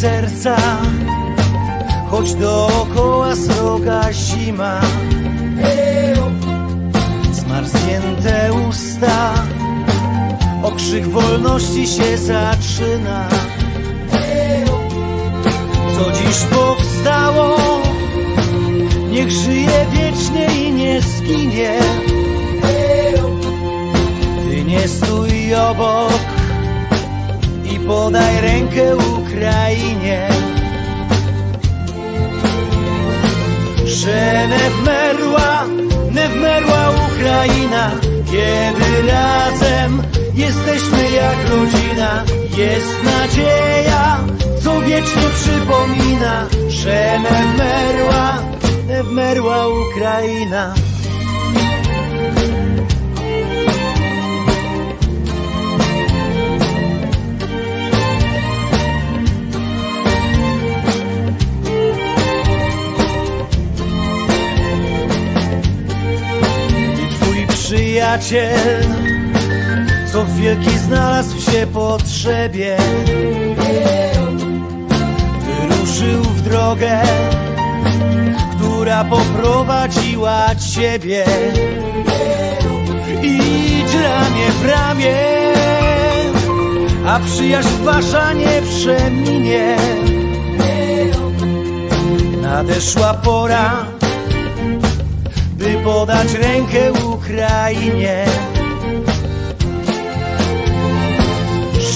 serca, choć dookoła sroga zima. Zmarznięte usta, okrzyk wolności się zaczyna. Co dziś powstało, niech żyje wiecznie i nie zginie. Ty nie stój obok podaj rękę Ukrainie. Że nie wmerła, nie wmerła Ukraina, kiedy razem jesteśmy jak rodzina. Jest nadzieja, co wiecznie przypomina, że nie wmerła, nie wmerła Ukraina. Przyjaciel, co wielki znalazł się potrzebie, wyruszył w drogę, która poprowadziła ciebie. Idź ramię w ramię, a przyjaźń wasza nie przeminie. Nadeszła pora, by podać rękę Ukrainie.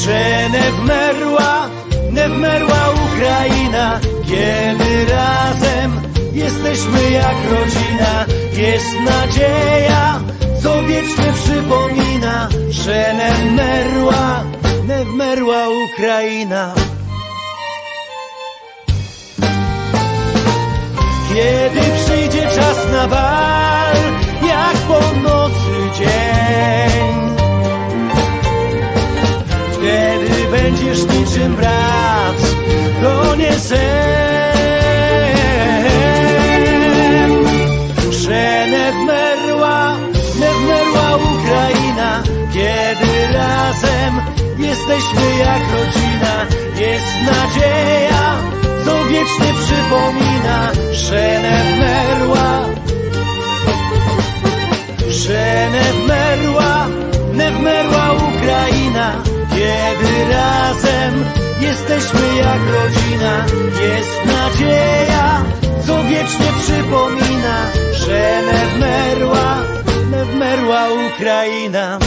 Że nie wmerła, nie wmerła Ukraina, kiedy razem jesteśmy jak rodzina. Jest nadzieja, co wiecznie przypomina, że nie wmerła, nie wmerła Ukraina. Kiedy przyjdzie czas na bal, po nocy dzień, wtedy będziesz niczym brat, to nie sen. Że nie Ukraina, kiedy razem jesteśmy jak rodzina, jest nadzieja, co wiecznie przypomina, że nie wmerła, nie wmerła, nie wmerła Ukraina, kiedy razem jesteśmy jak rodzina, jest nadzieja, co wiecznie przypomina, że nie wmerła, nie wmerła Ukraina.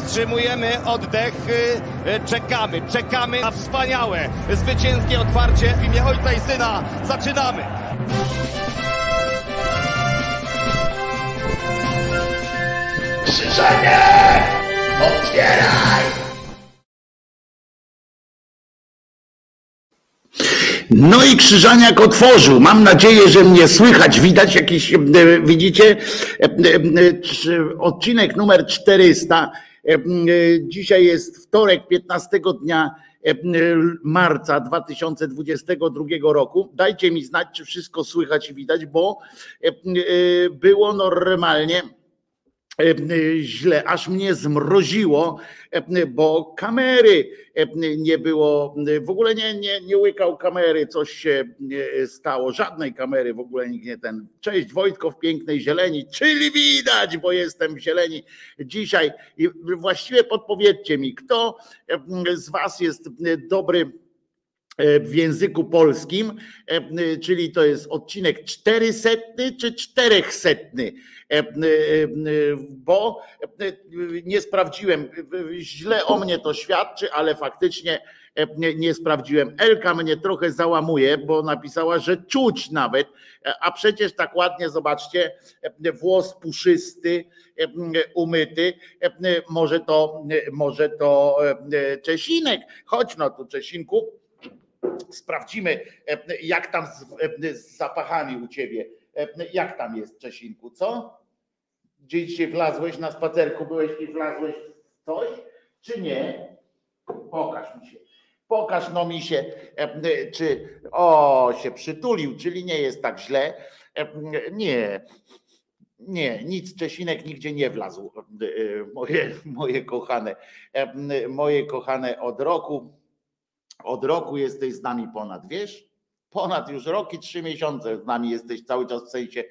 Wstrzymujemy oddech, y, czekamy, czekamy na wspaniałe, zwycięskie otwarcie w imię Ojca i Syna. Zaczynamy! Krzyżanie! Otwieraj! No i Krzyżaniak otworzył. Mam nadzieję, że mnie słychać. Widać jakiś, e, widzicie, E, e, odcinek numer 400. E, e, Dzisiaj jest wtorek 15 dnia marca 2022 roku. Dajcie mi znać, czy wszystko słychać i widać, bo było normalnie źle, aż mnie zmroziło, e, bo kamery e, nie było, w ogóle nie, nie, nie łykał kamery, coś się e, stało, żadnej kamery w ogóle nikt nie ten. Cześć Wojtko w pięknej zieleni, czyli widać, bo jestem w zieleni dzisiaj. I właściwie podpowiedzcie mi, kto e, z Was jest dobry e, w języku polskim, e, czyli to jest odcinek 400 czy 400, E, e, e, bo e, nie sprawdziłem, źle o mnie to świadczy, ale faktycznie e, nie, sprawdziłem. Elka mnie trochę załamuje, bo napisała, że czuć nawet, e, a przecież tak ładnie, zobaczcie, e, włos puszysty, e, umyty, e, może to, może to e, Czesinek, chodź no tu Czesinku, sprawdzimy, e, jak tam z, e, z zapachami u ciebie. E, Jak tam jest, Czesinku, co? Gdzie dzisiaj wlazłeś na spacerku, byłeś i wlazłeś w coś, czy nie? Pokaż mi się. Pokaż no mi się, czy o się przytulił, czyli nie jest tak źle. Nie. Nie, nic Czesinek nigdzie nie wlazł. Moje, moje kochane, moje kochane od roku, od roku jesteś z nami ponad, wiesz? Ponad już rok i trzy miesiące z nami jesteś cały czas w sensie,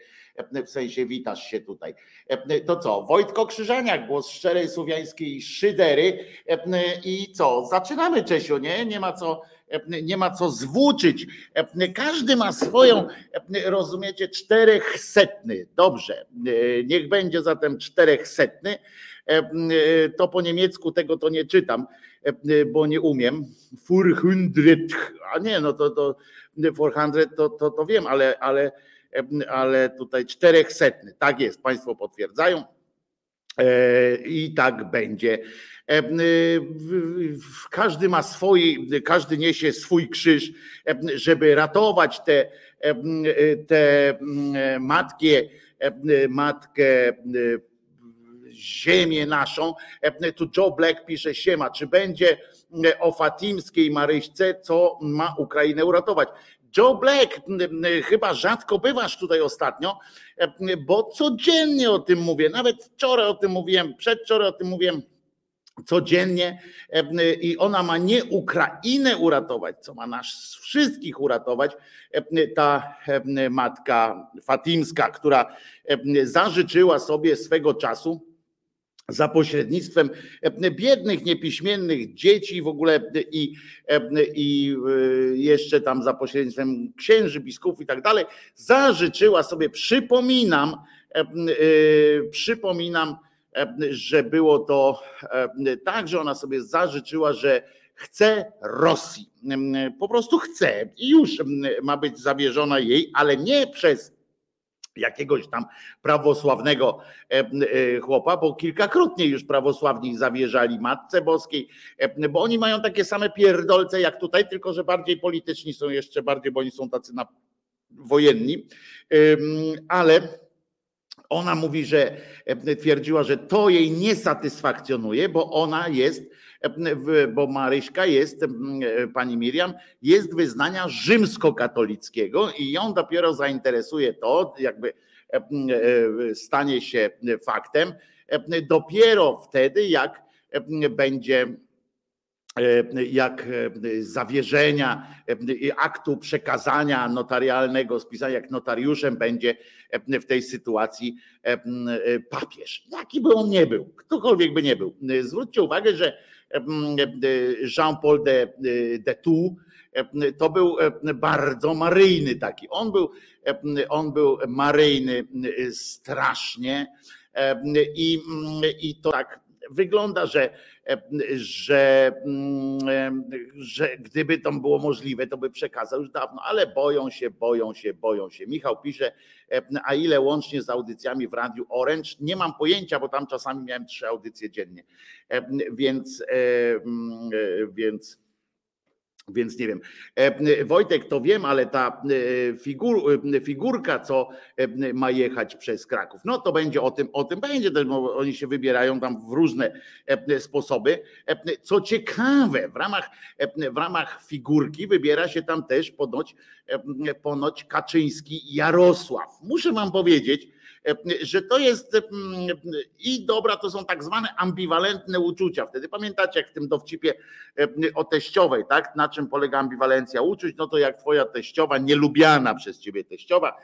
w sensie witasz się tutaj. To co? Wojtko Krzyżaniak, głos szczerej słowiańskiej szydery. I co? Zaczynamy, Czesio, nie? Nie ma co nie ma co zwłóczyć. Każdy ma swoją, rozumiecie, czterechsetny. Dobrze, niech będzie zatem czterechsetny. To po niemiecku tego to nie czytam, bo nie umiem. Furhundret, a nie, no to, to 400 to, to, to wiem, ale, ale, ale tutaj czterechsetny. Tak jest, Państwo potwierdzają. I tak będzie. Każdy ma swój, każdy niesie swój krzyż, żeby ratować te, te matki, matkę ziemię naszą. Tu Joe Black pisze siema, czy będzie o fatimskiej Maryśce, co ma Ukrainę uratować. Joe Black, chyba rzadko bywasz tutaj ostatnio, bo codziennie o tym mówię. Nawet wczoraj o tym mówiłem, przedwczoraj o tym mówiłem codziennie i ona ma nie Ukrainę uratować, co ma nas wszystkich uratować, ta matka Fatimska, która zażyczyła sobie swego czasu za pośrednictwem biednych, niepiśmiennych dzieci w ogóle i, i jeszcze tam za pośrednictwem księży, biskupów i tak dalej, zażyczyła sobie, przypominam, przypominam, że było to tak, że ona sobie zażyczyła, że chce Rosji. Po prostu chce i już ma być zawierzona jej, ale nie przez jakiegoś tam prawosławnego chłopa, bo kilkakrotnie już prawosławni zawierzali Matce Boskiej, bo oni mają takie same pierdolce jak tutaj, tylko że bardziej polityczni są jeszcze bardziej, bo oni są tacy na wojenni, ale ona mówi, że e, twierdziła, że to jej nie satysfakcjonuje, bo ona jest, e, bo Maryśka jest, e, pani Miriam, jest wyznania rzymskokatolickiego i ją dopiero zainteresuje to, jakby stanie się faktem, dopiero wtedy, jak będzie E, jak e, zawierzenia, e, aktu przekazania notarialnego, spisania, jak notariuszem będzie w tej sytuacji papież. Jaki by on nie był, ktokolwiek by nie był. Zwróćcie uwagę, że Jean-Paul de, de Thou to był bardzo maryjny taki. On był, on był maryjny strasznie i, i to tak wygląda, że że, mm, że gdyby to było możliwe, to by przekazał już dawno, ale boją się, boją się, boją się. Michał pisze, a ile łącznie z audycjami w Radiu Orange? Nie mam pojęcia, bo tam czasami miałem trzy audycje dziennie, więc, mm, więc więc nie wiem. E, Wojtek, to wiem, ale ta e, figur, e, figurka, co ma jechać przez Kraków, no to będzie o tym, o tym będzie, bo oni się wybierają tam w różne sposoby. Co ciekawe, w ramach, w ramach figurki wybiera się tam też ponoć, ponoć Kaczyński Jarosław. Muszę wam powiedzieć, że to jest mm, i dobra, to są tak zwane ambiwalentne uczucia. Wtedy pamiętacie, jak w tym dowcipie o teściowej, tak? Na czym polega ambiwalencja uczuć? No to jak twoja teściowa, nielubiana przez ciebie teściowa,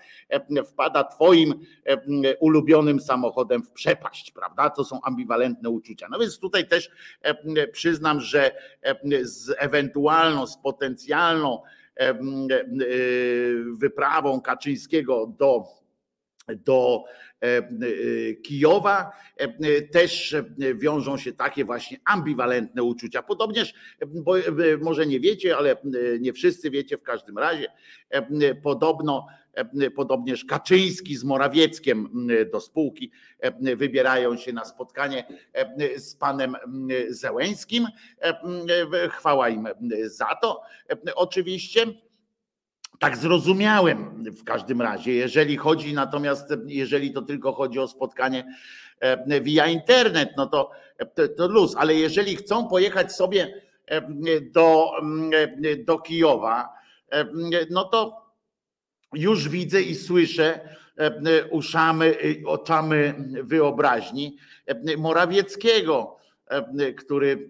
wpada twoim ulubionym samochodem w przepaść, prawda? To są ambiwalentne uczucia. No więc tutaj też przyznam, że z ewentualną, z potencjalną wyprawą Kaczyńskiego do do e, e, Kijowa e, też wiążą się takie właśnie ambiwalentne uczucia. Podobnież, bo może nie wiecie, ale nie wszyscy wiecie w każdym razie, podobno podobnież Kaczyński z Morawieckiem do spółki wybierają się na spotkanie z panem Zełęskim. Chwała im za to. Oczywiście tak zrozumiałem w każdym razie. Jeżeli chodzi natomiast, jeżeli to tylko chodzi o spotkanie e, via internet, no to, to, to luz, ale jeżeli chcą pojechać sobie e, do, e, do Kijowa, no to już widzę i słyszę, uszamy, oczami wyobraźni Morawieckiego, który,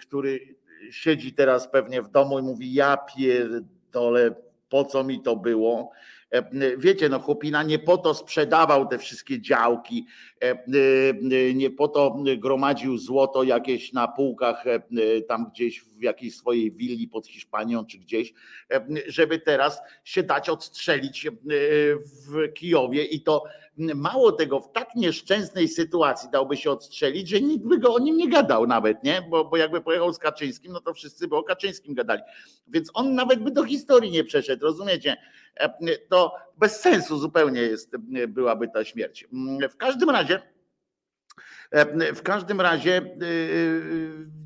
który siedzi teraz pewnie w domu i mówi: Ja pierdolę, po co mi to było? E, wiecie, no chłopina nie po to sprzedawał te wszystkie działki, e, e, nie po to gromadził złoto jakieś na półkach tam gdzieś w jakiejś swojej willi pod Hiszpanią czy gdzieś, żeby teraz się dać odstrzelić w Kijowie i to mało tego, w tak nieszczęsnej sytuacji dałby się odstrzelić, że nikt by go o nim nie gadał nawet, nie? Bo, bo jakby pojechał z Kaczyńskim, no to wszyscy by o Kaczyńskim gadali. Więc on nawet by do historii nie przeszedł, rozumiecie? To bez sensu zupełnie jest, byłaby ta śmierć. W każdym razie, w każdym razie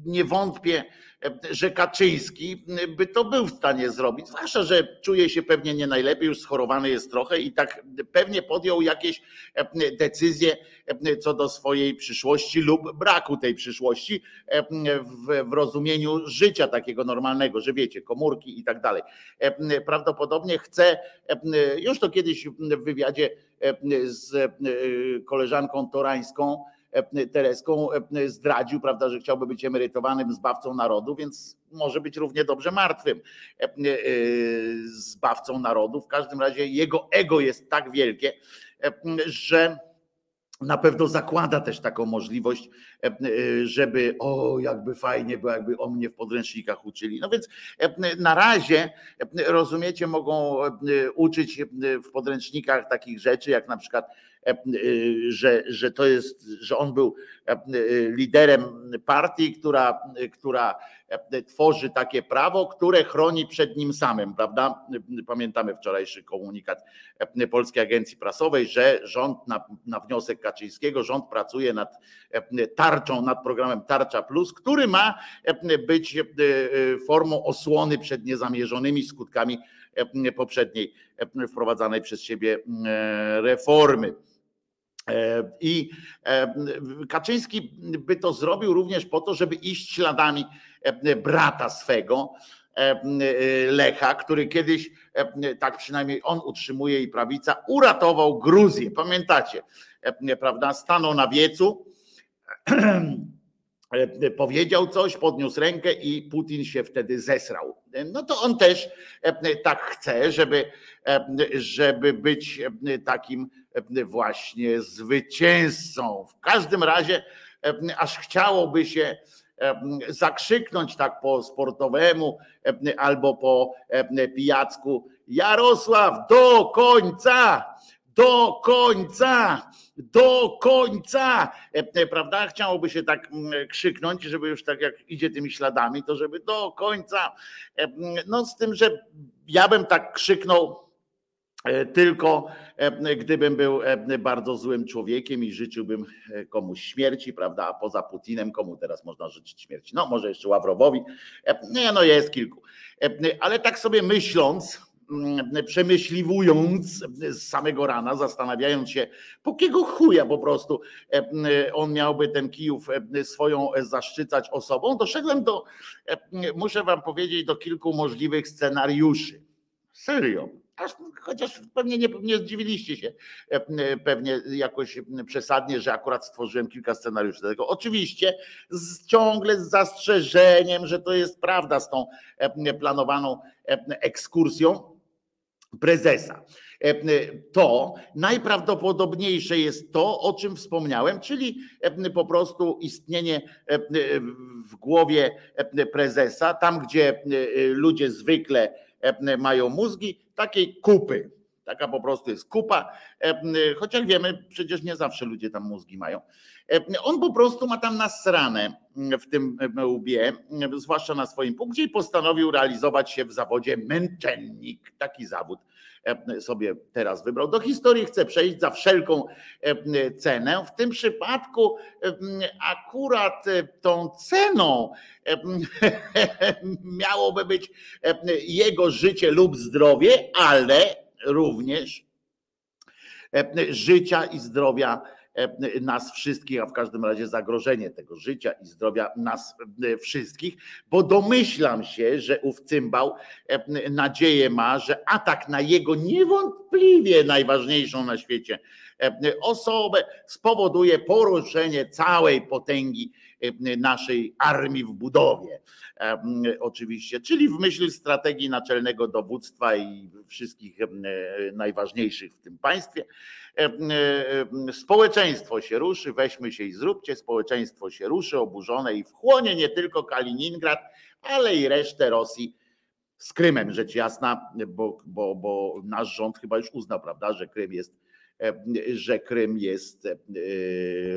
nie wątpię, że Kaczyński by to był w stanie zrobić, zwłaszcza, że czuje się pewnie nie najlepiej, już schorowany jest trochę i tak pewnie podjął jakieś decyzje co do swojej przyszłości lub braku tej przyszłości w, rozumieniu życia takiego normalnego, że wiecie, komórki i tak dalej. Prawdopodobnie chce, już to kiedyś w wywiadzie z koleżanką torańską, E, Tereską e, zdradził, prawda, że chciałby być emerytowanym zbawcą narodu, więc może być równie dobrze martwym e, zbawcą narodu. W każdym razie jego ego jest tak wielkie, że na pewno zakłada też taką możliwość, żeby o, jakby fajnie było, jakby o mnie w podręcznikach uczyli. No więc na razie, rozumiecie, mogą uczyć w podręcznikach takich rzeczy, jak na przykład E, e, że, że to jest, że on był e, liderem partii, która, która tworzy takie prawo, które chroni przed nim samym, prawda? Pamiętamy wczorajszy komunikat Polskiej Agencji Prasowej, że rząd na, na wniosek Kaczyńskiego, rząd pracuje nad tarczą, nad programem Tarcza Plus, który ma być formą osłony przed niezamierzonymi skutkami poprzedniej wprowadzanej przez siebie reformy. E, I e, Kaczyński by to zrobił również po to, żeby iść śladami e, brata swego, Lecha, który kiedyś, tak przynajmniej on utrzymuje i prawica, uratował Gruzję. Pamiętacie, prawda? Stanął na wiecu, powiedział coś, podniósł rękę i Putin się wtedy zesrał. No to on też tak chce, żeby, żeby być takim właśnie zwycięzcą. W każdym razie aż chciałoby się zakrzyknąć tak po sportowemu albo po pijacku Jarosław do końca, do końca, do końca, prawda? Chciałoby się tak krzyknąć, żeby już tak jak idzie tymi śladami, to żeby do końca. No z tym, że ja bym tak krzyknął E, tylko e, gdybym był e, bardzo złym człowiekiem i życzyłbym komuś śmierci, prawda? A poza Putinem, komu teraz można życzyć śmierci? No, może jeszcze Ławrowowi. Nie, no jest kilku. Ale tak sobie myśląc, mm, przemyśliwując z samego rana, zastanawiając się, po kiego chuja po prostu on miałby ten Kijów swoją zaszczycać osobą, doszedłem do, muszę wam powiedzieć, do kilku możliwych scenariuszy. Serio Aż, chociaż pewnie nie, nie zdziwiliście się e, pewnie jakoś przesadnie, że akurat stworzyłem kilka scenariuszy tego. Oczywiście z, ciągle z zastrzeżeniem, że to jest prawda z tą e, planowaną e, ekskursją prezesa. To najprawdopodobniejsze jest to, o czym wspomniałem, czyli po prostu istnienie w głowie prezesa, tam gdzie ludzie zwykle mają mózgi, takiej kupy. Taka po prostu jest kupa, chociaż wiemy, przecież nie zawsze ludzie tam mózgi mają. On po prostu ma tam nasrane w tym łbie, zwłaszcza na swoim punkcie i postanowił realizować się w zawodzie męczennik. Taki zawód sobie teraz wybrał. Do historii chce przejść za wszelką cenę. W tym przypadku akurat tą ceną miałoby być jego życie lub zdrowie, ale również życia i zdrowia nas wszystkich, a w każdym razie zagrożenie tego życia i zdrowia nas wszystkich, bo domyślam się, że ów cymbał nadzieję ma, że atak na jego niewątpliwie najważniejszą na świecie osobę spowoduje poruszenie całej potęgi naszej armii w budowie. Oczywiście, czyli w myśl strategii naczelnego dowództwa i wszystkich najważniejszych w tym państwie. Społeczeństwo się ruszy, weźmy się i zróbcie. Społeczeństwo się ruszy oburzone i wchłonie nie tylko Kaliningrad, ale i resztę Rosji z Krymem, rzecz jasna, bo, bo, bo nasz rząd chyba już uznał, prawda, że Krym jest E, że Krym jest e,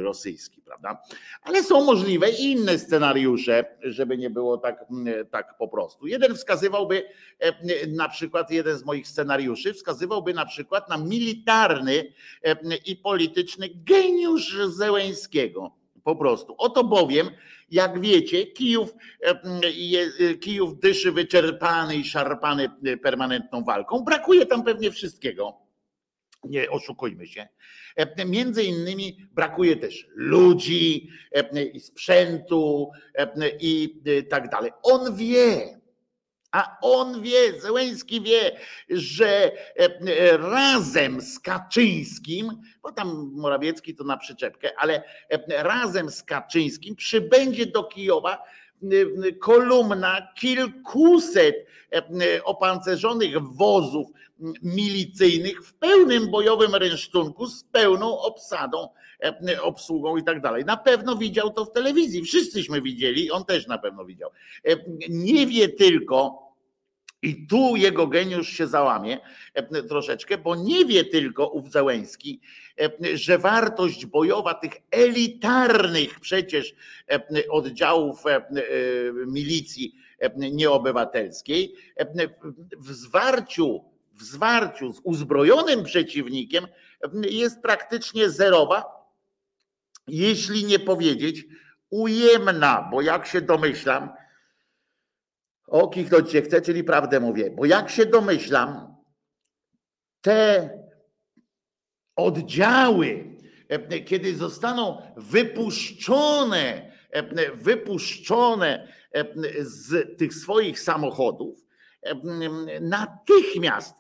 rosyjski, prawda? Ale są możliwe inne scenariusze, żeby nie było tak, tak po prostu. Jeden wskazywałby e, na przykład, jeden z moich scenariuszy wskazywałby na przykład na militarny i polityczny geniusz Zełęńskiego. Po prostu. Oto bowiem, jak wiecie, Kijów, Kijów dyszy wyczerpany i szarpany permanentną walką. Brakuje tam pewnie wszystkiego nie oszukujmy się. E, między innymi brakuje też ludzi, e, i sprzętu e, i tak dalej. On wie, a on wie, Zełęński wie, że razem z Kaczyńskim, bo tam Morawiecki to na przyczepkę, ale razem z Kaczyńskim przybędzie do Kijowa kolumna kilkuset opancerzonych wozów milicyjnych w pełnym bojowym rynsztunku z pełną obsadą, obsługą i tak dalej. Na pewno widział to w telewizji. Wszyscyśmy widzieli, on też na pewno widział. Nie wie tylko, i tu jego geniusz się załamie troszeczkę, bo nie wie tylko ów Załęski, że wartość bojowa tych elitarnych przecież oddziałów milicji nieobywatelskiej w zwarciu, w zwarciu z uzbrojonym przeciwnikiem jest praktycznie zerowa, jeśli nie powiedzieć ujemna, bo jak się domyślam, o kichnąć się chce, czyli prawdę mówię, bo jak się domyślam, te oddziały, e, kiedy zostaną wypuszczone, e, wypuszczone e, z tych swoich samochodów, natychmiast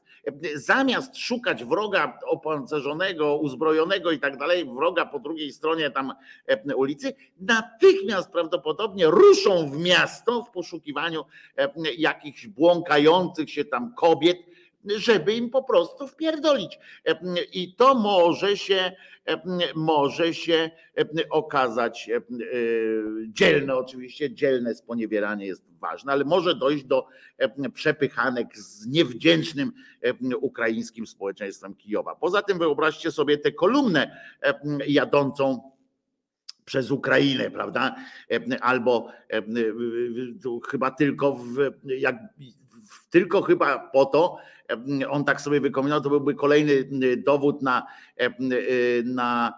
zamiast szukać wroga opancerzonego, uzbrojonego i tak dalej, wroga po drugiej stronie tam e, ulicy, natychmiast prawdopodobnie ruszą w miasto w poszukiwaniu e, jakichś błąkających się tam kobiet, żeby im po prostu wpierdolić. E, I to może się, może się okazać dzielne, oczywiście dzielne sponiewieranie jest ważne, ale może dojść do przepychanek z niewdzięcznym ukraińskim społeczeństwem Kijowa. Poza tym wyobraźcie sobie tę kolumnę jadącą przez Ukrainę, prawda? Albo chyba tylko w, jak, tylko chyba po to, on tak sobie wykombinował, to byłby kolejny dowód na, na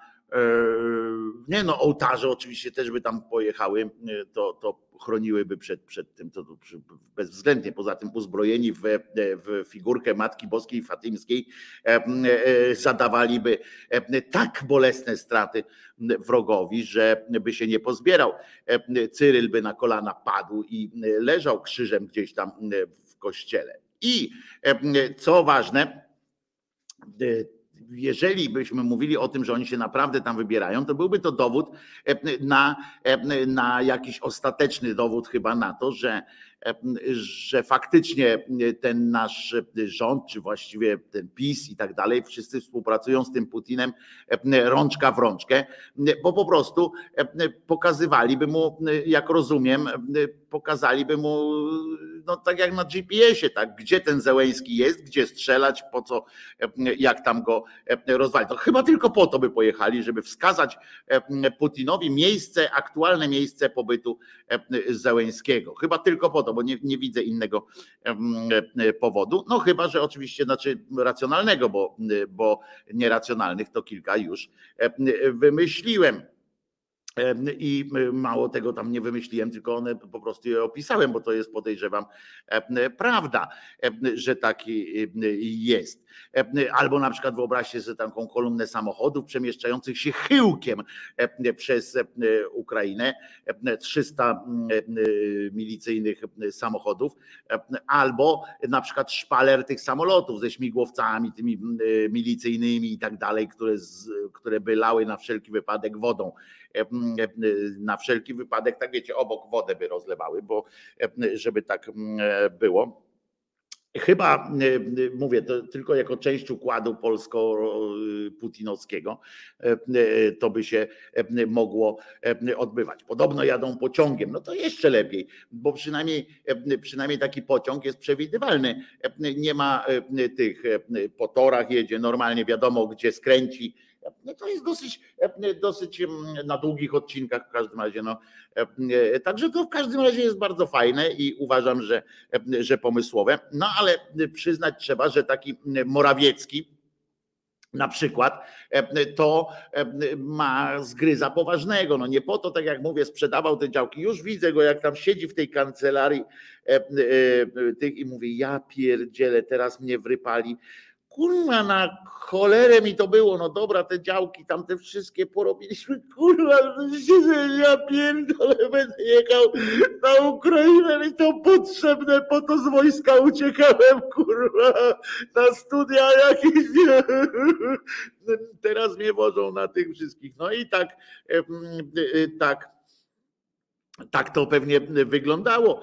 nie no, ołtarze oczywiście też by tam pojechały, to, to chroniłyby przed, przed tym, to, bezwzględnie. Poza tym uzbrojeni w, w figurkę Matki Boskiej Fatymskiej zadawaliby tak bolesne straty wrogowi, że by się nie pozbierał. Cyryl by na kolana padł i leżał krzyżem gdzieś tam kościele. I co ważne, jeżeli byśmy mówili o tym, że oni się naprawdę tam wybierają, to byłby to dowód na, na jakiś ostateczny dowód chyba na to, że że faktycznie ten nasz rząd, czy właściwie ten PiS i tak dalej, wszyscy współpracują z tym Putinem rączka w rączkę, bo po prostu pokazywaliby mu, jak rozumiem, pokazaliby mu, no tak jak na GPS-ie, tak, gdzie ten Zełęński jest, gdzie strzelać, po co, jak tam go rozwalić. To chyba tylko po to by pojechali, żeby wskazać Putinowi miejsce, aktualne miejsce pobytu Zełęńskiego. Chyba tylko po to, bo nie, nie widzę innego e, powodu. No chyba, że oczywiście, znaczy racjonalnego, bo, bo nieracjonalnych to kilka już wymyśliłem. I mało tego tam nie wymyśliłem, tylko one po prostu je opisałem, bo to jest podejrzewam prawda, że taki jest. Albo na przykład wyobraźcie sobie taką kolumnę samochodów przemieszczających się chyłkiem przez Ukrainę, 300 milicyjnych samochodów, albo na przykład szpaler tych samolotów ze śmigłowcami, tymi milicyjnymi i tak dalej, które, które by lały na wszelki wypadek wodą na wszelki wypadek, tak wiecie, obok wodę by rozlewały, bo żeby tak było. Chyba mówię to tylko jako część układu polsko-putinowskiego, to by się mogło odbywać. Podobno jadą pociągiem, no to jeszcze lepiej, bo przynajmniej, przynajmniej taki pociąg jest przewidywalny. Nie ma tych po torach jedzie, normalnie wiadomo gdzie skręci to jest dosyć, dosyć na długich odcinkach w każdym razie. No. Także to w każdym razie jest bardzo fajne i uważam, że, że pomysłowe. No ale przyznać trzeba, że taki Morawiecki, na przykład, to ma zgryza poważnego. No nie po to, tak jak mówię, sprzedawał te działki. Już widzę go, jak tam siedzi w tej kancelarii tych i mówi: Ja pierdzielę, teraz mnie wrypali kurwa na cholerę mi to było, no dobra, te działki tam te wszystkie porobiliśmy, kurwa, ja pierdolę, będę jechał na Ukrainę i to potrzebne, po to z wojska uciekałem, kurwa, na studia jakieś, teraz mnie wożą na tych wszystkich, no i tak, tak, tak to pewnie wyglądało.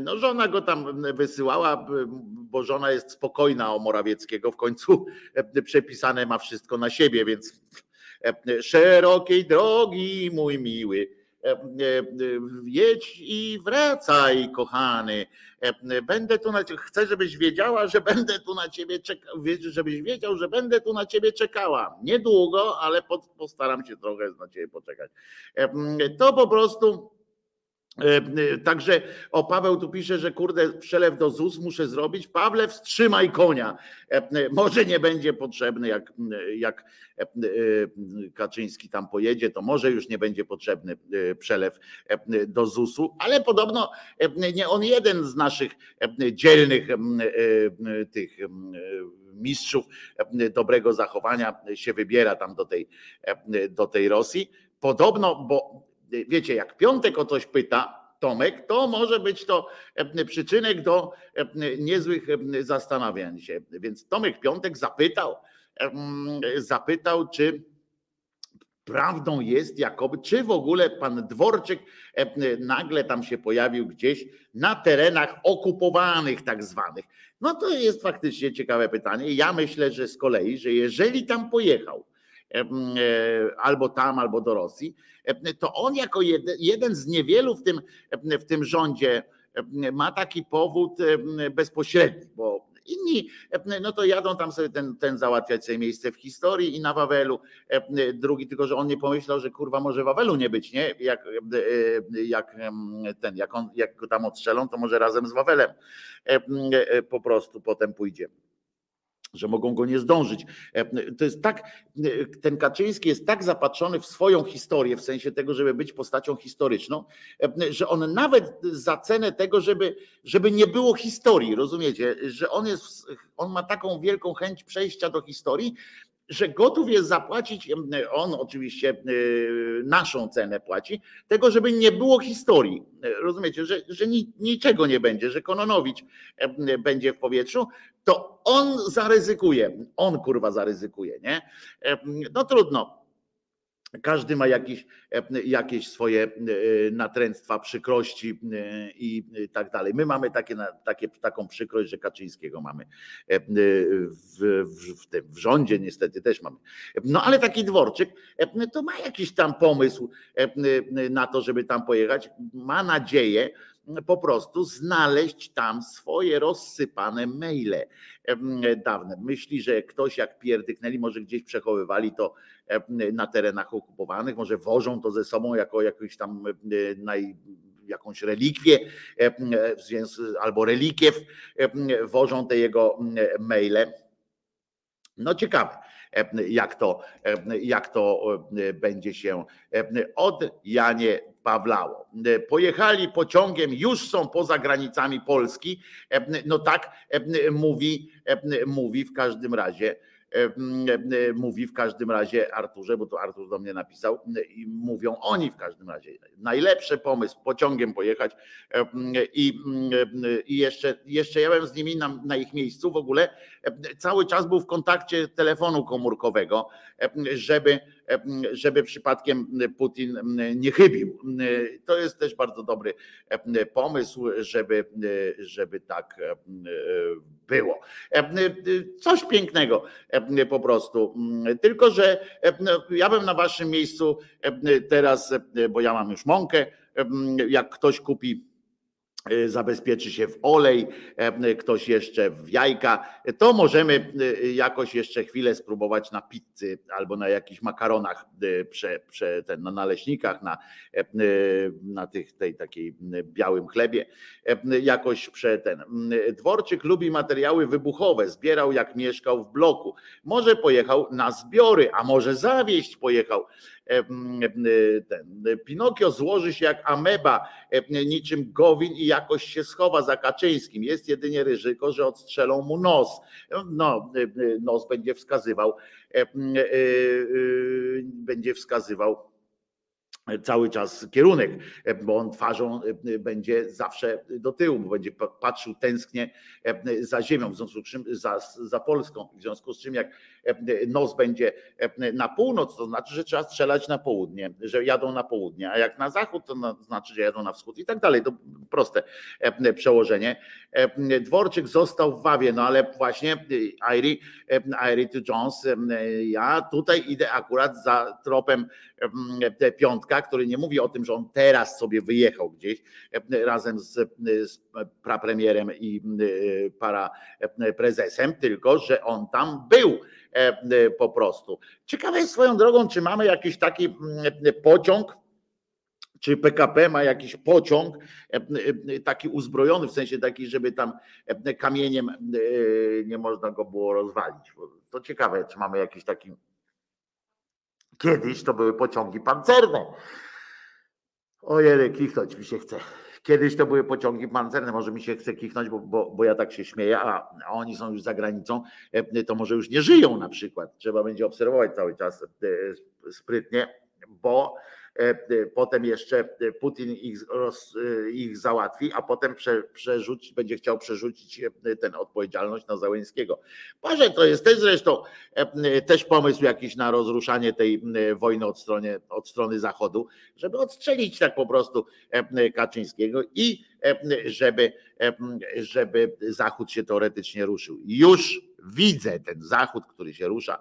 No, żona go tam wysyłała, bo żona jest spokojna o Morawieckiego. W końcu przepisane ma wszystko na siebie, więc szerokiej drogi, mój miły. Jedź i wracaj, kochany. Będę tu na ciebie. Chcę, żebyś wiedziała, że będę tu na ciebie czekał. Żebyś wiedział, że będę tu na ciebie czekała. Niedługo, ale postaram się trochę na ciebie poczekać. To po prostu także o Paweł tu pisze, że kurde, przelew do ZUS muszę zrobić. Pawle, wstrzymaj konia. E, może nie będzie potrzebny, jak, jak Kaczyński tam pojedzie, to może już nie będzie potrzebny przelew do ZUS-u, ale podobno nie on jeden z naszych dzielnych tych mistrzów dobrego zachowania się wybiera tam do tej, do tej Rosji. Podobno, bo wiecie, jak Piątek o coś pyta, Tomek, to może być to e, przyczynek do e, niezłych e, zastanawiań się. Więc Tomek Piątek zapytał, zapytał, czy prawdą jest, jakoby, czy w ogóle pan Dworczyk nagle tam się pojawił gdzieś na terenach okupowanych, tak zwanych. No to jest faktycznie ciekawe pytanie. Ja myślę, że z kolei, że jeżeli tam pojechał, albo tam, albo do Rosji, to on jako jeden z niewielu w tym, w tym rządzie ma taki powód bezpośredni, bo inni, no to jadą tam sobie ten, ten załatwiać sobie miejsce w historii i na Wawelu. Drugi, tylko że on nie pomyślał, że kurwa może Wawelu nie być, nie? Jak, jak ten, jak, on, jak go tam odstrzelą, to może razem z Wawelem po prostu potem pójdzie że mogą go nie zdążyć. E, to jest tak, e, ten Kaczyński jest tak zapatrzony w swoją historię, w sensie tego, żeby być postacią historyczną, e, że on nawet za cenę tego, żeby, żeby nie było historii, rozumiecie, że on jest, on ma taką wielką chęć przejścia do historii, że gotów jest zapłacić, on oczywiście naszą cenę płaci, tego, żeby nie było historii. Rozumiecie, że, że niczego nie będzie, że Kononowicz będzie w powietrzu, to on zaryzykuje, on kurwa zaryzykuje, nie? No trudno. Każdy ma jakieś, jakieś swoje natręctwa, przykrości i tak dalej. My mamy takie, takie, taką przykrość, że Kaczyńskiego mamy w, w, w, tym, w rządzie, niestety też mamy. No ale taki dworczyk to ma jakiś tam pomysł na to, żeby tam pojechać. Ma nadzieję, po prostu znaleźć tam swoje rozsypane maile dawne. Myśli, że ktoś jak pierdyknęli, może gdzieś przechowywali to na terenach okupowanych, może wożą to ze sobą jako jakąś tam naj, jakąś relikwię albo relikiew, wożą te jego maile. No ciekawe. Jak to, jak to będzie się od Janie Pawlało. Pojechali pociągiem, już są poza granicami Polski. No tak mówi, mówi w każdym razie E, e, mówi w każdym razie Arturze, bo to Artur do mnie napisał i mówią oni w każdym razie. Najlepszy pomysł, pociągiem pojechać i, i jeszcze, jeszcze ja byłem z nimi na, na ich miejscu w ogóle cały czas był w kontakcie telefonu komórkowego, żeby, żeby przypadkiem Putin nie chybił. To jest też bardzo dobry pomysł, żeby, żeby tak było. Coś pięknego po prostu. Tylko, że ja bym na waszym miejscu teraz, bo ja mam już mąkę, jak ktoś kupi zabezpieczy się w olej, e, ktoś jeszcze w jajka, to możemy y, jakoś jeszcze chwilę spróbować na pizzy albo na jakichś makaronach, prze, prze, ten, na naleśnikach, na, e, na tych, tej takiej białym chlebie, e, jakoś prze ten. Dworczyk lubi materiały wybuchowe, zbierał jak mieszkał w bloku. Może pojechał na zbiory, a może zawieść pojechał ten Pinokio złoży się jak ameba, niczym Gowin i jakoś się schowa za Kaczyńskim. Jest jedynie ryzyko, że odstrzelą mu nos. No, nos będzie wskazywał, e, e, będzie wskazywał cały czas kierunek, bo on twarzą będzie zawsze do tyłu, bo będzie patrzył tęsknie za ziemią, w związku z czym za, za Polską. W związku z czym jak nos będzie na północ, to znaczy, że trzeba strzelać na południe, że jadą na południe, a jak na zachód, to znaczy, że jadą na wschód i tak dalej. To proste przełożenie. Dworczyk został w Wawie, no ale właśnie Airy, Airy Jones, ja tutaj idę akurat za tropem piątka, który nie mówi o tym, że on teraz sobie wyjechał gdzieś razem z, z prapremierem i para prezesem, tylko że on tam był po prostu. Ciekawe jest swoją drogą, czy mamy jakiś taki pociąg, czy PKP ma jakiś pociąg taki uzbrojony, w sensie taki, żeby tam kamieniem nie można go było rozwalić. To ciekawe, czy mamy jakiś taki Kiedyś to były pociągi pancerne. Ojej, kichnąć mi się chce. Kiedyś to były pociągi pancerne, może mi się chce kichnąć, bo, bo, bo ja tak się śmieję, a, a, oni są już za granicą, e, to może już nie żyją na przykład. Trzeba będzie obserwować cały czas e, sprytnie, bo potem jeszcze e, Putin ich, roz, ich załatwi, a potem prze, będzie chciał przerzucić tę odpowiedzialność na Załęskiego. Boże, to jest też zresztą też pomysł jakiś na rozruszanie tej wojny od strony, od strony Zachodu, żeby odstrzelić tak po prostu Kaczyńskiego i żeby, żeby Zachód się teoretycznie ruszył. Już widzę ten Zachód, który się rusza,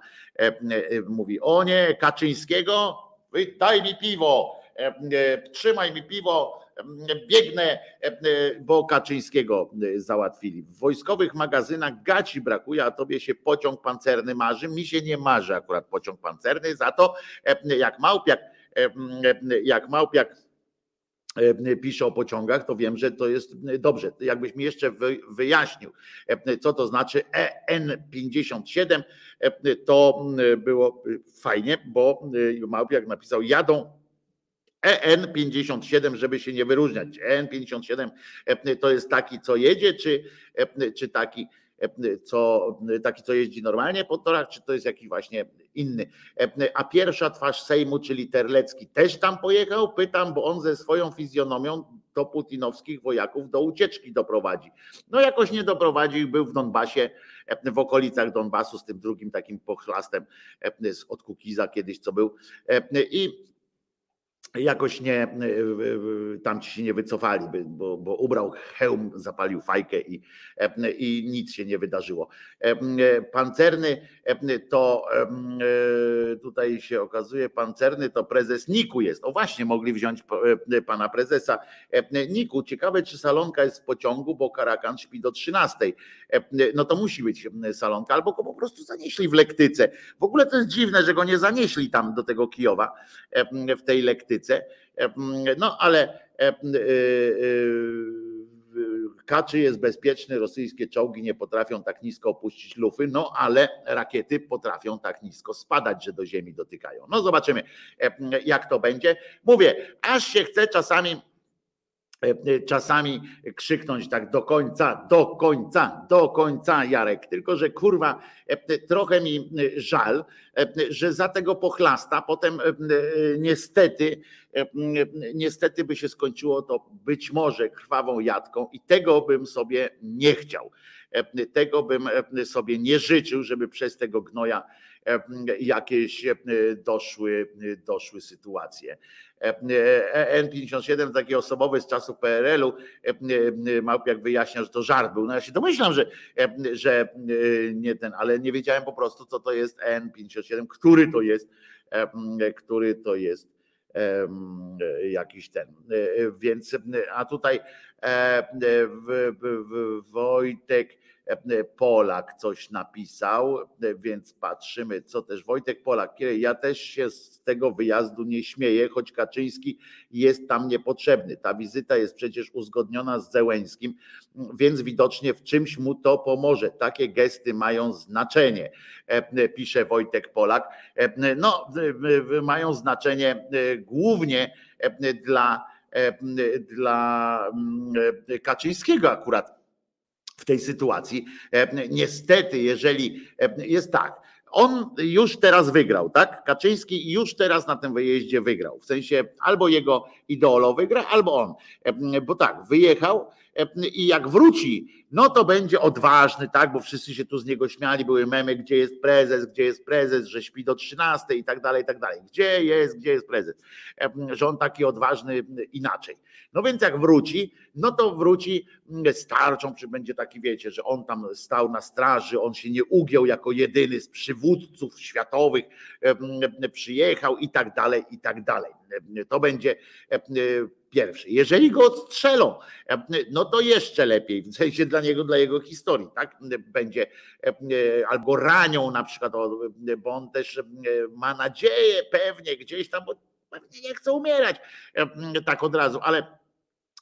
mówi, o nie, Kaczyńskiego daj mi piwo, e, e, trzymaj mi piwo, biegnę, e, bo Kaczyńskiego załatwili. W wojskowych magazynach gaci brakuje, a tobie się pociąg pancerny marzy. Mi się nie marzy akurat pociąg pancerny, za to jak Małpiak, jak Małpiak pisze o pociągach, to wiem, że to jest dobrze. Jakbyś mi jeszcze wyjaśnił, co to znaczy EN57, to było fajnie, bo Małpiak napisał, jadą EN57, żeby się nie wyróżniać. EN57 to jest taki, co jedzie, czy, czy taki, co, taki, co jeździ normalnie po torach, czy to jest jakiś właśnie inny. A pierwsza twarz Sejmu, czyli Terlecki, też tam pojechał? Pytam, bo on ze swoją fizjonomią do putinowskich wojaków do ucieczki doprowadzi. No jakoś nie doprowadził, był w Donbasie, w okolicach Donbasu z tym drugim takim pochlastem od Kukiza kiedyś, co był. I jakoś nie, e, tam ci się nie wycofali, bo, bo ubrał hełm, zapalił fajkę i, e, i nic się nie wydarzyło. E, pancerny to tutaj się okazuje, pancerny to prezes Niku jest. O właśnie, mogli wziąć pana prezesa Niku. Ciekawe, czy salonka jest w pociągu, bo Karakan śpi do 13. No to musi być salonka, albo go po prostu zanieśli w lektyce. W ogóle to jest dziwne, że go nie zanieśli tam do tego Kijowa w tej lektyce. No ale Kaczy jest bezpieczny, rosyjskie czołgi nie potrafią tak nisko opuścić lufy, no ale rakiety potrafią tak nisko spadać, że do ziemi dotykają. No zobaczymy, jak to będzie. Mówię, aż się chce czasami E, e, czasami krzyknąć tak do końca, do końca, do końca, Jarek. Tylko, że kurwa, e, trochę mi żal, że za tego pochlasta potem niestety, niestety by się skończyło to być może krwawą jadką i tego bym sobie nie chciał. Tego bym sobie nie życzył, żeby przez tego gnoja jakieś doszły, doszły sytuacje. N57 taki osobowy z czasów PRL-u, jak wyjaśnia, że to żart był. No ja się domyślam, że, że nie ten, ale nie wiedziałem po prostu, co to jest N57, który to jest, który to jest jakiś ten. Więc, a tutaj Wojtek Polak coś napisał, więc patrzymy, co też Wojtek Polak. Ja też się z tego wyjazdu nie śmieję, choć Kaczyński jest tam niepotrzebny. Ta wizyta jest przecież uzgodniona z Zełęskim, więc widocznie w czymś mu to pomoże. Takie gesty mają znaczenie, pisze Wojtek Polak. No, mają znaczenie głównie dla, dla Kaczyńskiego akurat w tej sytuacji. E, niestety, jeżeli e, jest tak, on już teraz wygrał, tak? Kaczyński już teraz na tym wyjeździe wygrał. W sensie albo jego ideolo wygra, albo on. E, bo tak, wyjechał i jak wróci, no to będzie odważny, tak? Bo wszyscy się tu z niego śmiali, były memy, gdzie jest prezes, gdzie jest prezes, że śpi do 13 i tak dalej, i tak dalej. Gdzie jest, gdzie jest prezes? Że on taki odważny inaczej. No więc jak wróci, no to wróci z tarczą, czy będzie taki, wiecie, że on tam stał na straży, on się nie ugiął jako jedyny z przywódców światowych, przyjechał i tak dalej, i tak dalej. To będzie pierwszy. Jeżeli go odstrzelą, no to jeszcze lepiej, w sensie dla niego, dla jego historii, tak? Będzie albo ranią na przykład, bo on też ma nadzieję pewnie gdzieś tam, bo pewnie nie chce umierać tak od razu, ale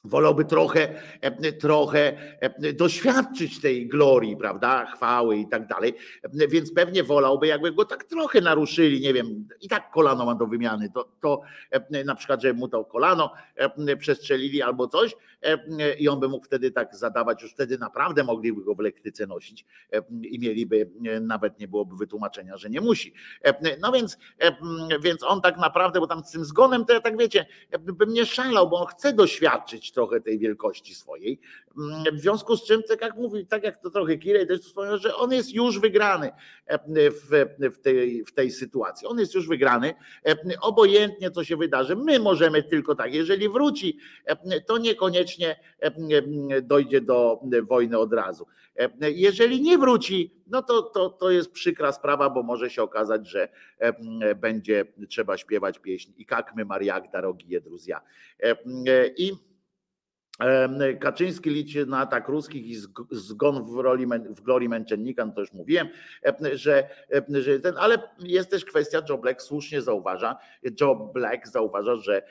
wolałby trochę, e, trochę e, doświadczyć tej glorii, prawda, chwały i tak dalej, e, więc pewnie wolałby, jakby go tak trochę naruszyli, nie wiem, i tak kolano ma do wymiany, to, to na przykład, żeby mu to kolano przestrzelili albo coś i on by mógł wtedy tak zadawać, już wtedy naprawdę mogliby go w lektyce nosić i mieliby, nawet nie byłoby wytłumaczenia, że nie musi. No więc, więc on tak naprawdę, bo tam z tym zgonem to ja tak wiecie, bym nie szalał, bo on chce doświadczyć trochę tej wielkości swojej. Mm, w związku z czym, tak jak mówi, tak jak to trochę Kirej też wspomniał, że on jest już wygrany e, w, w, tej, w tej sytuacji. On jest już wygrany. E, obojętnie co się wydarzy, my możemy tylko tak, jeżeli wróci, e, to niekoniecznie dojdzie do wojny od razu. Jeżeli nie wróci, no to, to, to jest przykra sprawa, bo może się okazać, że będzie trzeba śpiewać pieśń i kakmy Mariak darogi Jedruzja. I Kaczyński liczy na atak ruskich i zgon w, roli, w glorii męczennika, no to już mówiłem, że, że ten, ale jest też kwestia, Joe Black słusznie zauważa, Joe Black zauważa, że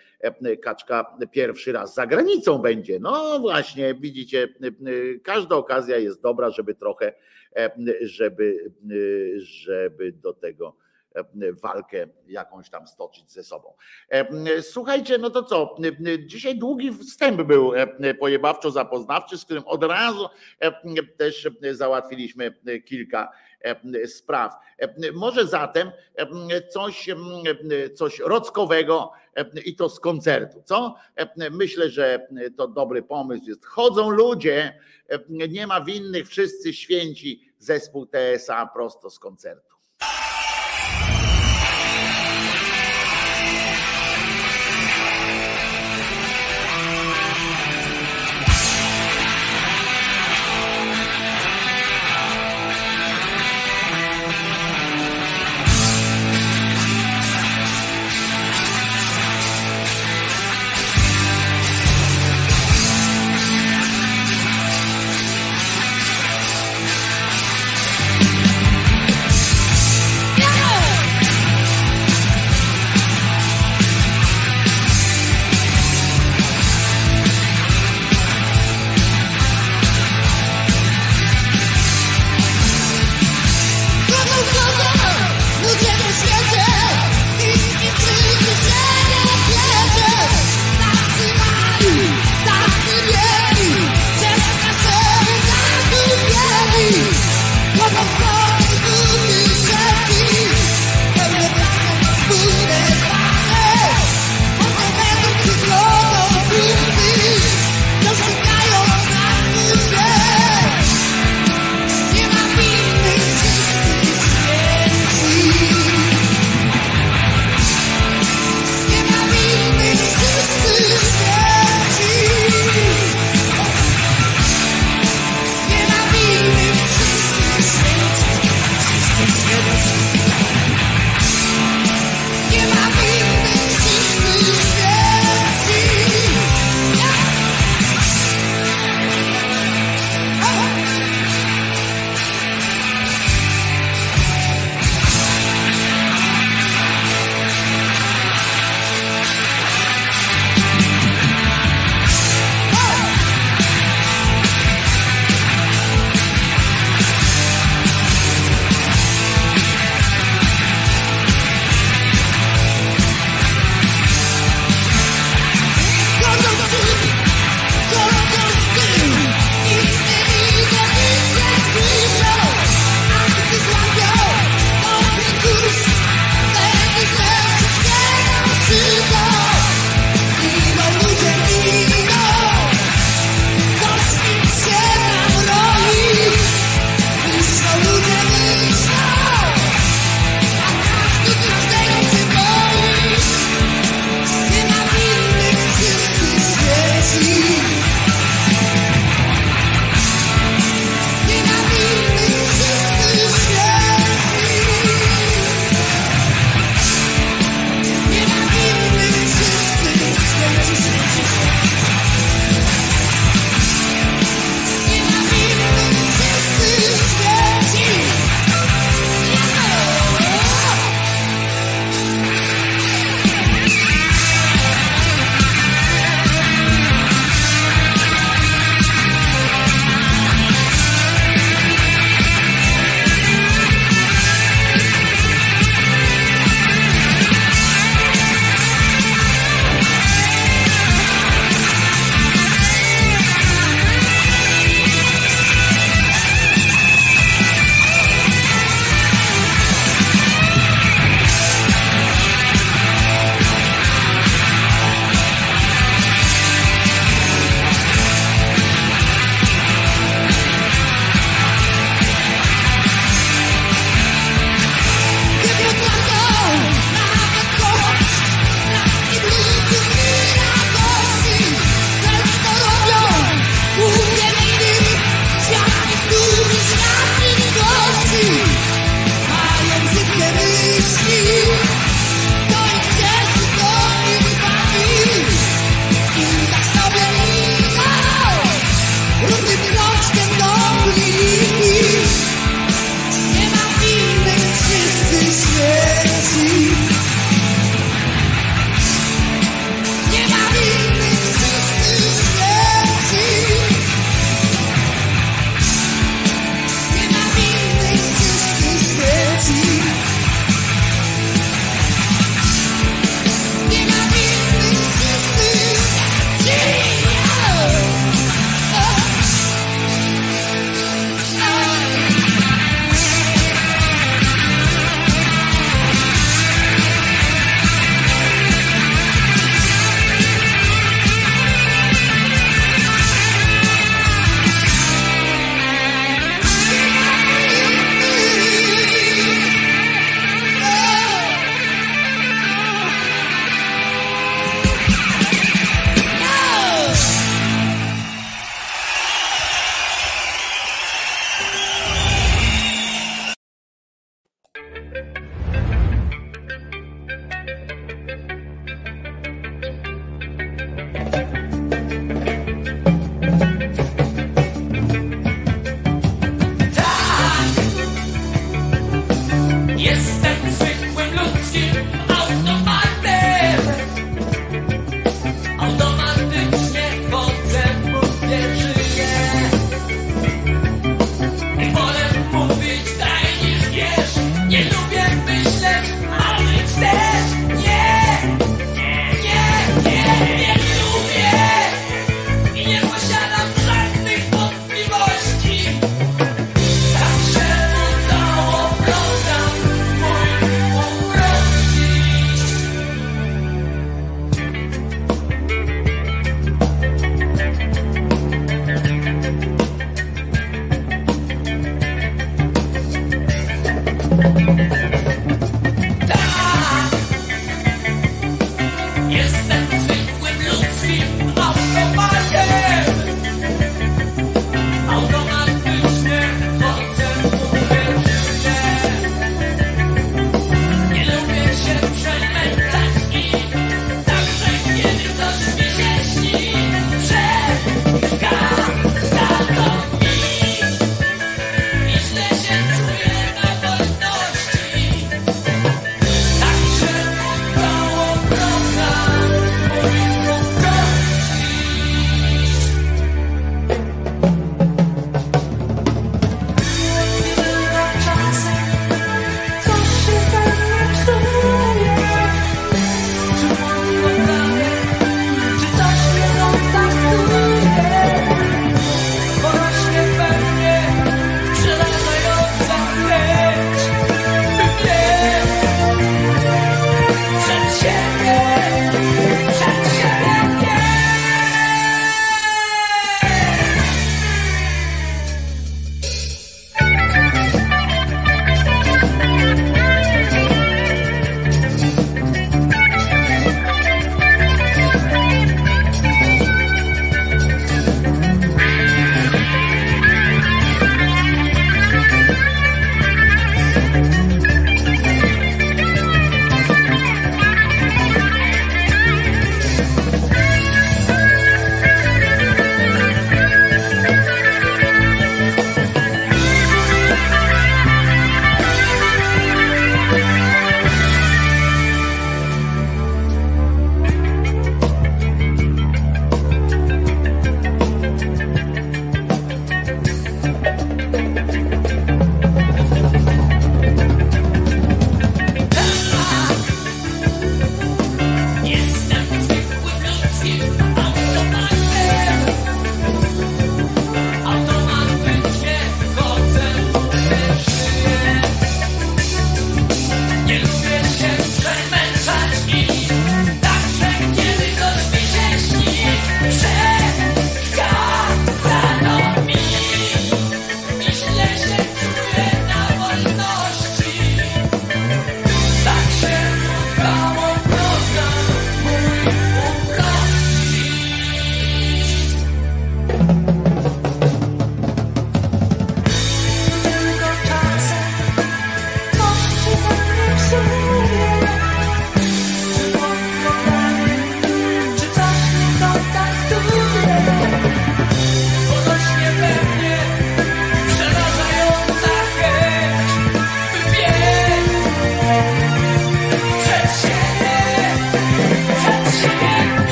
Kaczka pierwszy raz za granicą będzie. No właśnie, widzicie, każda okazja jest dobra, żeby trochę, żeby, żeby do tego walkę jakąś tam stoczyć ze sobą. E, słuchajcie, no to co? Dzisiaj długi wstęp był e, pojebawczo zapoznawczy, z którym od razu też załatwiliśmy kilka spraw. Może zatem coś, coś rockowego i to z koncertu, co? Myślę, że to dobry pomysł jest. Chodzą ludzie, nie ma winnych, wszyscy święci, zespół TSA prosto z koncertu.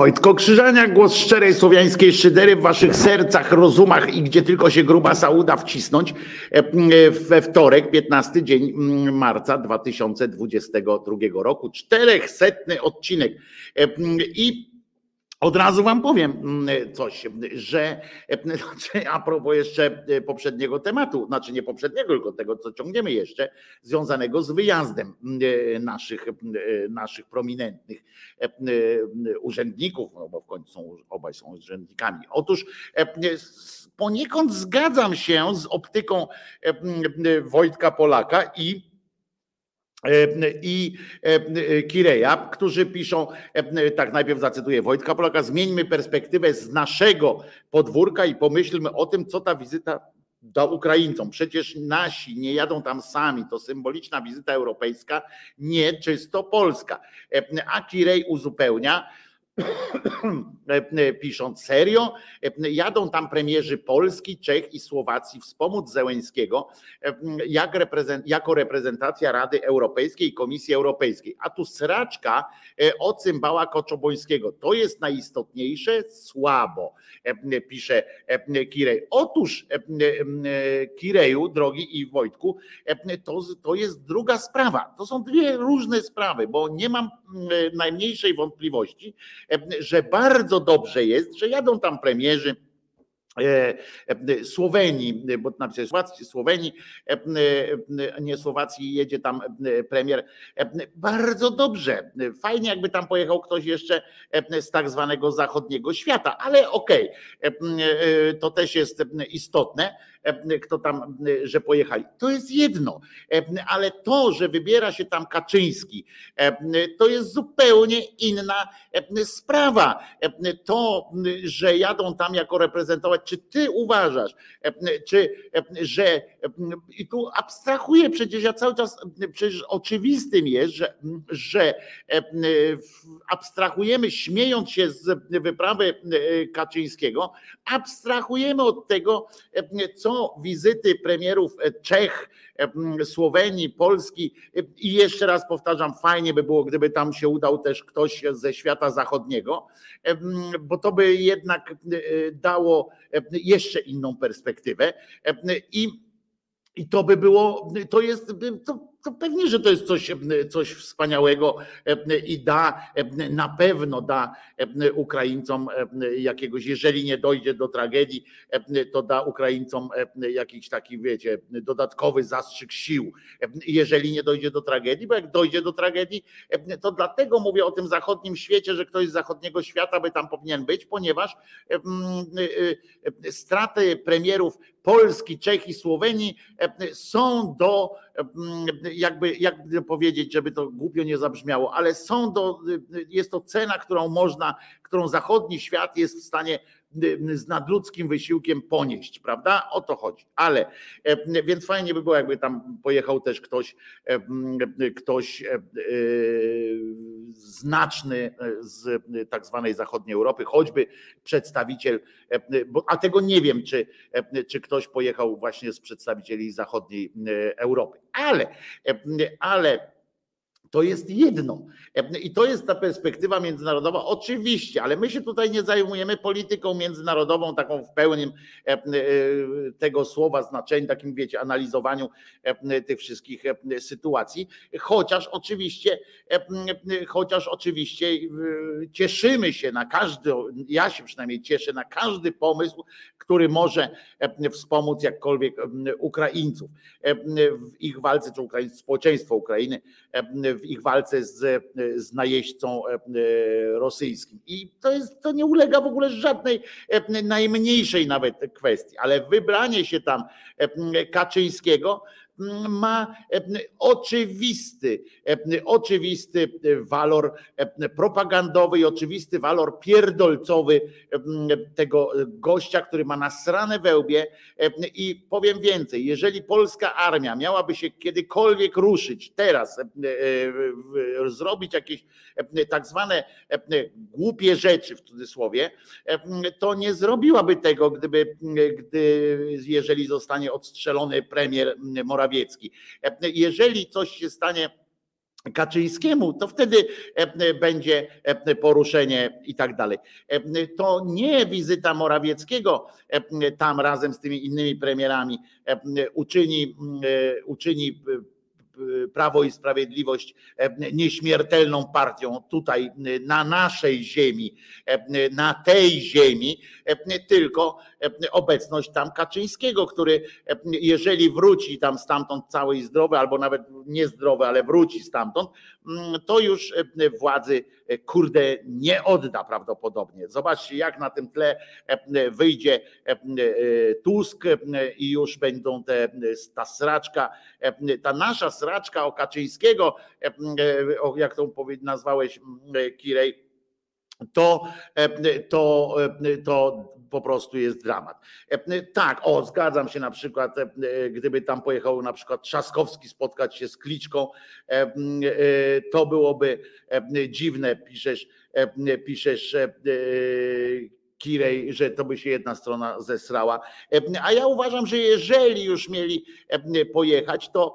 Wojtko Krzyżania, głos szczerej słowiańskiej szydery w waszych sercach, rozumach i gdzie tylko się gruba sauda wcisnąć we wtorek, 15 dzień marca 2022 roku. Czterechsetny odcinek. I od razu wam powiem mm, coś, że znaczy a propos jeszcze poprzedniego tematu, znaczy nie poprzedniego, tylko tego, co ciągniemy jeszcze, związanego z wyjazdem mm, naszych, mm, naszych prominentnych urzędników, no bo w końcu są, obaj są urzędnikami. Otóż poniekąd zgadzam się z optyką Wojtka Polaka i E, i e, Kireja, którzy piszą, e, tak najpierw zacytuję Wojtka Polaka, zmieńmy perspektywę z naszego podwórka i pomyślmy o tym, co ta wizyta da Ukraińcom. Przecież nasi nie jadą tam sami, to symboliczna wizyta europejska, nie czysto polska. A Kirej uzupełnia, pisząc serio, jadą tam premierzy Polski, Czech i Słowacji wspomóc Zełęńskiego jak reprezent, jako reprezentacja Rady Europejskiej i Komisji Europejskiej. A tu sraczka e, o cymbała Koczobońskiego. To jest najistotniejsze? Słabo, pisze Kirej. Otóż Kireju, drogi i Wojtku, to, to jest druga sprawa. To są dwie różne sprawy, bo nie mam najmniejszej wątpliwości, że bardzo dobrze jest, że jadą tam premierzy. E, e, Słowenii, bo napisać Słowacji, Słowenii, e, nie Słowacji, jedzie tam premier. Bardzo dobrze. Fajnie, jakby tam pojechał ktoś jeszcze z tak zwanego zachodniego świata, ale okej, okay. to też jest istotne kto tam, e, że pojechali. To jest jedno, e, ale to, że wybiera się tam Kaczyński, to jest zupełnie inna sprawa. To, że jadą tam jako reprezentować, czy ty uważasz, czy że i tu abstrahuję przecież ja cały czas, przecież oczywistym jest, że, że abstrahujemy, śmiejąc się z wyprawy Kaczyńskiego, abstrahujemy od tego, co są wizyty premierów e, Czech, e, Słowenii, Polski. E, i jeszcze raz powtarzam, fajnie by było, gdyby tam się udał też ktoś ze świata zachodniego, bo to by jednak dało jeszcze inną perspektywę. I i to by było, to jest, to, to pewnie, że to jest coś, coś wspaniałego i da, na pewno da Ukraińcom jakiegoś, jeżeli nie dojdzie do tragedii, to da Ukraińcom jakiś taki, wiecie, dodatkowy zastrzyk sił, jeżeli nie dojdzie do tragedii, bo jak dojdzie do tragedii, to dlatego mówię o tym zachodnim świecie, że ktoś z zachodniego świata by tam powinien być, ponieważ straty premierów Polski, Czech i Słowenii są do jakby, jakby powiedzieć, żeby to głupio nie zabrzmiało, ale są do, jest to cena, którą można, którą zachodni świat jest w stanie z nadludzkim wysiłkiem ponieść, prawda? O to chodzi. Ale więc fajnie by było, jakby tam pojechał też ktoś, ktoś znaczny z tak zwanej zachodniej Europy, choćby przedstawiciel, a tego nie wiem, czy, czy ktoś pojechał właśnie z przedstawicieli zachodniej Europy. Ale, ale to jest jedno. I to jest ta perspektywa międzynarodowa, oczywiście, ale my się tutaj nie zajmujemy polityką międzynarodową, taką w pełnym e, tego słowa znaczeniu, takim wiecie, analizowaniu tych wszystkich sytuacji. Chociaż oczywiście, chociaż oczywiście cieszymy się na każdy, ja się przynajmniej cieszę na każdy pomysł, który może wspomóc jakkolwiek Ukraińców w ich walce, czy Ukraińców, społeczeństwo Ukrainy w ich walce z, z najeźdźcą e, rosyjskim. I to, jest, to nie ulega w ogóle żadnej e, najmniejszej nawet kwestii, ale wybranie się tam e, Kaczyńskiego ma oczywisty, oczywisty walor propagandowy i oczywisty walor pierdolcowy tego gościa, który ma nasrane wełbie i powiem więcej, jeżeli polska armia miałaby się kiedykolwiek ruszyć teraz, zrobić jakieś tak zwane głupie rzeczy w cudzysłowie, to nie zrobiłaby tego, gdyby, gdy, jeżeli zostanie odstrzelony premier Morawiecki. Morawiecki. Jeżeli coś się stanie Kaczyńskiemu, to wtedy będzie poruszenie i tak dalej. To nie wizyta Morawieckiego tam razem z tymi innymi premierami uczyni, uczyni Prawo i Sprawiedliwość e, nieśmiertelną partią tutaj e, na naszej ziemi, e, na tej ziemi, tylko obecność tam Kaczyńskiego, który jeżeli wróci tam stamtąd cały i zdrowy, albo nawet niezdrowy, ale wróci stamtąd, mm, to już władzy kurde nie odda prawdopodobnie. Zobaczcie, jak na tym tle wyjdzie Tusk i już będą te, ta sraczka, ta nasza sraczka, o Kaczyńskiego, e, e, jak to nazwałeś e, Kirej, to, to, to po prostu jest dramat. Tak, o, zgadzam się na przykład, gdyby tam pojechał na przykład Trzaskowski spotkać się z Kliczką, to byłoby dziwne, piszesz, piszesz Kirej, że to by się jedna strona zesrała. A ja uważam, że jeżeli już mieli pojechać, to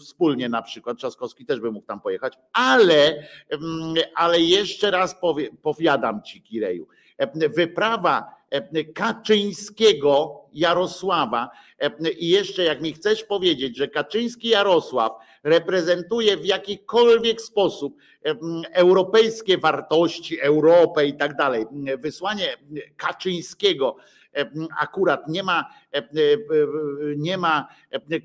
wspólnie na przykład, Trzaskowski też by mógł tam pojechać, ale, ale jeszcze raz powiadam ci, Kireju, wyprawa Kaczyńskiego Jarosława. I jeszcze jak mi chcesz powiedzieć, że Kaczyński Jarosław reprezentuje w jakikolwiek sposób europejskie wartości, Europę i tak dalej, wysłanie Kaczyńskiego akurat nie ma, nie ma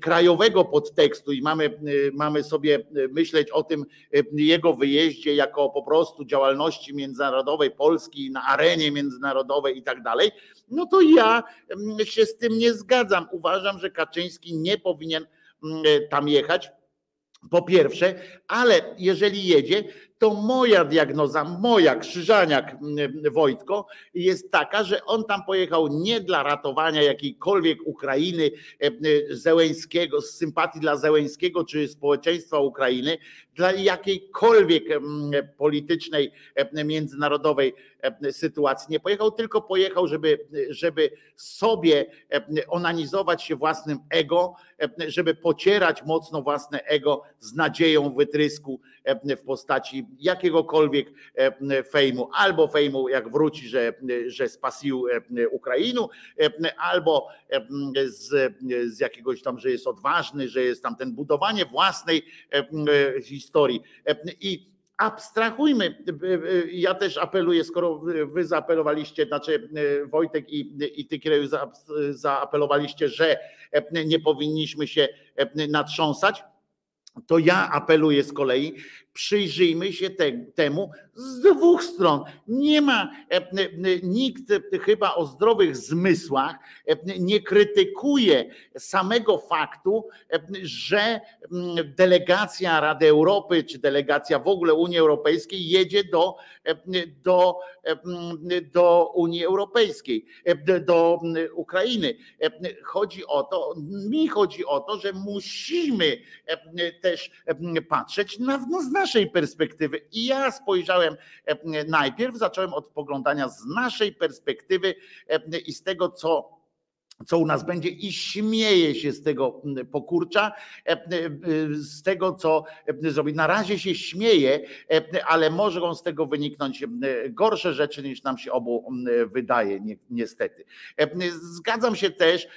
krajowego podtekstu i mamy, mamy sobie myśleć o tym jego wyjeździe jako po prostu działalności międzynarodowej Polski na arenie międzynarodowej i tak dalej, no to ja się z tym nie zgadzam. Uważam, że Kaczyński nie powinien tam jechać. Po pierwsze, ale jeżeli jedzie, to moja diagnoza, moja Krzyżaniak Wojtko jest taka, że on tam pojechał nie dla ratowania jakiejkolwiek Ukrainy e, e, Zełęńskiego, z sympatii dla Zełęńskiego czy społeczeństwa Ukrainy, dla jakiejkolwiek politycznej, e, międzynarodowej sytuacji. Nie pojechał, tylko pojechał, żeby, żeby sobie onanizować się własnym ego, żeby pocierać mocno własne ego z nadzieją wytrysku w postaci jakiegokolwiek e, fejmu, albo fejmu jak wróci, że, że spasił e, Ukrainę, e, albo z, z jakiegoś tam, że jest odważny, że jest tam ten budowanie własnej historii. I abstrahujmy. Ja też apeluję, skoro wy zaapelowaliście, znaczy Wojtek i, i ty, Kireju, zaapelowaliście, że nie powinniśmy się natrząsać, to ja apeluję z kolei, przyjrzyjmy się te, temu z dwóch stron. Nie ma e, e, nikt chyba o zdrowych zmysłach e, nie krytykuje samego faktu, że delegacja Rady Europy czy delegacja w ogóle Unii Europejskiej jedzie do, do, do Unii Europejskiej, do Ukrainy. Chodzi o to, mi chodzi o to, że musimy też patrzeć na, na naszej perspektywy. I ja spojrzałem e, najpierw, zacząłem od poglądania z naszej perspektywy e, i z tego, co co u nas będzie i śmieje się z tego pokurcza, e, z tego, co zrobi. Na razie się śmieje, ale mogą z tego wyniknąć gorsze rzeczy niż nam się obu wydaje, niestety. Zgadzam się też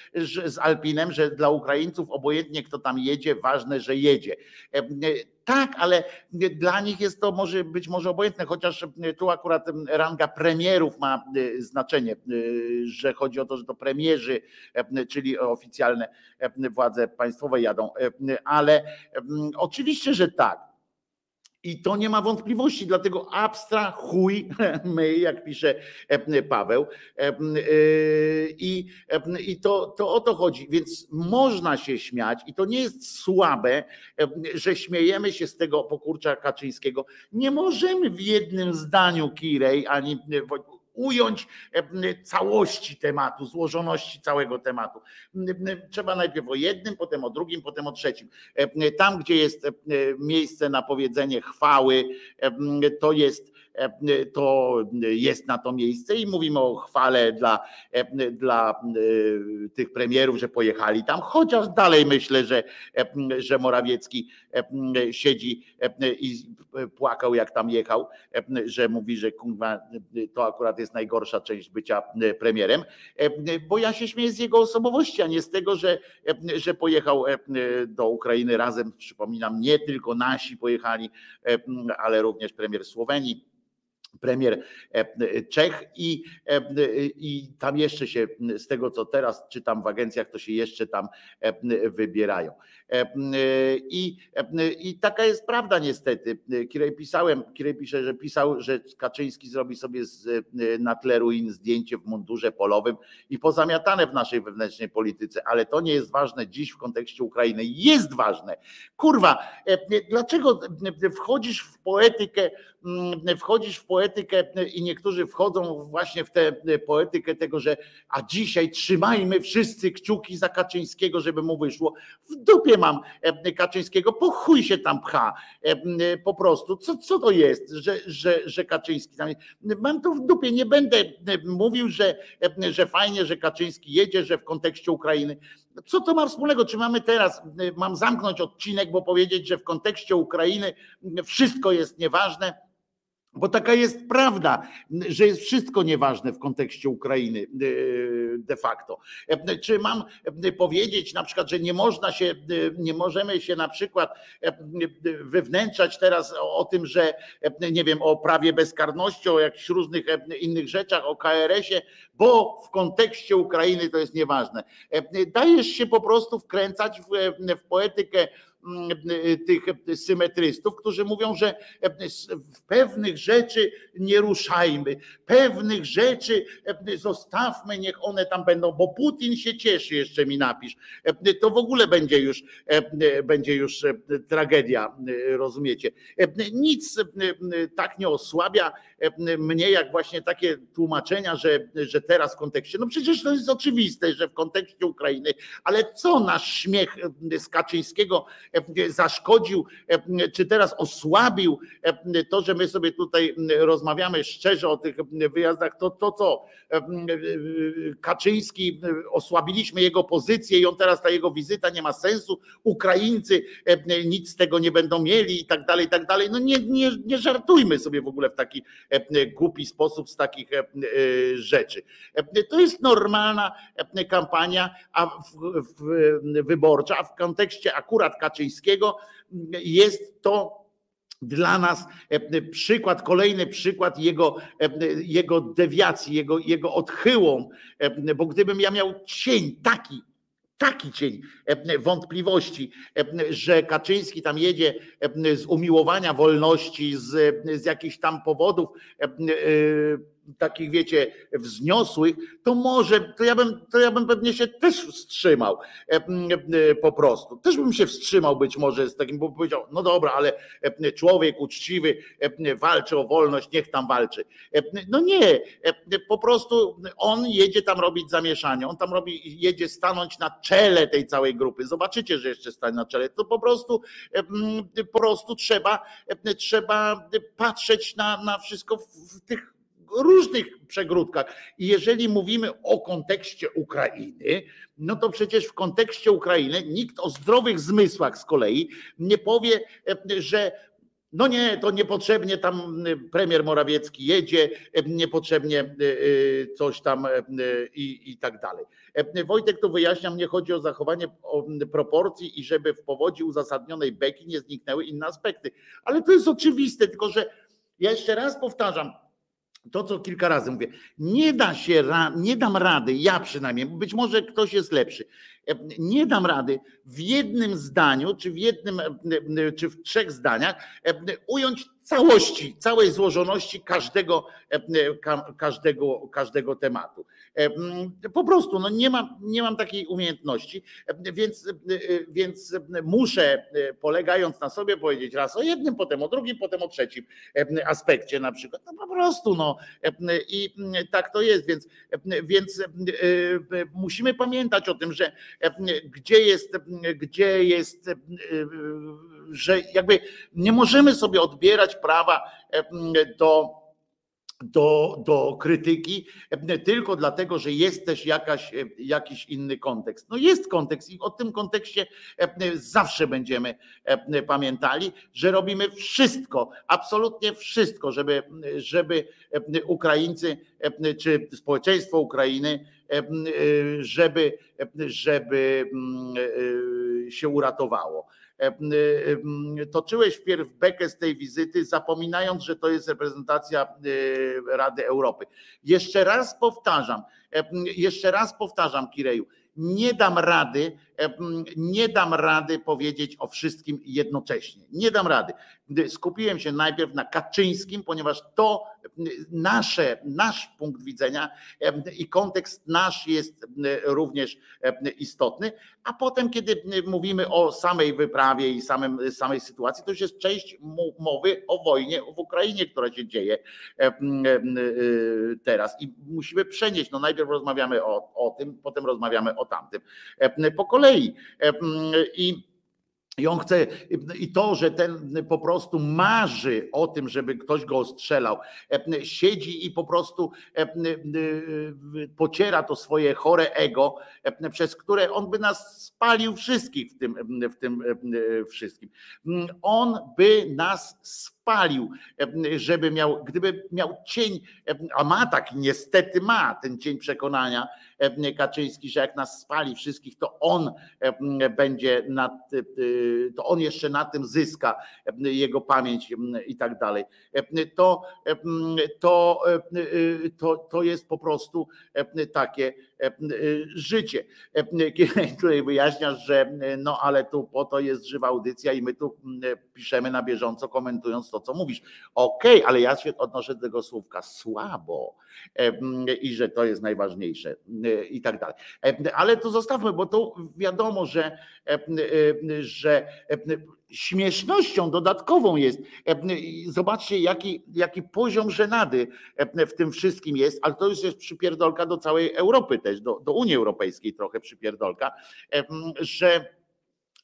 z Alpinem, że dla Ukraińców obojętnie kto tam jedzie, ważne, że jedzie tak, ale dla nich jest to może być może obojętne, chociaż tu akurat ranga premierów ma e, znaczenie, e, że chodzi o to, że to premierzy, e, czyli oficjalne władze państwowe jadą, ale oczywiście, że tak. I to nie ma wątpliwości, dlatego abstrahujmy, jak pisze e, Paweł. E, e, I, i to, to o to chodzi. Więc można się śmiać, i to nie jest słabe, że śmiejemy się z tego pokurcza Kaczyńskiego. Nie możemy w jednym zdaniu, Kirej, ani ująć całości tematu, złożoności całego tematu. Trzeba najpierw o jednym, potem o drugim, potem o trzecim. Tam, gdzie jest miejsce na powiedzenie chwały, to jest to jest na to miejsce i mówimy o chwale dla, dla tych premierów, że pojechali tam, chociaż dalej myślę, że, że Morawiecki siedzi i płakał jak tam jechał, że mówi, że to akurat jest najgorsza część bycia premierem, bo ja się śmieję z jego osobowości, a nie z tego, że, że pojechał do Ukrainy razem, przypominam, nie tylko nasi pojechali, ale również premier Słowenii premier e, Czech i, e, i tam jeszcze się z tego co teraz czytam w agencjach, to się jeszcze tam e, wybierają. I, i taka jest prawda niestety. Kirej pisałem, Kirej pisze, że pisał, że Kaczyński zrobi sobie z, na tle ruin zdjęcie w mundurze polowym i pozamiatane w naszej wewnętrznej polityce, ale to nie jest ważne dziś w kontekście Ukrainy. Jest ważne. Kurwa, dlaczego wchodzisz w poetykę, wchodzisz w poetykę poetykę i niektórzy wchodzą właśnie w tę poetykę tego, że a dzisiaj trzymajmy wszyscy kciuki za Kaczyńskiego, żeby mu wyszło. W dupie mam e, Kaczyńskiego, po chuj się tam pcha po prostu. Co, co to jest, że, że, że Kaczyński tam Mam to w dupie, nie będę mówił, że, że fajnie, że Kaczyński jedzie, że w kontekście Ukrainy. Co to ma wspólnego? Czy mamy teraz, mam zamknąć odcinek, bo powiedzieć, że w kontekście Ukrainy wszystko jest nieważne? Bo taka jest prawda, że jest wszystko nieważne w kontekście Ukrainy e, de facto. E, czy mam e, powiedzieć na przykład, że nie można się, nie możemy się na przykład wywnętrzać teraz o tym, że nie wiem, o prawie bezkarności, o jakichś różnych innych rzeczach, o KRS-ie, bo w kontekście Ukrainy to jest nieważne. Dajesz się po prostu wkręcać w, w poetykę tych symetrystów, którzy mówią, że w pewnych rzeczy nie ruszajmy, pewnych rzeczy zostawmy, niech one tam będą, bo Putin się cieszy, jeszcze mi napisz. To w ogóle będzie już, będzie już tragedia, rozumiecie? Nic tak nie osłabia mnie, jak właśnie takie tłumaczenia, że, że teraz w kontekście, no przecież to jest oczywiste, że w kontekście Ukrainy, ale co nasz śmiech z Kaczyńskiego zaszkodził, czy teraz osłabił to, że my sobie tutaj rozmawiamy szczerze o tych wyjazdach, to, to co Kaczyński, osłabiliśmy jego pozycję i on teraz ta jego wizyta nie ma sensu, Ukraińcy nic z tego nie będą mieli i tak dalej, i tak dalej. No nie, nie, nie żartujmy sobie w ogóle w taki głupi sposób z takich rzeczy. To jest normalna kampania wyborcza, a w kontekście akurat Kaczyńskiego jest to dla nas e, przykład, kolejny przykład jego, e, jego dewiacji, jego, jego odchyłą, e, bo gdybym ja miał cień taki, taki cień wątpliwości, że Kaczyński tam jedzie z umiłowania wolności, z, z jakichś tam powodów takich wiecie, wzniosłych, to może, to ja bym, to ja bym pewnie się też wstrzymał e, e, po prostu. Też bym się wstrzymał być może z takim, bo powiedział, no dobra, ale e, człowiek uczciwy walczy o wolność, niech tam walczy. No nie, po prostu on jedzie tam robić zamieszanie, on tam robi, jedzie stanąć na czele tej całej grupy. Zobaczycie, że jeszcze stanie na czele. To po prostu, po prostu trzeba, trzeba patrzeć na, na wszystko w tych różnych przegródkach. I jeżeli mówimy o kontekście Ukrainy, no to przecież w kontekście Ukrainy nikt o zdrowych zmysłach z kolei nie powie, że no nie, to niepotrzebnie tam premier Morawiecki jedzie, niepotrzebnie coś tam i, i tak dalej. Wojtek to wyjaśnia, mnie chodzi o zachowanie proporcji i żeby w powodzi uzasadnionej beki nie zniknęły inne aspekty. Ale to jest oczywiste, tylko że ja jeszcze raz powtarzam, to, co kilka razy mówię, nie da się, nie dam rady, ja przynajmniej, być może ktoś jest lepszy, e, nie dam rady w jednym zdaniu, czy w jednym, e, czy w trzech zdaniach e, ująć całości, całej złożoności każdego, każdego, każdego tematu. Po prostu no nie, mam, nie mam takiej umiejętności, więc, więc muszę, polegając na sobie, powiedzieć raz o jednym, potem o drugim, potem o trzecim aspekcie na przykład. No po prostu, no i tak to jest, więc, więc musimy pamiętać o tym, że gdzie jest, gdzie jest, że jakby nie możemy sobie odbierać prawa do do, do krytyki tylko dlatego, że jest też jakaś, jakiś inny kontekst. No jest kontekst i o tym kontekście zawsze będziemy pamiętali, że robimy wszystko, absolutnie wszystko, żeby, żeby Ukraińcy czy społeczeństwo Ukrainy, żeby, żeby się uratowało. Toczyłeś wpierw bekę z tej wizyty, zapominając, że to jest reprezentacja Rady Europy. Jeszcze raz powtarzam, jeszcze raz powtarzam, Kireju, nie dam rady, nie dam rady powiedzieć o wszystkim jednocześnie. Nie dam rady. Skupiłem się najpierw na Kaczyńskim, ponieważ to nasze, nasz punkt widzenia i kontekst nasz jest również istotny, a potem, kiedy mówimy o samej wyprawie i samym, samej sytuacji, to już jest część mowy o wojnie w Ukrainie, która się dzieje teraz i musimy przenieść, no najpierw rozmawiamy o, o tym, potem rozmawiamy o tamtym po kolei i i on chce, i to, że ten po prostu marzy o tym, żeby ktoś go ostrzelał, siedzi i po prostu pociera to swoje chore ego, przez które on by nas spalił wszystkich w tym, w tym wszystkim. On by nas spalił, żeby miał, gdyby miał cień, a ma tak, niestety ma ten cień przekonania Kaczyński, że jak nas spali wszystkich, to on będzie nad, to on jeszcze na tym zyska jego pamięć i tak dalej. To, to, to, to jest po prostu takie życie. Tutaj wyjaśniasz, że no ale tu po to jest żywa audycja i my tu piszemy na bieżąco, komentując to, co mówisz. Okej, okay, ale ja się odnoszę do tego słówka słabo i że to jest najważniejsze i tak dalej. Ale to zostawmy, bo to wiadomo, że, że śmiesznością dodatkową jest. Zobaczcie, jaki, jaki poziom żenady w tym wszystkim jest, ale to już jest przypierdolka do całej Europy też, do, do Unii Europejskiej trochę przypierdolka, że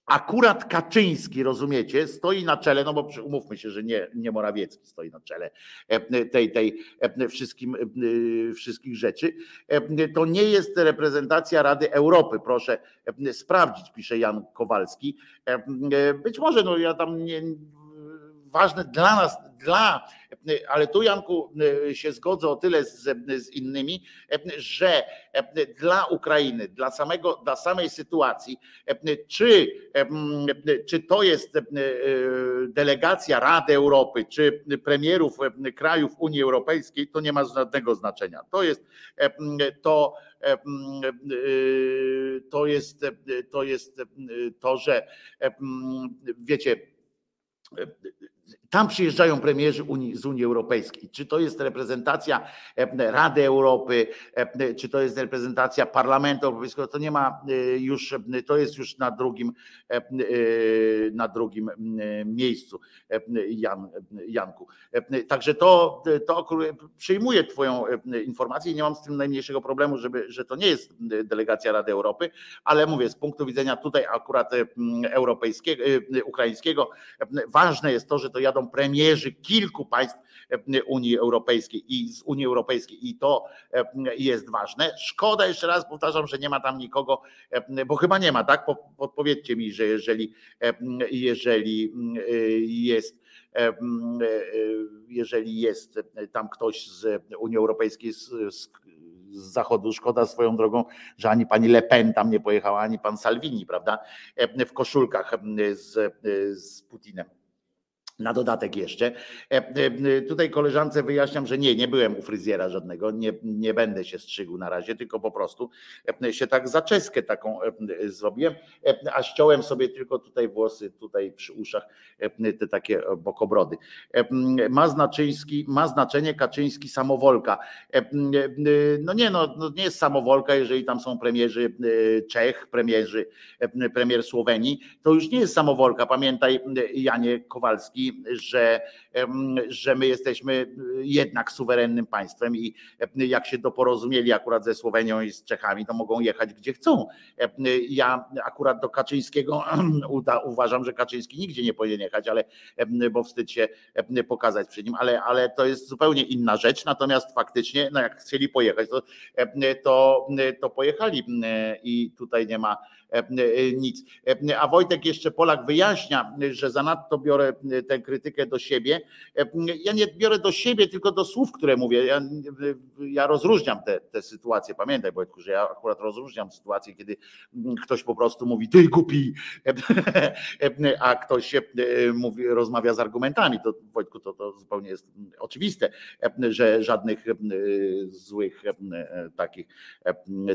Akurat Kaczyński, rozumiecie, stoi na czele, no bo umówmy się, że nie, nie Morawiecki stoi na czele e, tej, tej e, wszystkim, e, wszystkich rzeczy. To nie jest reprezentacja Rady Europy, proszę sprawdzić, pisze Jan Kowalski. Być może, no ja tam nie, ważne dla nas, dla, ale tu Janku się zgodzę o tyle z, z innymi, że dla Ukrainy, dla, samego, dla samej sytuacji, czy, czy to jest delegacja Rady Europy, czy premierów krajów Unii Europejskiej, to nie ma żadnego znaczenia. To jest to, to jest to, jest to że wiecie, tam przyjeżdżają premierzy Unii, z Unii Europejskiej. Czy to jest reprezentacja e, Rady Europy, e, czy to jest reprezentacja Parlamentu Europejskiego, to nie ma e, już, to jest już na drugim, na drugim miejscu, Jan, Janku. Także to, to przyjmuję Twoją informację i nie mam z tym najmniejszego problemu, żeby, że to nie jest delegacja Rady Europy, ale mówię, z punktu widzenia tutaj akurat europejskiego, ukraińskiego, ważne jest to, że to jadą premierzy kilku państw e, Unii Europejskiej i z Unii Europejskiej i to e, jest ważne. Szkoda, jeszcze raz powtarzam, że nie ma tam nikogo, e, bo chyba nie ma, tak? Podpowiedzcie mi, że jeżeli, jeżeli jest jeżeli jest tam ktoś z Unii Europejskiej, z, z, z zachodu. Szkoda swoją drogą, że ani pani Le Pen tam nie pojechała, ani pan Salvini, prawda? W koszulkach z, z Putinem. Na dodatek jeszcze. E, e, tutaj koleżance wyjaśniam, że nie, nie byłem u fryzjera żadnego, nie, nie będę się strzygł na razie, tylko po prostu e, się tak zaczeskę taką zrobiłem, a ściąłem sobie tylko tutaj włosy, tutaj przy uszach, te takie bokobrody. Ma, znaczyński, ma znaczenie Kaczyński samowolka. No nie, no, no nie jest samowolka, jeżeli tam są premierzy Czech, premierzy, premier Słowenii, to już nie jest samowolka. Pamiętaj Janie Kowalski, że, że my jesteśmy jednak suwerennym państwem i jak się doporozumieli akurat ze Słowenią i z Czechami, to mogą jechać gdzie chcą. Ja akurat do Kaczyńskiego uważam, że Kaczyński nigdzie nie powinien jechać, ale bo wstyd się pokazać przed nim, ale, ale to jest zupełnie inna rzecz. Natomiast faktycznie, no jak chcieli pojechać, to, to, to pojechali i tutaj nie ma nic. A Wojtek jeszcze Polak wyjaśnia, że zanadto biorę tę krytykę do siebie. Ja nie biorę do siebie, tylko do słów, które mówię. Ja, ja rozróżniam te, te sytuacje. Pamiętaj, Wojtku, że ja akurat rozróżniam sytuacje, kiedy ktoś po prostu mówi, ty głupi, a ktoś mówi, rozmawia z argumentami. To Wojtku, to, to zupełnie jest oczywiste, że żadnych złych takich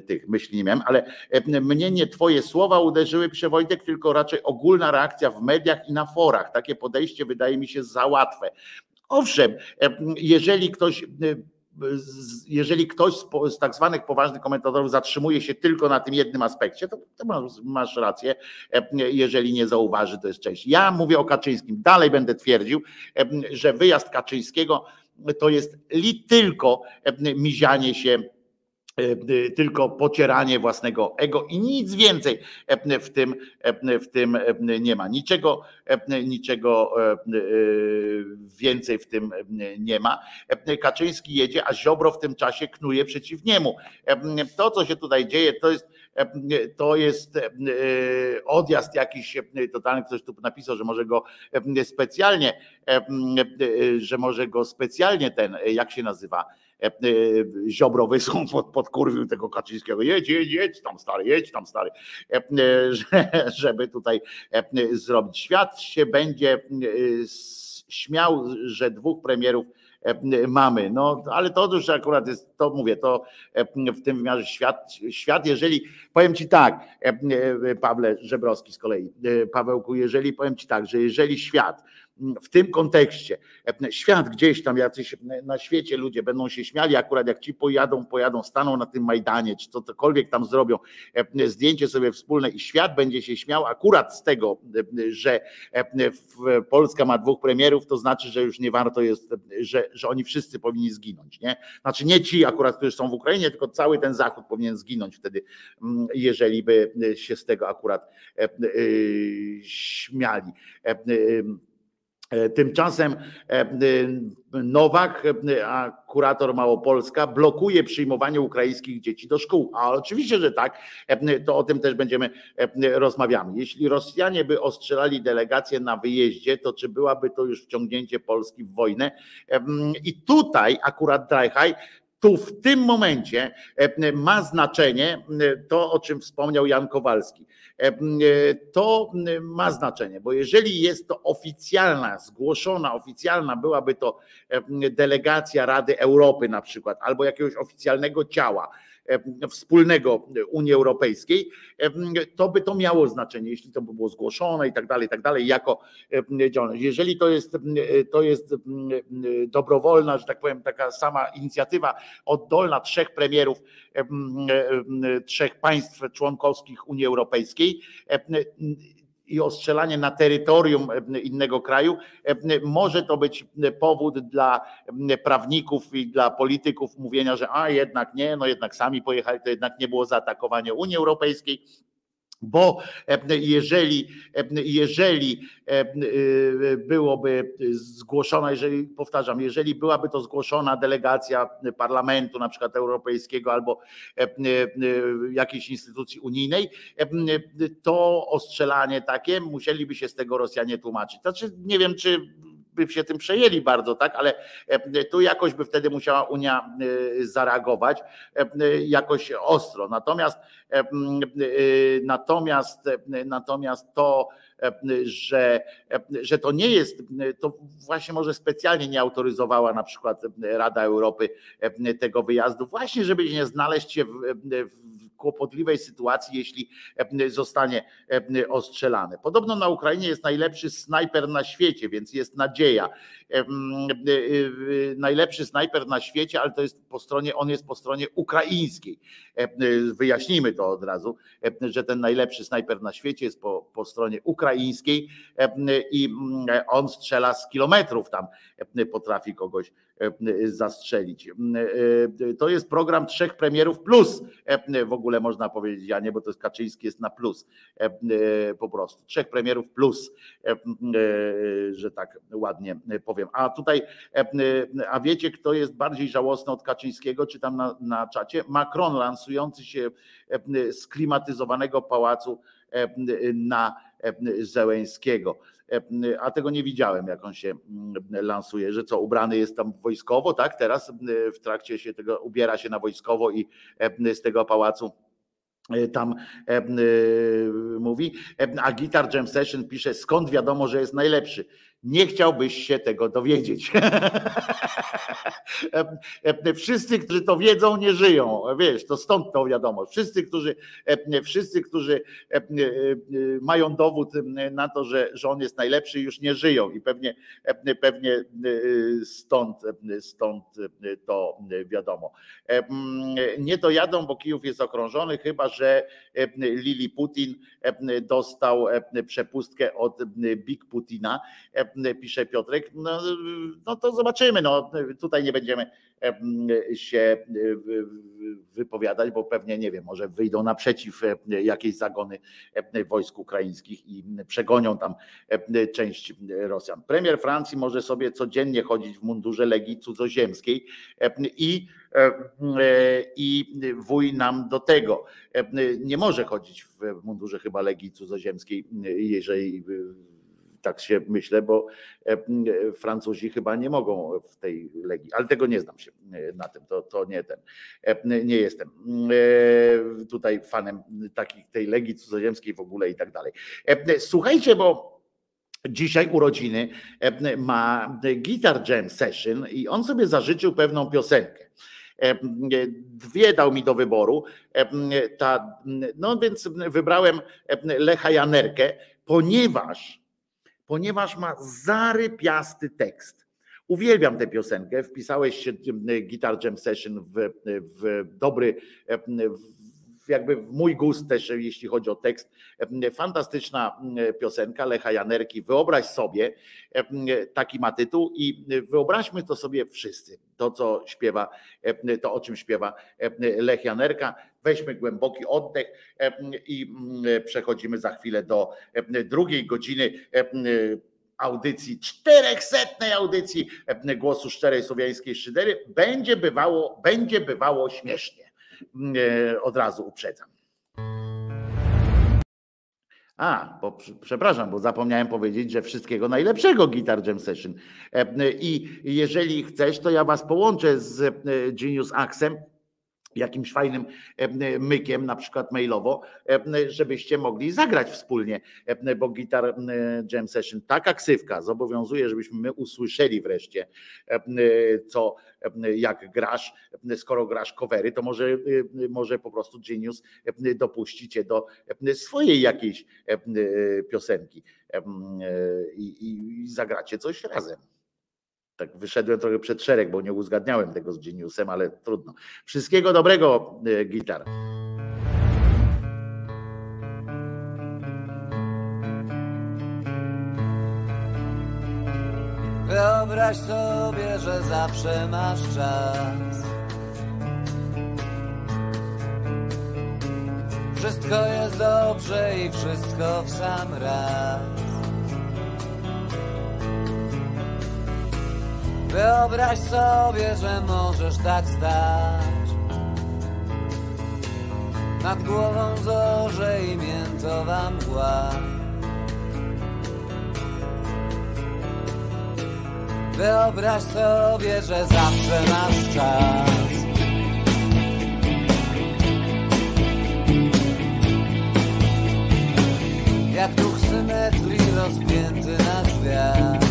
tych myśli nie miałem, ale mnie nie twoje słowa uderzyły Przewojtek, tylko raczej ogólna reakcja w mediach i na forach. Takie podejście wydaje mi się za łatwe. Owszem, jeżeli ktoś jeżeli ktoś z, tak zwanych poważnych komentatorów zatrzymuje się tylko na tym jednym aspekcie, to, to masz, masz, rację, jeżeli nie zauważy, to jest część. Ja mówię o Kaczyńskim, dalej będę twierdził, że wyjazd Kaczyńskiego to jest li tylko mizianie się E, e, tylko pocieranie własnego ego i nic więcej e, w tym, w tym nie ma. Niczego, niczego więcej w tym nie ma. Kaczyński jedzie, a Ziobro w tym czasie knuje przeciw niemu. To, co się tutaj dzieje, to jest to jest odjazd jakiś totalny, ktoś tu napisał, że może go specjalnie, że może go specjalnie ten, jak się nazywa, E, e, Ziobro wysłał pod, podkurwił tego Kaczyńskiego, jedź, jedź, jedź tam stary, jedź tam stary, e, żeby tutaj zrobić. Świat się będzie śmiał, że dwóch premierów mamy. No, ale to już akurat jest, to mówię, to w tym wymiarze świat, świat, jeżeli, powiem Ci tak, Pawle Żebrowski z kolei, Pawełku, jeżeli powiem Ci tak, że jeżeli świat w tym kontekście świat gdzieś tam, jacyś na świecie ludzie będą się śmiali, akurat jak ci pojadą, pojadą, staną na tym Majdanie, czy cokolwiek tam zrobią, zdjęcie sobie wspólne i świat będzie się śmiał akurat z tego, że Polska ma dwóch premierów, to znaczy, że już nie warto jest, że, że oni wszyscy powinni zginąć. Nie? Znaczy nie ci akurat, którzy są w Ukrainie, tylko cały ten Zachód powinien zginąć wtedy, jeżeli by się z tego akurat śmiali. E, tymczasem e, Nowak, a kurator Małopolska, blokuje przyjmowanie ukraińskich dzieci do szkół. A oczywiście, że tak, to o tym też będziemy rozmawiamy. Jeśli Rosjanie by ostrzelali delegację na wyjeździe, to czy byłaby to już wciągnięcie Polski w wojnę? I tutaj akurat Drajhaj tu w tym momencie ma znaczenie to, o czym wspomniał Jan Kowalski. To ma znaczenie, bo jeżeli jest to oficjalna, zgłoszona, oficjalna byłaby to delegacja Rady Europy na przykład, albo jakiegoś oficjalnego ciała, wspólnego Unii Europejskiej, to by to miało znaczenie, jeśli to by było zgłoszone i tak dalej, i tak dalej, jako działalność. Jeżeli to jest, to jest dobrowolna, że tak powiem, taka sama inicjatywa oddolna trzech premierów, trzech państw członkowskich Unii Europejskiej, i ostrzelanie na terytorium e, innego kraju, e, może to być powód dla prawników i dla polityków mówienia, że a jednak nie, no jednak sami pojechali, to jednak nie było zaatakowanie Unii Europejskiej bo e, jeżeli, e, jeżeli e, byłoby zgłoszona, jeżeli powtarzam, jeżeli byłaby to zgłoszona delegacja Parlamentu na przykład Europejskiego albo jakiejś instytucji unijnej, to ostrzelanie takie musieliby się z tego Rosjanie tłumaczyć. Znaczy nie wiem, czy by się tym przejęli bardzo, tak, ale tu jakoś by wtedy musiała Unia zareagować jakoś ostro. Natomiast Natomiast, natomiast to, że, że to nie jest, to właśnie może specjalnie nie autoryzowała na przykład Rada Europy tego wyjazdu, właśnie żeby nie znaleźć się w, w kłopotliwej sytuacji, jeśli zostanie ostrzelany. Podobno na Ukrainie jest najlepszy snajper na świecie, więc jest nadzieja. Najlepszy snajper na świecie, ale to jest po stronie, on jest po stronie ukraińskiej. Wyjaśnijmy to od razu, że ten najlepszy snajper na świecie jest po, po stronie ukraińskiej i on strzela z kilometrów tam, potrafi kogoś zastrzelić. To jest program trzech premierów plus, w ogóle można powiedzieć, ja nie, bo to jest Kaczyński jest na plus, po prostu. Trzech premierów plus, że tak ładnie powiem. A tutaj, a wiecie, kto jest bardziej żałosny od Kaczyńskiego, czy tam na, na czacie? Macron lansujący się z klimatyzowanego pałacu na Zełęskiego. A tego nie widziałem, jak on się lansuje, że co, ubrany jest tam wojskowo, tak? Teraz w trakcie się tego ubiera się na wojskowo i z tego pałacu tam mówi. A Guitar Jam Session pisze, skąd wiadomo, że jest najlepszy nie chciałbyś się tego dowiedzieć. Wszyscy, którzy to wiedzą, nie żyją. Wiesz, to stąd to wiadomo. Wszyscy, którzy, wszyscy, którzy mają dowód na to, że, że on jest najlepszy, już nie żyją i pewnie, pewnie stąd, stąd to wiadomo. Nie dojadą, bo Kijów jest okrążony, chyba że Lili Putin dostał przepustkę od Big Putina pisze Piotrek, no, no to zobaczymy. No, tutaj nie będziemy się wypowiadać, bo pewnie nie wiem, może wyjdą naprzeciw jakieś zagony wojsk ukraińskich i przegonią tam część Rosjan. Premier Francji może sobie codziennie chodzić w mundurze legii cudzoziemskiej i i wuj nam do tego. Nie może chodzić w mundurze chyba legii cudzoziemskiej, jeżeli tak się myślę, bo e, Francuzi chyba nie mogą w tej legii, ale tego nie znam się e, na tym, to, to nie ten, e, nie jestem tutaj fanem takiej tej legii cudzoziemskiej w ogóle i tak dalej. Słuchajcie, bo Dzisiaj urodziny ma Guitar Jam Session i on sobie zażyczył pewną piosenkę. Dwie dał mi do wyboru. Ta, no więc wybrałem Lecha Janerkę, ponieważ ponieważ ma zarypiasty tekst. Uwielbiam tę piosenkę. Wpisałeś się Guitar Jam Session w, w dobry, jakby w mój gust też, jeśli chodzi o tekst. Fantastyczna piosenka Lecha Janerki. Wyobraź sobie, taki ma tytuł i wyobraźmy to sobie wszyscy. To, co śpiewa, to o czym śpiewa Lech Janerka. Weźmy głęboki oddech i przechodzimy za chwilę do drugiej godziny audycji, czterechsetnej audycji głosu szczerej słowiańskiej szydery. Będzie bywało, będzie bywało śmiesznie. E, od razu uprzedzam. A, bo przepraszam, bo zapomniałem powiedzieć, że wszystkiego najlepszego Guitar Jam Session. E, I jeżeli chcesz, to ja was połączę z e, Genius Axem jakimś fajnym mykiem, na przykład mailowo, żebyście mogli zagrać wspólnie, bo Guitar Jam Session, taka ksywka zobowiązuje, żebyśmy my usłyszeli wreszcie, co, jak grasz, skoro grasz covery, to może, może po prostu Genius dopuścicie do swojej jakiejś piosenki i, i zagracie coś razem. Tak wyszedłem trochę przed szereg, bo nie uzgadniałem tego z Geniusem, ale trudno. Wszystkiego dobrego, e, gitar. Wyobraź sobie, że zawsze masz czas. Wszystko jest dobrze i wszystko w sam raz. Wyobraź sobie, że możesz tak stać. Nad głową zorze i miętowa mgła Wyobraź sobie, że zawsze masz czas. Jak duch symetrii spięty na drzwiach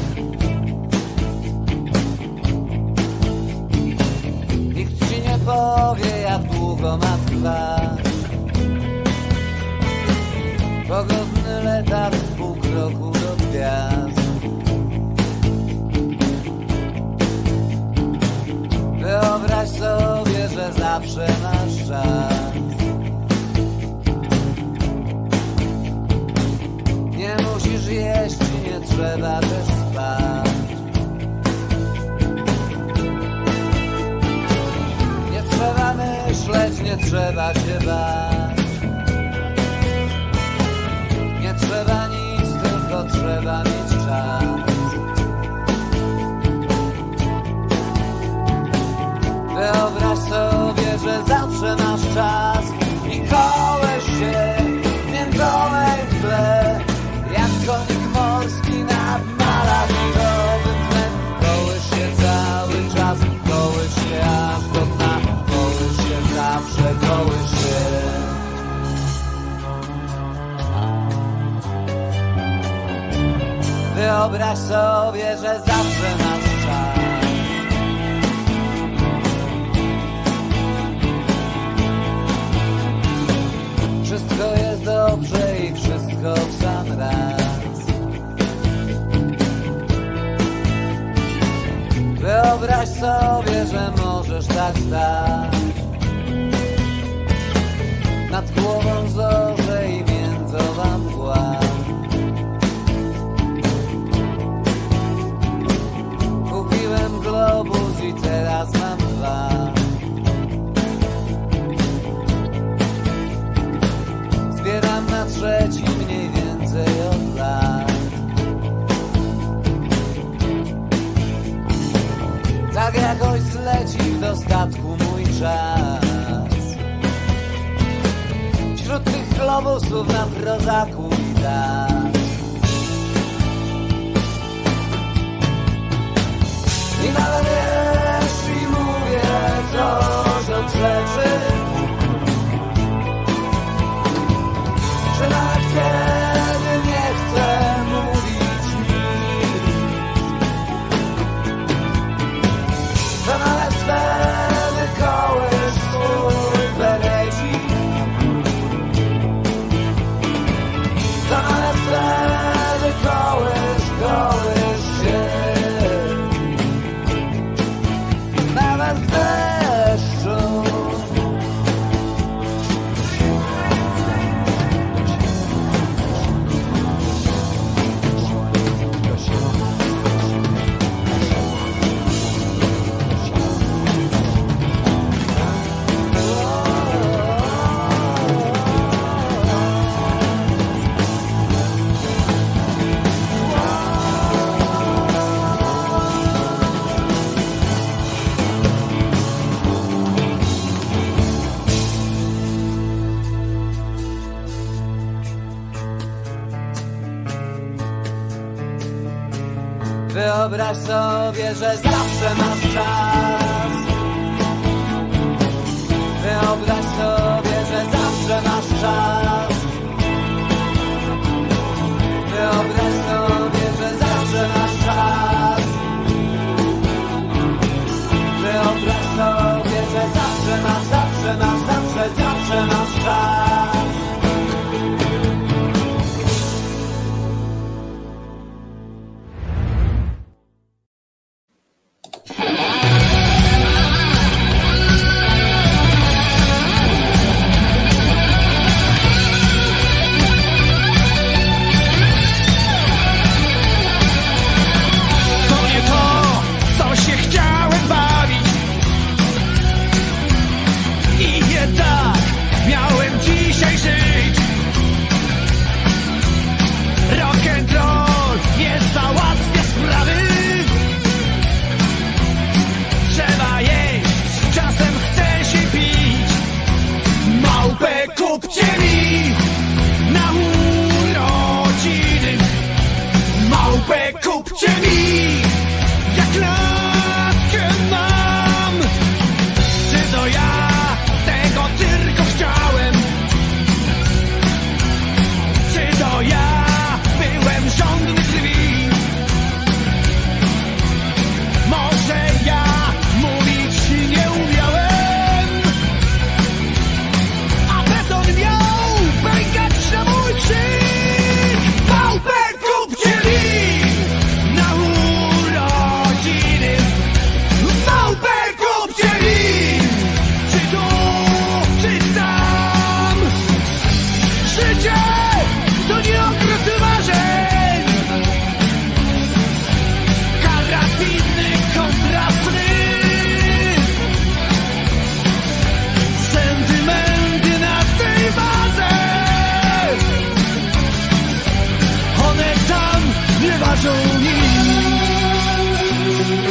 długo ma trwać Pogodny letarg pół kroku do gwiazd. Wyobraź sobie, że zawsze masz czas. Nie musisz jeść, nie trzeba też myśleć, nie trzeba się bać. Nie trzeba nic, tylko trzeba mieć czas. Wyobraź sobie, że zawsze masz czas Wyobraź sobie, że zawsze masz czas. Wszystko jest dobrze i wszystko w sam raz. Wyobraź sobie, że możesz tak stać. Nad głową zorze i międzowa mgła. Kupiłem globus i teraz mam dwa. Zbieram na trzeci mniej więcej od lat Tak jakoś zleci w dostatku mój czas globusów na prozaku i tak I nawet jeśli mówię coś od rzeczy. Że nawet kiedy Wyobraź sobie, że zawsze masz czas. Wyobraź sobie, że zawsze masz czas. Wyobraź sobie, że zawsze masz czas. Wyobraź sobie, że zawsze masz, zawsze masz, zawsze, zawsze masz czas.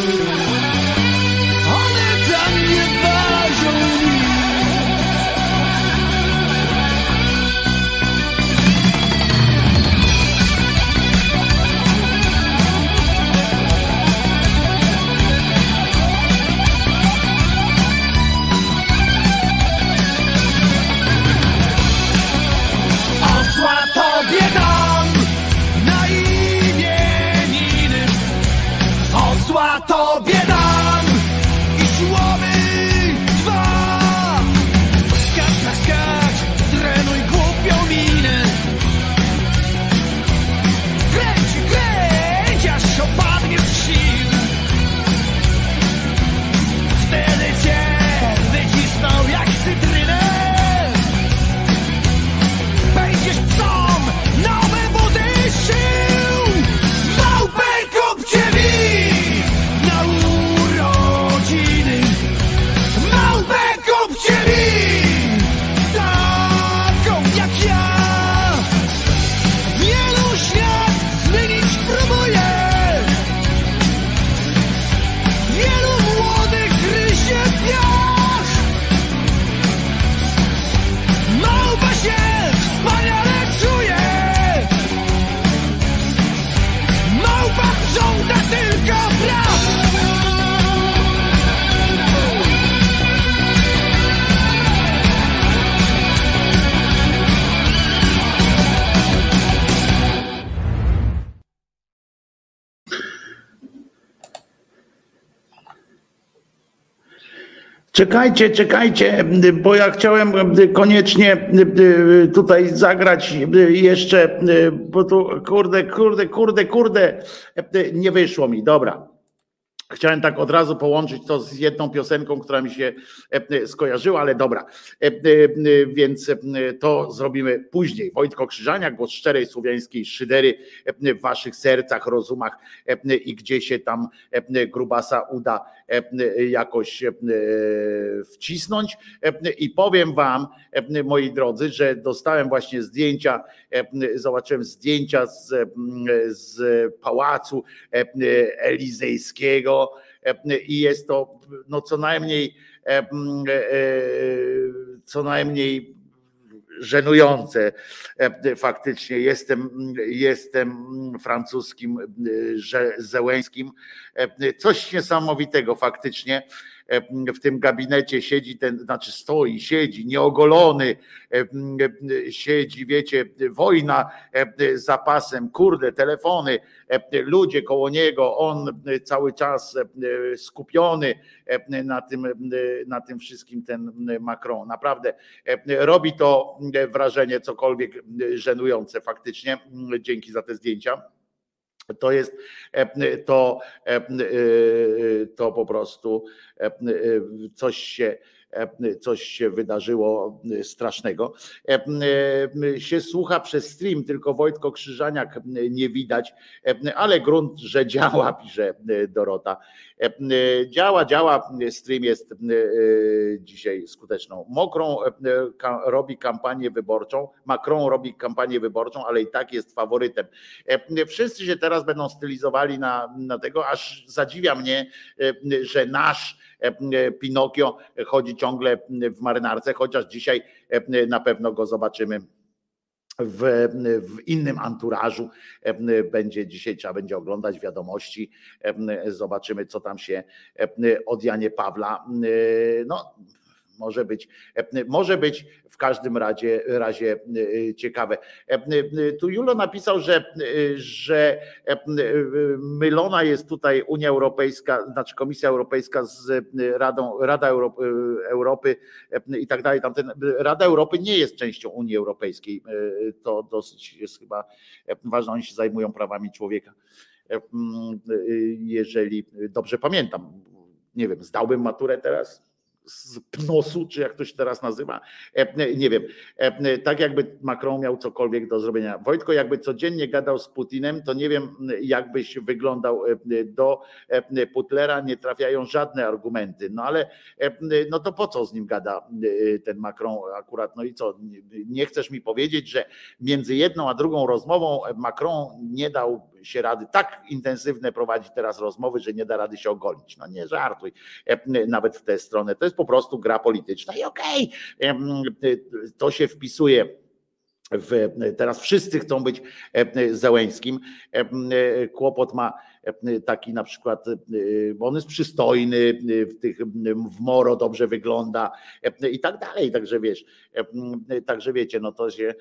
Jesus. Czekajcie, czekajcie, bo ja chciałem koniecznie tutaj zagrać jeszcze, bo tu kurde, kurde, kurde, kurde, nie wyszło mi. Dobra. Chciałem tak od razu połączyć to z jedną piosenką, która mi się skojarzyła, ale dobra. Więc to zrobimy później. Wojtko Krzyżania, głos szczerej słowiańskiej szydery w waszych sercach, rozumach i gdzie się tam grubasa uda jakoś wcisnąć. I powiem wam, moi drodzy, że dostałem właśnie zdjęcia, zobaczyłem zdjęcia z, z pałacu elizejskiego i jest to no co najmniej co najmniej żenujące. Faktycznie jestem, jestem francuskim Zełęskim. Coś niesamowitego faktycznie w tym gabinecie siedzi ten, znaczy stoi, siedzi, nieogolony, siedzi, wiecie, wojna za pasem, kurde, telefony, ludzie koło niego, on cały czas skupiony na tym, na tym wszystkim, ten Macron. Naprawdę robi to wrażenie cokolwiek żenujące faktycznie. Dzięki za te zdjęcia. To jest to, to po prostu coś się coś się wydarzyło strasznego. Się słucha przez stream, tylko Wojtko Krzyżaniak nie widać, ale grunt, że działa, pisze Dorota. Działa, działa, stream jest dzisiaj skuteczną. Mokrą robi kampanię wyborczą, Macron robi kampanię wyborczą, ale i tak jest faworytem. Wszyscy się teraz będą stylizowali na, na tego, aż zadziwia mnie, że nasz Pinokio chodzi ciągle w marynarce, chociaż dzisiaj na pewno go zobaczymy w, w, innym anturażu. Będzie dzisiaj, trzeba będzie oglądać wiadomości, zobaczymy, co tam się od Janie Pawla. No, może być, może być w każdym razie, razie ciekawe. Tu Julo napisał, że, że mylona jest tutaj Unia Europejska, znaczy Komisja Europejska z Radą, Rada Europy, Europy i tak dalej. Tamten, Rada Europy nie jest częścią Unii Europejskiej. To dosyć jest chyba ważne, oni się zajmują prawami człowieka. Jeżeli dobrze pamiętam, nie wiem, zdałbym maturę teraz, z pnosu, czy jak to się teraz nazywa, e, nie wiem, e, tak jakby Macron miał cokolwiek do zrobienia. Wojtko jakby codziennie gadał z Putinem, to nie wiem jakbyś wyglądał e, do Putlera, nie trafiają żadne argumenty, no ale no to po co z nim gada ten Macron akurat, no i co, nie chcesz mi powiedzieć, że między jedną a drugą rozmową Macron nie dał się rady, tak intensywne prowadzi teraz rozmowy, że nie da rady się ogolić. No nie żartuj, nawet w tę stronę. To jest po prostu gra polityczna i okej, okay, to się wpisuje. W, teraz wszyscy chcą być Zełęskim. Kłopot ma taki na przykład, bo on jest przystojny, w tych w moro dobrze wygląda i tak dalej. Także wiesz, także wiecie, no to się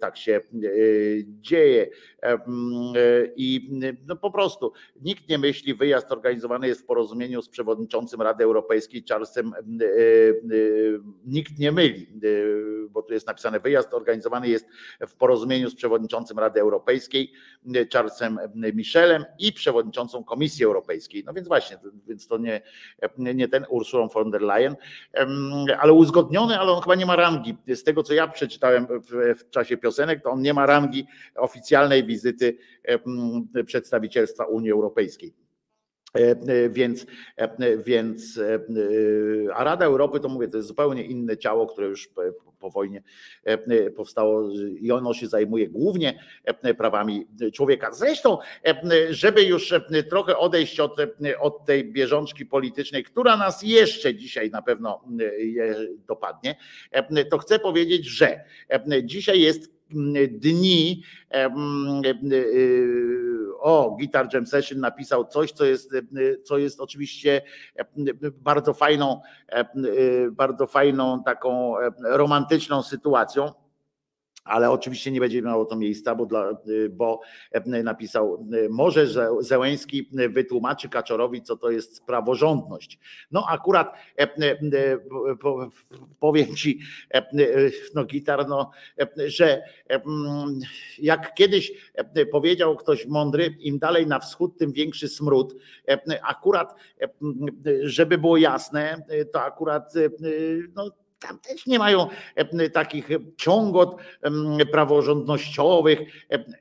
tak się dzieje. I no po prostu nikt nie myśli, wyjazd organizowany jest w porozumieniu z przewodniczącym Rady Europejskiej Charlesem. Nikt nie myli, bo tu jest napisane, wyjazd organizowany jest w porozumieniu z przewodniczącym Rady Europejskiej Charlesem Michelem i przewodniczącym przewodniczącą Komisji Europejskiej. No więc właśnie, więc to nie, nie ten Ursulą von der Leyen, ale uzgodniony, ale on chyba nie ma rangi. Z tego, co ja przeczytałem w, w czasie piosenek, to on nie ma rangi oficjalnej wizyty przedstawicielstwa Unii Europejskiej. E, e, więc, e, więc, a Rada Europy to mówię, to jest zupełnie inne ciało, które już po wojnie powstało i ono się zajmuje głównie prawami człowieka. Zresztą, żeby już trochę odejść od, od tej bieżączki politycznej, która nas jeszcze dzisiaj na pewno dopadnie, to chcę powiedzieć, że dzisiaj jest dni o, Guitar Jam Session napisał coś, co jest, co jest oczywiście bardzo fajną, bardzo fajną taką romantyczną sytuacją ale oczywiście nie będzie miało to miejsca, bo, dla, bo napisał, może Zełęski wytłumaczy Kaczorowi, co to jest praworządność. No akurat powiem ci, no gitar, no, że jak kiedyś powiedział ktoś mądry, im dalej na wschód, tym większy smród. Akurat, żeby było jasne, to akurat no, tam też nie mają takich ciągot praworządnościowych,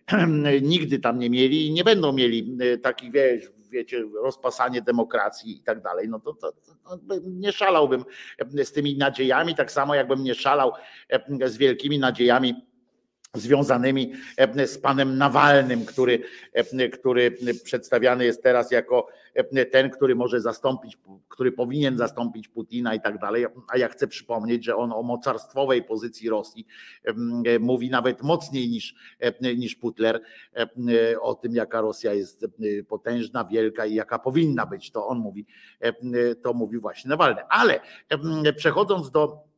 nigdy tam nie mieli i nie będą mieli takich, wiesz, wiecie, rozpasanie demokracji i tak dalej, no to, to, to, nie szalałbym z tymi nadziejami, tak samo jakbym nie szalał z wielkimi nadziejami związanymi z panem Nawalnym, który, który przedstawiany jest teraz jako ten, który może zastąpić, który powinien zastąpić Putina i tak dalej. A ja chcę przypomnieć, że on o mocarstwowej pozycji Rosji mówi nawet mocniej niż, niż Putler o tym, jaka Rosja jest potężna, wielka i jaka powinna być. To on mówi, to mówi właśnie Nawalny. Ale przechodząc do E, e,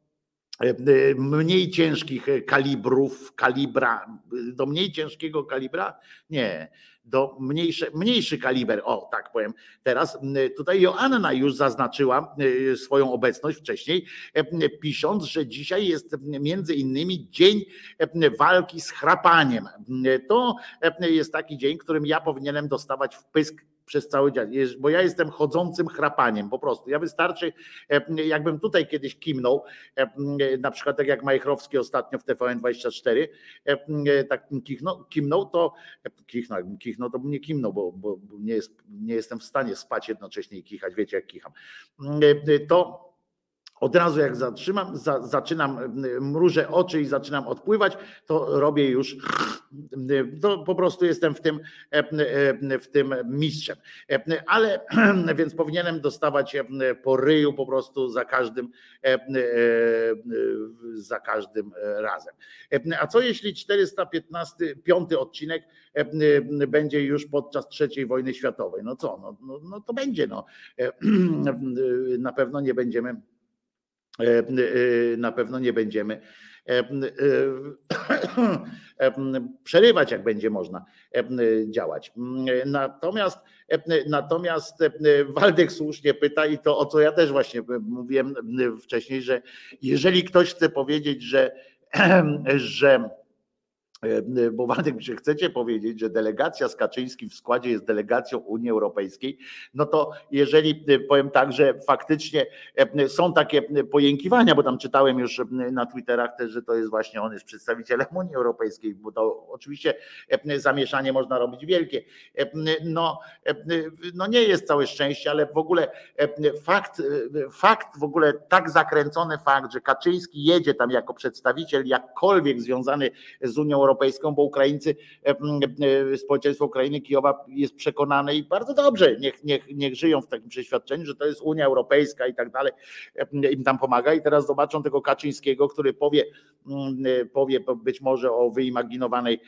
mniej ciężkich kalibrów, kalibra, do mniej ciężkiego kalibra? Nie, do mniejsze, mniejszy kaliber, o tak powiem. Teraz tutaj Joanna już zaznaczyła e, swoją obecność wcześniej, pisząc, że dzisiaj jest między innymi dzień walki z chrapaniem. To jest taki dzień, którym ja powinienem dostawać w pysk przez cały dzień, bo ja jestem chodzącym chrapaniem po prostu. Ja wystarczy, e, jakbym tutaj kiedyś kimnął, e, na przykład tak jak Majchrowski ostatnio w TVN24, e, tak kichnął, kimnął, to kichnął, jakbym kichnął, to bym nie kimnął, bo, bo nie, jest, nie jestem w stanie spać jednocześnie i kichać, wiecie jak kicham. To od razu jak zatrzymam, za, zaczynam, mrużę oczy i zaczynam odpływać, to robię już, to po prostu jestem w tym, w tym mistrzem. Ale więc powinienem dostawać po ryju po prostu za każdym, za każdym razem. A co jeśli 415, piąty odcinek będzie już podczas trzeciej wojny światowej? No co, no, no, no to będzie, no. Na pewno nie będziemy E, e, na pewno nie będziemy e, przerywać, jak będzie można działać. Natomiast, natomiast Waldek słusznie pyta i to o co ja też właśnie mówiłem wcześniej, że jeżeli ktoś chce powiedzieć, że, że E, bo Waldek, czy chcecie powiedzieć, że delegacja z Kaczyńskim w składzie jest delegacją Unii Europejskiej, no to jeżeli e, powiem tak, że faktycznie e, są takie pojękiwania, bo tam czytałem już na Twitterach też, że to jest właśnie on jest przedstawicielem Unii Europejskiej, bo to oczywiście zamieszanie można robić wielkie. No, no nie jest całe szczęście, ale w ogóle fakt, fakt w ogóle tak zakręcony fakt, że Kaczyński jedzie tam jako przedstawiciel jakkolwiek związany z Unią Europejską, Europejską, bo Ukraińcy, e, e, społeczeństwo Ukrainy, Kijowa jest przekonane i bardzo dobrze, niech, niech, niech żyją w takim przeświadczeniu, że to jest Unia Europejska i tak dalej, im tam pomaga. I teraz zobaczą tego Kaczyńskiego, który powie, powie być może o wyimaginowanej,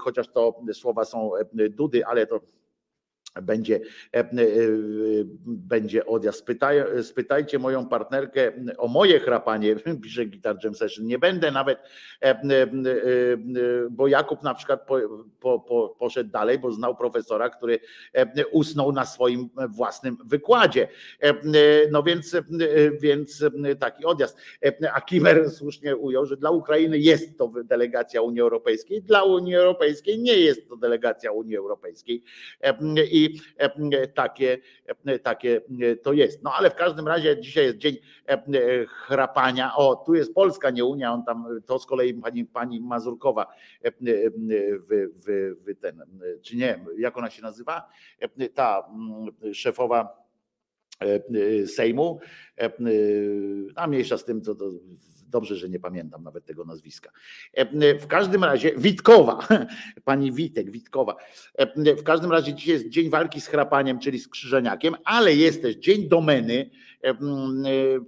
chociaż to słowa są Dudy, ale to będzie, e, e, będzie odjazd. Spytaj, spytajcie moją partnerkę o moje chrapanie, pisze Guitar Jam Session. Nie będę nawet, e, bo Jakub na przykład po, po, po, poszedł dalej, bo znał profesora, który usnął na swoim własnym wykładzie. No więc, więc taki odjazd. A Kimer słusznie ujął, że dla Ukrainy jest to delegacja Unii Europejskiej, dla Unii Europejskiej nie jest to delegacja Unii Europejskiej. I E, takie, e, takie e, to jest. No ale w każdym razie dzisiaj jest dzień chrapania. O, tu jest Polska, nie Unia, on tam, to z kolei pani, pani Mazurkowa, ten, czy nie, jak ona się nazywa? Ta szefowa Sejmu, a mniejsza z tym, co to Dobrze, że nie pamiętam nawet tego nazwiska. E, w każdym razie Witkowa, pani Witek Witkowa. E, w każdym razie dzisiaj jest dzień walki z chrapaniem, czyli z krzyżeniakiem, ale jest też dzień domeny e,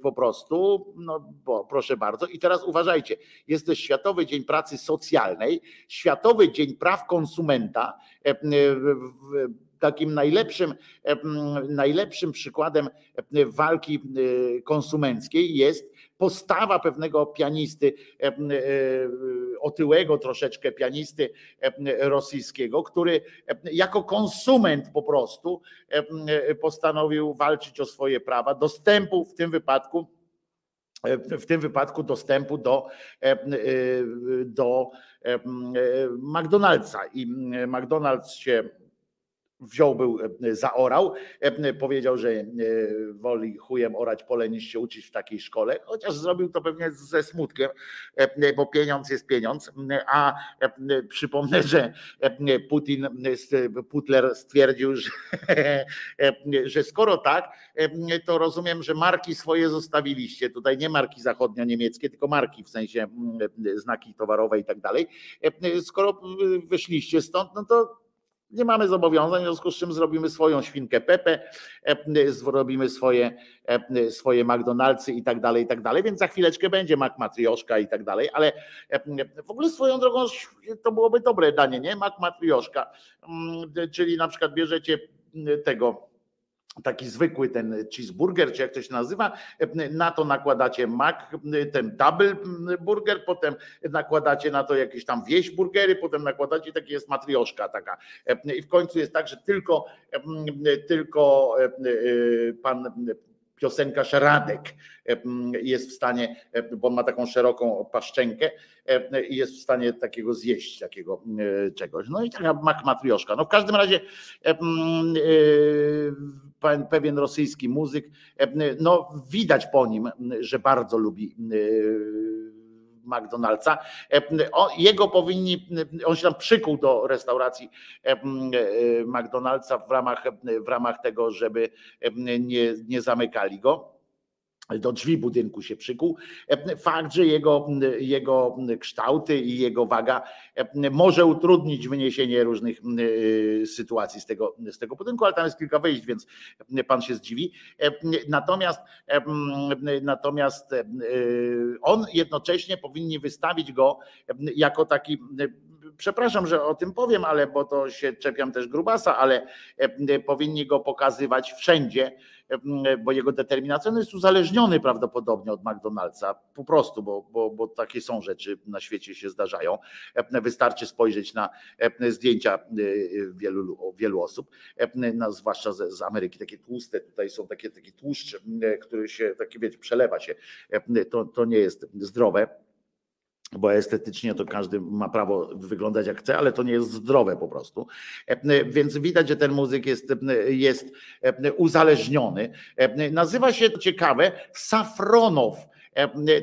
po prostu. No bo proszę bardzo. I teraz uważajcie, jest też Światowy Dzień Pracy Socjalnej, Światowy Dzień Praw Konsumenta takim najlepszym, najlepszym przykładem walki konsumenckiej jest postawa pewnego pianisty, otyłego troszeczkę pianisty rosyjskiego, który jako konsument po prostu postanowił walczyć o swoje prawa dostępu w tym wypadku w tym wypadku dostępu do, do McDonald'sa. I McDonald's się wziął, był, e, zaorał, e, powiedział, że e, woli chujem orać pole niż się uczyć w takiej szkole, chociaż zrobił to pewnie ze smutkiem, bo pieniądz jest pieniądz, a przypomnę, że Putin, Putler stwierdził, że, że skoro tak, to rozumiem, że marki swoje zostawiliście, tutaj nie marki zachodnio-niemieckie, tylko marki w sensie znaki towarowe i tak dalej, skoro wyszliście stąd, no to nie mamy zobowiązań, w związku z czym zrobimy swoją świnkę Pepe, e, zrobimy swoje, e, swoje McDonaldsy i tak dalej, i tak dalej, więc za chwileczkę będzie Mac Matrioszka i tak dalej, ale e, w ogóle swoją drogą to byłoby dobre danie, nie? Mac Matrioszka, mm, czyli na przykład bierzecie tego taki zwykły ten cheeseburger, czy jak to się nazywa, na to nakładacie mac, ten double burger, potem nakładacie na to jakieś tam wieś burgery, potem nakładacie, taki jest matrioszka taka. I w końcu jest tak, że tylko, tylko pan piosenkarz Radek jest w stanie, bo on ma taką szeroką paszczenkę i jest w stanie takiego zjeść, takiego czegoś. No i taka mak matrioszka. No w każdym razie pewien rosyjski muzyk, no widać po nim, że bardzo lubi McDonald'sa. Jego powinni, on się tam przykuł do restauracji McDonald'sa w ramach, w ramach tego, żeby nie, nie zamykali go do drzwi budynku się przykuł. Fakt, że jego, jego kształty i jego waga może utrudnić wyniesienie różnych sytuacji z tego, z tego budynku, ale tam jest kilka wejść, więc pan się zdziwi. Natomiast, natomiast on jednocześnie powinni wystawić go jako taki przepraszam, że o tym powiem, ale bo to się czepiam też grubasa, ale powinni go pokazywać wszędzie, bo jego determinacja jest uzależniony prawdopodobnie od McDonald'sa, po prostu, bo, bo, bo takie są rzeczy na świecie się zdarzają. Wystarczy spojrzeć na zdjęcia wielu, wielu osób, no, zwłaszcza z, Ameryki, takie tłuste, tutaj są takie, takie tłuszcze, który się, taki wiecie, przelewa się. To, to nie jest zdrowe bo estetycznie to każdy ma prawo wyglądać jak chce, ale to nie jest zdrowe po prostu. Więc widać, że ten muzyk jest, jest uzależniony. Nazywa się ciekawe Safronow.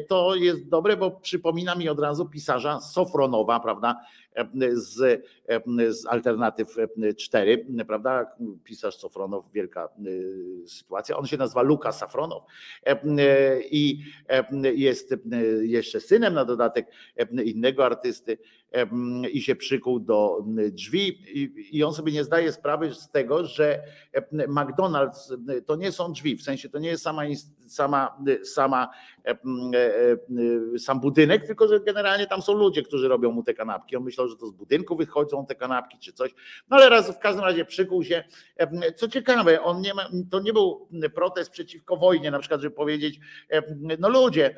To jest dobre, bo przypomina mi od razu pisarza Sofronowa, prawda? z, z alternatyw 4, prawda? Pisarz Sofronow, wielka y, sytuacja. On się nazywa Luka Safronow i jest jeszcze synem na dodatek innego artysty i się przykuł do drzwi i on sobie nie zdaje sprawy z tego, że McDonald's to nie są drzwi, w sensie to nie jest sama, sama, sama sam budynek, tylko że generalnie tam są ludzie, którzy robią mu te kanapki. On myślał, że to z budynku wychodzą te kanapki czy coś. No ale raz w każdym razie przykuł się. Co ciekawe, on nie ma, to nie był protest przeciwko wojnie, na przykład, żeby powiedzieć, no ludzie,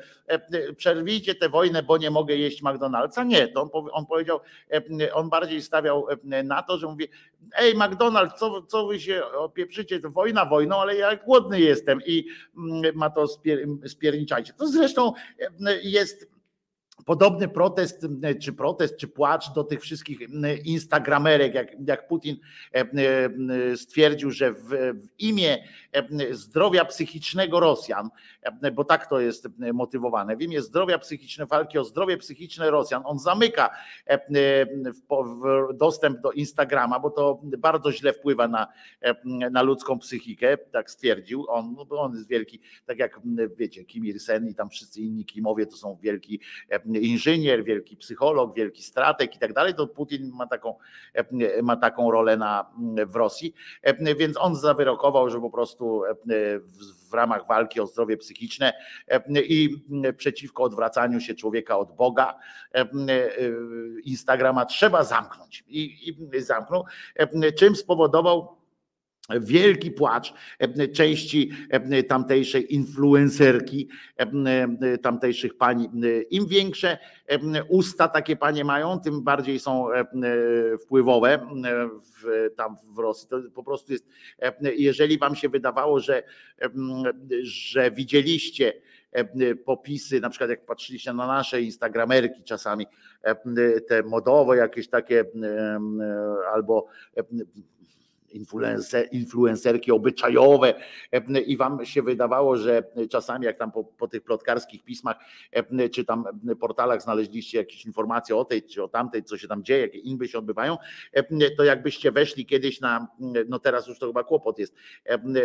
przerwijcie tę wojnę, bo nie mogę jeść McDonald'sa. Nie, to on, on powiedział, on bardziej stawiał na to, że mówi, ej McDonald's, co, co wy się opieprzycie, to wojna wojną, ale ja głodny jestem i ma to spier, spierniczajcie. To zresztą jest Podobny protest, czy protest, czy płacz do tych wszystkich instagramerek, jak, jak Putin e, e, stwierdził, że w, w imię e, zdrowia psychicznego Rosjan, bo tak to jest motywowane, w imię zdrowia psychicznego, walki o zdrowie psychiczne Rosjan, on zamyka dostęp do Instagrama, bo to bardzo źle wpływa na, na ludzką psychikę, tak stwierdził on, no bo on jest wielki, tak jak wiecie, Kim Il-sen i tam wszyscy inni Kimowie to są wielki inżynier, wielki psycholog, wielki strateg i tak dalej, to Putin ma taką, ma taką rolę na, w Rosji, więc on zawyrokował, że po prostu w ramach walki o zdrowie psychiczne i przeciwko odwracaniu się człowieka od Boga Instagrama trzeba zamknąć. I, i zamknął, czym spowodował wielki płacz części tamtejszej influencerki, tamtejszych pań. Im większe usta takie panie mają, tym bardziej są wpływowe w, tam w Rosji. To po prostu jest, jeżeli wam się wydawało, że, że widzieliście popisy, na przykład jak patrzyliście na nasze instagramerki czasami, te modowe jakieś takie albo influencer, influencerki obyczajowe i wam się wydawało, że czasami jak tam po, po, tych plotkarskich pismach czy tam portalach znaleźliście jakieś informacje o tej czy o tamtej, co się tam dzieje, jakie inby się odbywają, to jakbyście weszli kiedyś na, no teraz już to chyba kłopot jest,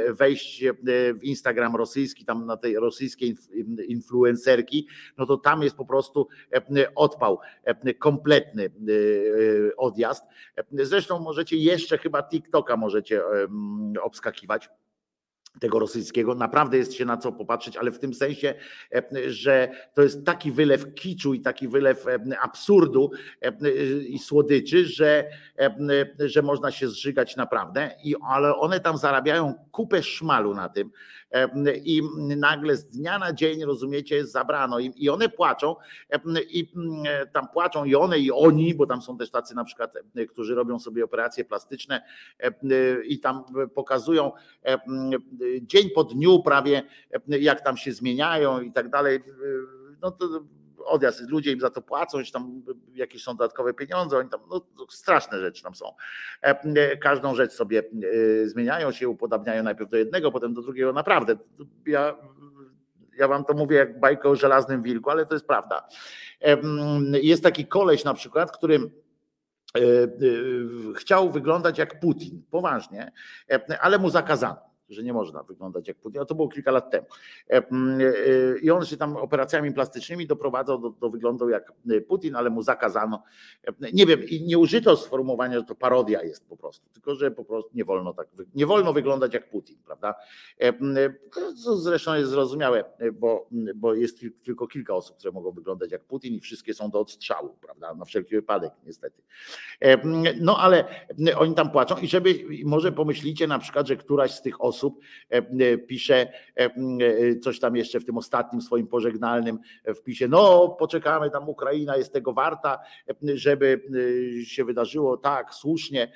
wejść w Instagram rosyjski, tam na tej rosyjskiej influencerki, no to tam jest po prostu odpał, kompletny odjazd. Zresztą możecie jeszcze chyba TikToka możecie obskakiwać tego rosyjskiego. Naprawdę jest się na co popatrzeć, ale w tym sensie, że to jest taki wylew kiczu i taki wylew absurdu i słodyczy, że, że można się zżygać naprawdę. I, ale one tam zarabiają kupę szmalu na tym i nagle z dnia na dzień, rozumiecie, zabrano im i one płaczą i tam płaczą i one i oni, bo tam są też tacy na przykład, którzy robią sobie operacje plastyczne i tam pokazują dzień po dniu prawie, jak tam się zmieniają i tak dalej. No to odjazd, ludzie im za to płacą, tam jakieś są dodatkowe pieniądze, oni tam, no, straszne rzeczy tam są. Każdą rzecz sobie e, zmieniają się, upodabniają najpierw do jednego, potem do drugiego. Naprawdę, ja, ja wam to mówię jak bajkę o żelaznym wilku, ale to jest prawda. Jest taki koleś na przykład, który e, e, chciał wyglądać jak Putin, poważnie, ale mu zakazano że nie można wyglądać jak Putin. A to było kilka lat temu. E, e, I on się tam operacjami plastycznymi doprowadzał do, do wyglądu jak Putin, ale mu zakazano. Nie wiem, i nie użyto sformułowania, że to parodia jest po prostu, tylko że po prostu nie wolno tak, nie wolno wyglądać jak Putin, prawda? E, to zresztą jest zrozumiałe, bo, bo jest tylko kilka osób, które mogą wyglądać jak Putin i wszystkie są do odstrzału, prawda? Na wszelki wypadek, niestety. No ale oni tam płaczą i żeby, może pomyślicie na przykład, że któraś z tych osób, e, e, pisze e, coś tam jeszcze w tym ostatnim swoim pożegnalnym wpisie, no poczekamy, tam Ukraina jest tego warta, żeby się wydarzyło tak, słusznie,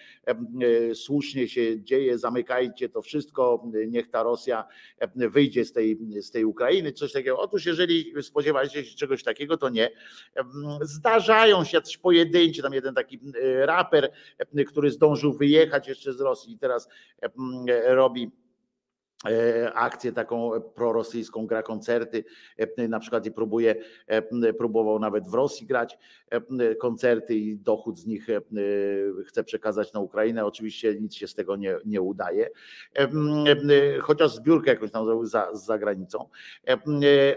słusznie się dzieje, zamykajcie to wszystko, niech ta Rosja wyjdzie z tej, z tej Ukrainy, coś takiego. Otóż jeżeli spodziewaliście się czegoś takiego, to nie. Zdarzają się jacyś pojedynczy, tam jeden taki raper, który zdążył wyjechać jeszcze z Rosji i teraz robi akcję taką prorosyjską, gra koncerty, e, na przykład i próbuje, e, próbował nawet w Rosji grać koncerty i dochód z nich chce przekazać na Ukrainę. Oczywiście nic się z tego nie, nie udaje, chociaż zbiórkę jakąś tam zrobił za, za granicą.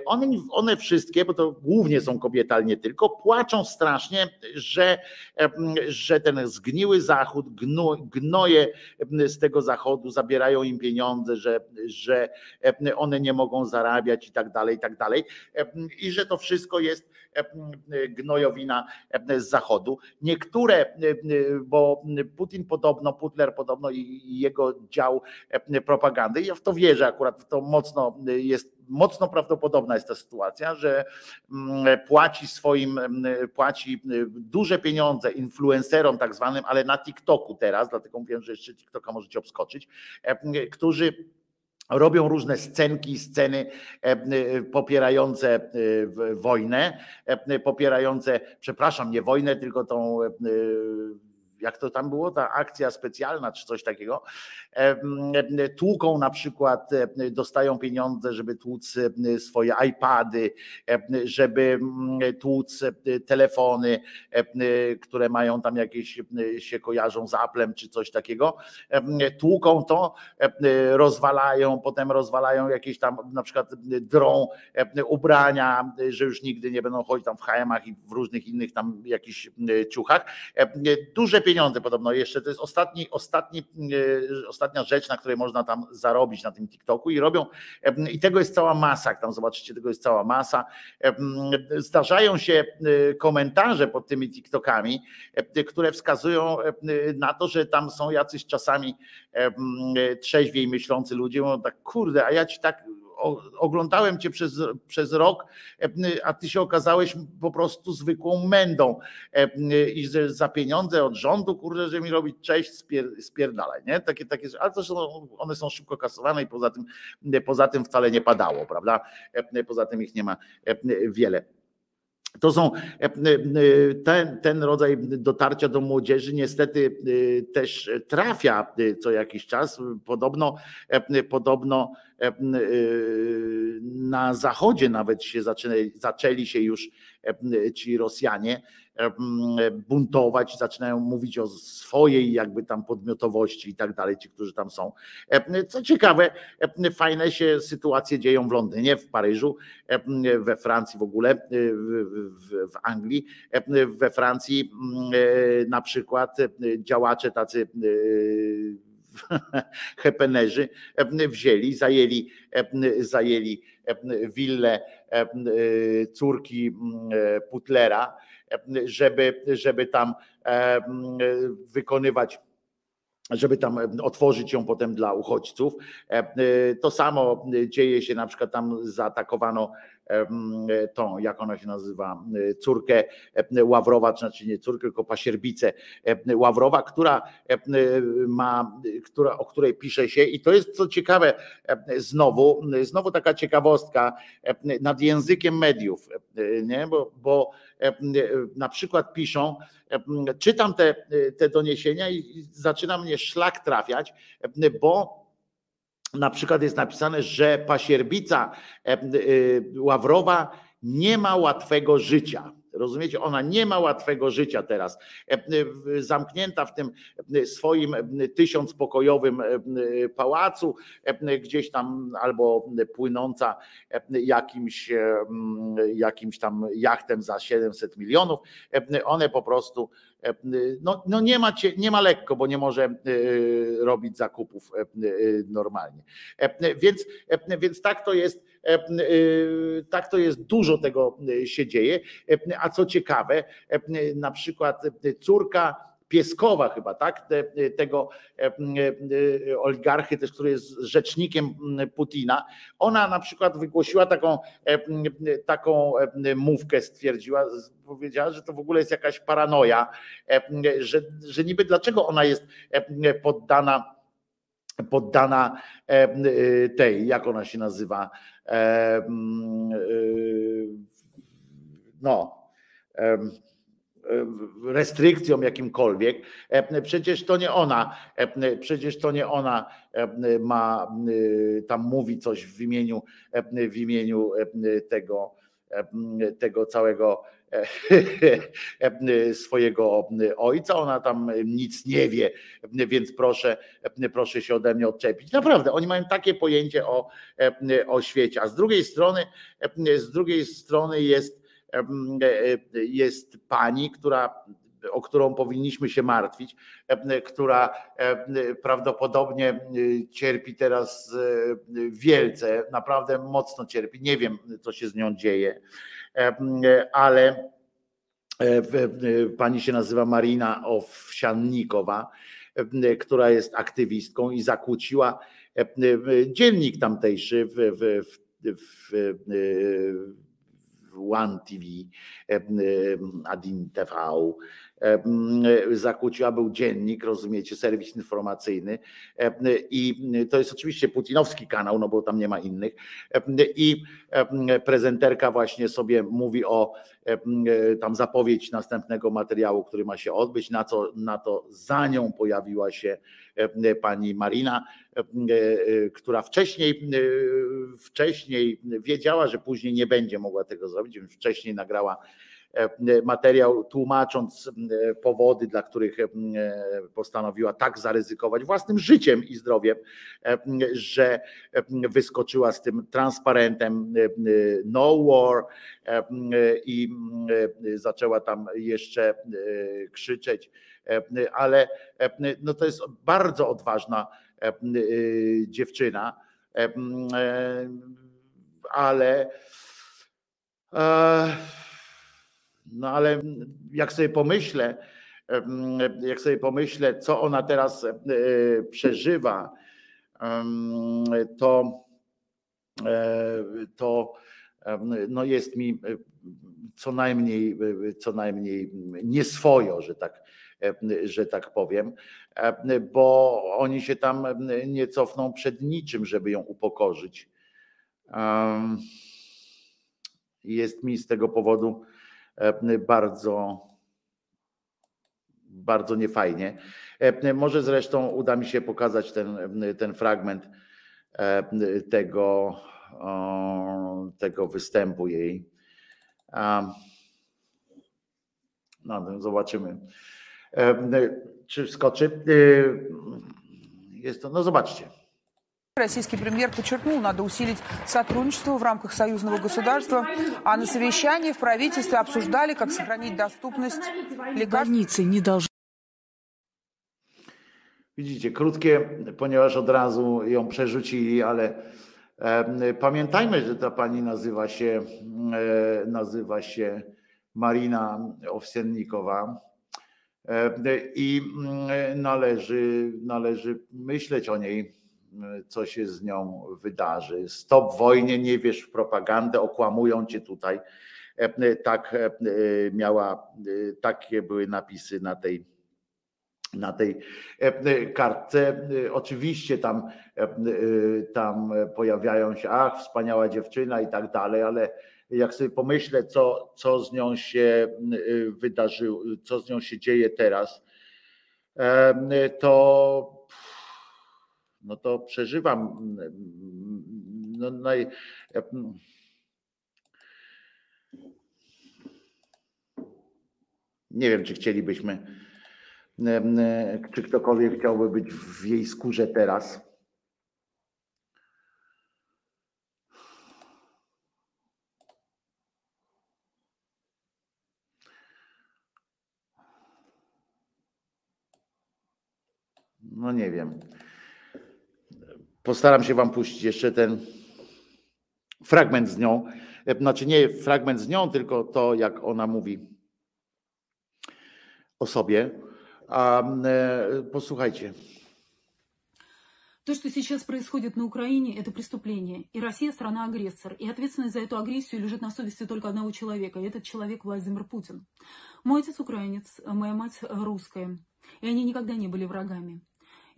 One, one wszystkie, bo to głównie są kobiety, ale nie tylko, płaczą strasznie, że, że ten zgniły zachód, gnoje z tego zachodu zabierają im pieniądze, że że e, one nie mogą zarabiać i tak dalej, i tak dalej. E, I że to wszystko jest e, gnojowina z zachodu. Niektóre, bo Putin podobno, Putler podobno i jego dział propagandy, ja w to wierzę akurat, w to mocno jest mocno prawdopodobna jest ta sytuacja, że płaci swoim, płaci duże pieniądze influencerom tak zwanym, ale na TikToku teraz, dlatego mówię, że jeszcze TikToka możecie obskoczyć, którzy robią różne scenki, sceny e, e, popierające e, wojnę, popierające, przepraszam, nie wojnę, tylko tą jak to tam było, ta akcja specjalna czy coś takiego, tłuką na przykład, dostają pieniądze, żeby tłuc swoje iPady, żeby tłuc telefony, które mają tam jakieś, się kojarzą z Applem czy coś takiego, tłuką to, rozwalają, potem rozwalają jakieś tam na przykład drą ubrania, że już nigdy nie będą chodzić tam w HM-ach i w różnych innych tam jakichś ciuchach. Duże pieniądze podobno jeszcze. To jest ostatni, ostatni, ostatnia rzecz, na której można tam zarobić na tym TikToku i robią, i tego jest cała masa, jak tam zobaczycie, tego jest cała masa. Zdarzają się komentarze pod tymi TikTokami, które wskazują na to, że tam są jacyś czasami trzeźwiej myślący ludzie, mówią tak, kurde, a ja ci tak oglądałem cię przez, przez rok, a ty się okazałeś po prostu zwykłą mędą i że za pieniądze od rządu, kurde, że mi robić cześć, spier, spierdalaj, nie? Takie, takie, ale to są, one są szybko kasowane i poza tym, poza tym wcale nie padało, prawda? Poza tym ich nie ma wiele. To są ten, ten rodzaj dotarcia do młodzieży niestety też trafia co jakiś czas. Podobno, podobno na zachodzie nawet się zaczęli, zaczęli się już ci Rosjanie buntować, zaczynają mówić o swojej jakby tam podmiotowości i tak dalej, ci, którzy tam są. Co ciekawe, fajne się sytuacje dzieją w Londynie, w Paryżu, we Francji w ogóle, w, Anglii. We Francji na przykład działacze tacy hepenerzy wzięli, zajęli, zajęli willę córki Putlera, żeby, żeby tam wykonywać żeby tam otworzyć ją potem dla uchodźców. To samo dzieje się na przykład tam zaatakowano tą, jak ona się nazywa, córkę Ławrowa, czy znaczy nie córkę, tylko pasierbicę Ławrowa, która ma, która, o której pisze się i to jest co ciekawe znowu, znowu taka ciekawostka nad językiem mediów, nie? bo, bo na przykład piszą, czytam te, te doniesienia i zaczyna mnie szlak trafiać, bo na przykład jest napisane, że pasierbica Ławrowa nie ma łatwego życia. Rozumiecie, ona nie ma łatwego życia teraz. Zamknięta w tym swoim tysiącpokojowym pałacu, gdzieś tam albo płynąca jakimś, jakimś tam jachtem za 700 milionów. One po prostu no, no nie, ma, nie ma lekko, bo nie może robić zakupów normalnie. Więc, więc tak to jest tak to jest, dużo tego się dzieje. A co ciekawe, na przykład córka Pieskowa chyba, tak, tego oligarchy też, który jest rzecznikiem Putina, ona na przykład wygłosiła taką, taką mówkę, stwierdziła, powiedziała, że to w ogóle jest jakaś paranoja, że, że niby dlaczego ona jest poddana poddana tej, jak ona się nazywa, no, restrykcjom jakimkolwiek. Przecież to nie ona, przecież to nie ona ma tam mówi coś w imieniu, w imieniu tego, tego całego swojego ojca, ona tam nic nie wie, więc proszę, proszę się ode mnie odczepić. Naprawdę, oni mają takie pojęcie o, o świecie, a z drugiej strony, z drugiej strony jest, jest pani, która o którą powinniśmy się martwić, która prawdopodobnie cierpi teraz wielce, naprawdę mocno cierpi. Nie wiem, co się z nią dzieje ale pani się nazywa Marina Owsiannikowa, która jest aktywistką i zakłóciła dziennik tamtejszy w, w, w, w One TV, Adin TV, zakłóciła, był dziennik, rozumiecie, serwis informacyjny. I to jest oczywiście putinowski kanał, no bo tam nie ma innych. I prezenterka właśnie sobie mówi o tam zapowiedź następnego materiału, który ma się odbyć, na, co, na to za nią pojawiła się pani Marina, która wcześniej, wcześniej wiedziała, że później nie będzie mogła tego zrobić, więc wcześniej nagrała E, materiał tłumacząc e, powody, dla których e, postanowiła tak zaryzykować własnym życiem i zdrowiem, że wyskoczyła z tym transparentem No War i zaczęła tam jeszcze krzyczeć ale no to jest bardzo odważna dziewczyna, ale no ale jak sobie pomyślę, jak sobie pomyślę, co ona teraz przeżywa, to, to no jest mi co najmniej, co najmniej nieswojo, że tak, że tak powiem, bo oni się tam nie cofną przed niczym, żeby ją upokorzyć. Jest mi z tego powodu bardzo, bardzo niefajnie. Może zresztą uda mi się pokazać ten, ten fragment tego, tego występu jej. No, zobaczymy. Czy wskoczy? Jest to, no zobaczcie. Российский премьер подчеркнул, надо усилить сотрудничество в рамках союзного государства, а на совещании в правительстве обсуждали, как сохранить доступность лекарств. Больницы не должны Widzicie, krótkie, ponieważ od razu ją przerzucili, ale e, pamiętajmy, że ta pani nazywa się, e, nazywa się Marina Owsiennikowa. E, i mm, należy, należy myśleć o niej co się z nią wydarzy. Stop wojnie, nie wierz w propagandę, okłamują cię tutaj. E, tak e, miała, e, takie były napisy na tej na tej kartce. Oczywiście tam, tam pojawiają się, ach, wspaniała dziewczyna i tak dalej, ale jak sobie pomyślę, co, co z nią się wydarzyło, co z nią się dzieje teraz, to no to przeżywam no, naj, nie wiem, czy chcielibyśmy, czy ktokolwiek chciałby być w jej skórze teraz. No nie wiem. Postaram się Wam puścić jeszcze ten fragment z nią. Znaczy nie fragment z nią, tylko to, jak ona mówi o sobie. A, e, posłuchajcie. То, что сейчас происходит на Украине, это преступление. И Россия страна-агрессор. И ответственность за эту агрессию лежит на совести только одного человека. И этот человек Владимир Путин. Мой отец украинец, моя мать русская. И они никогда не были врагами.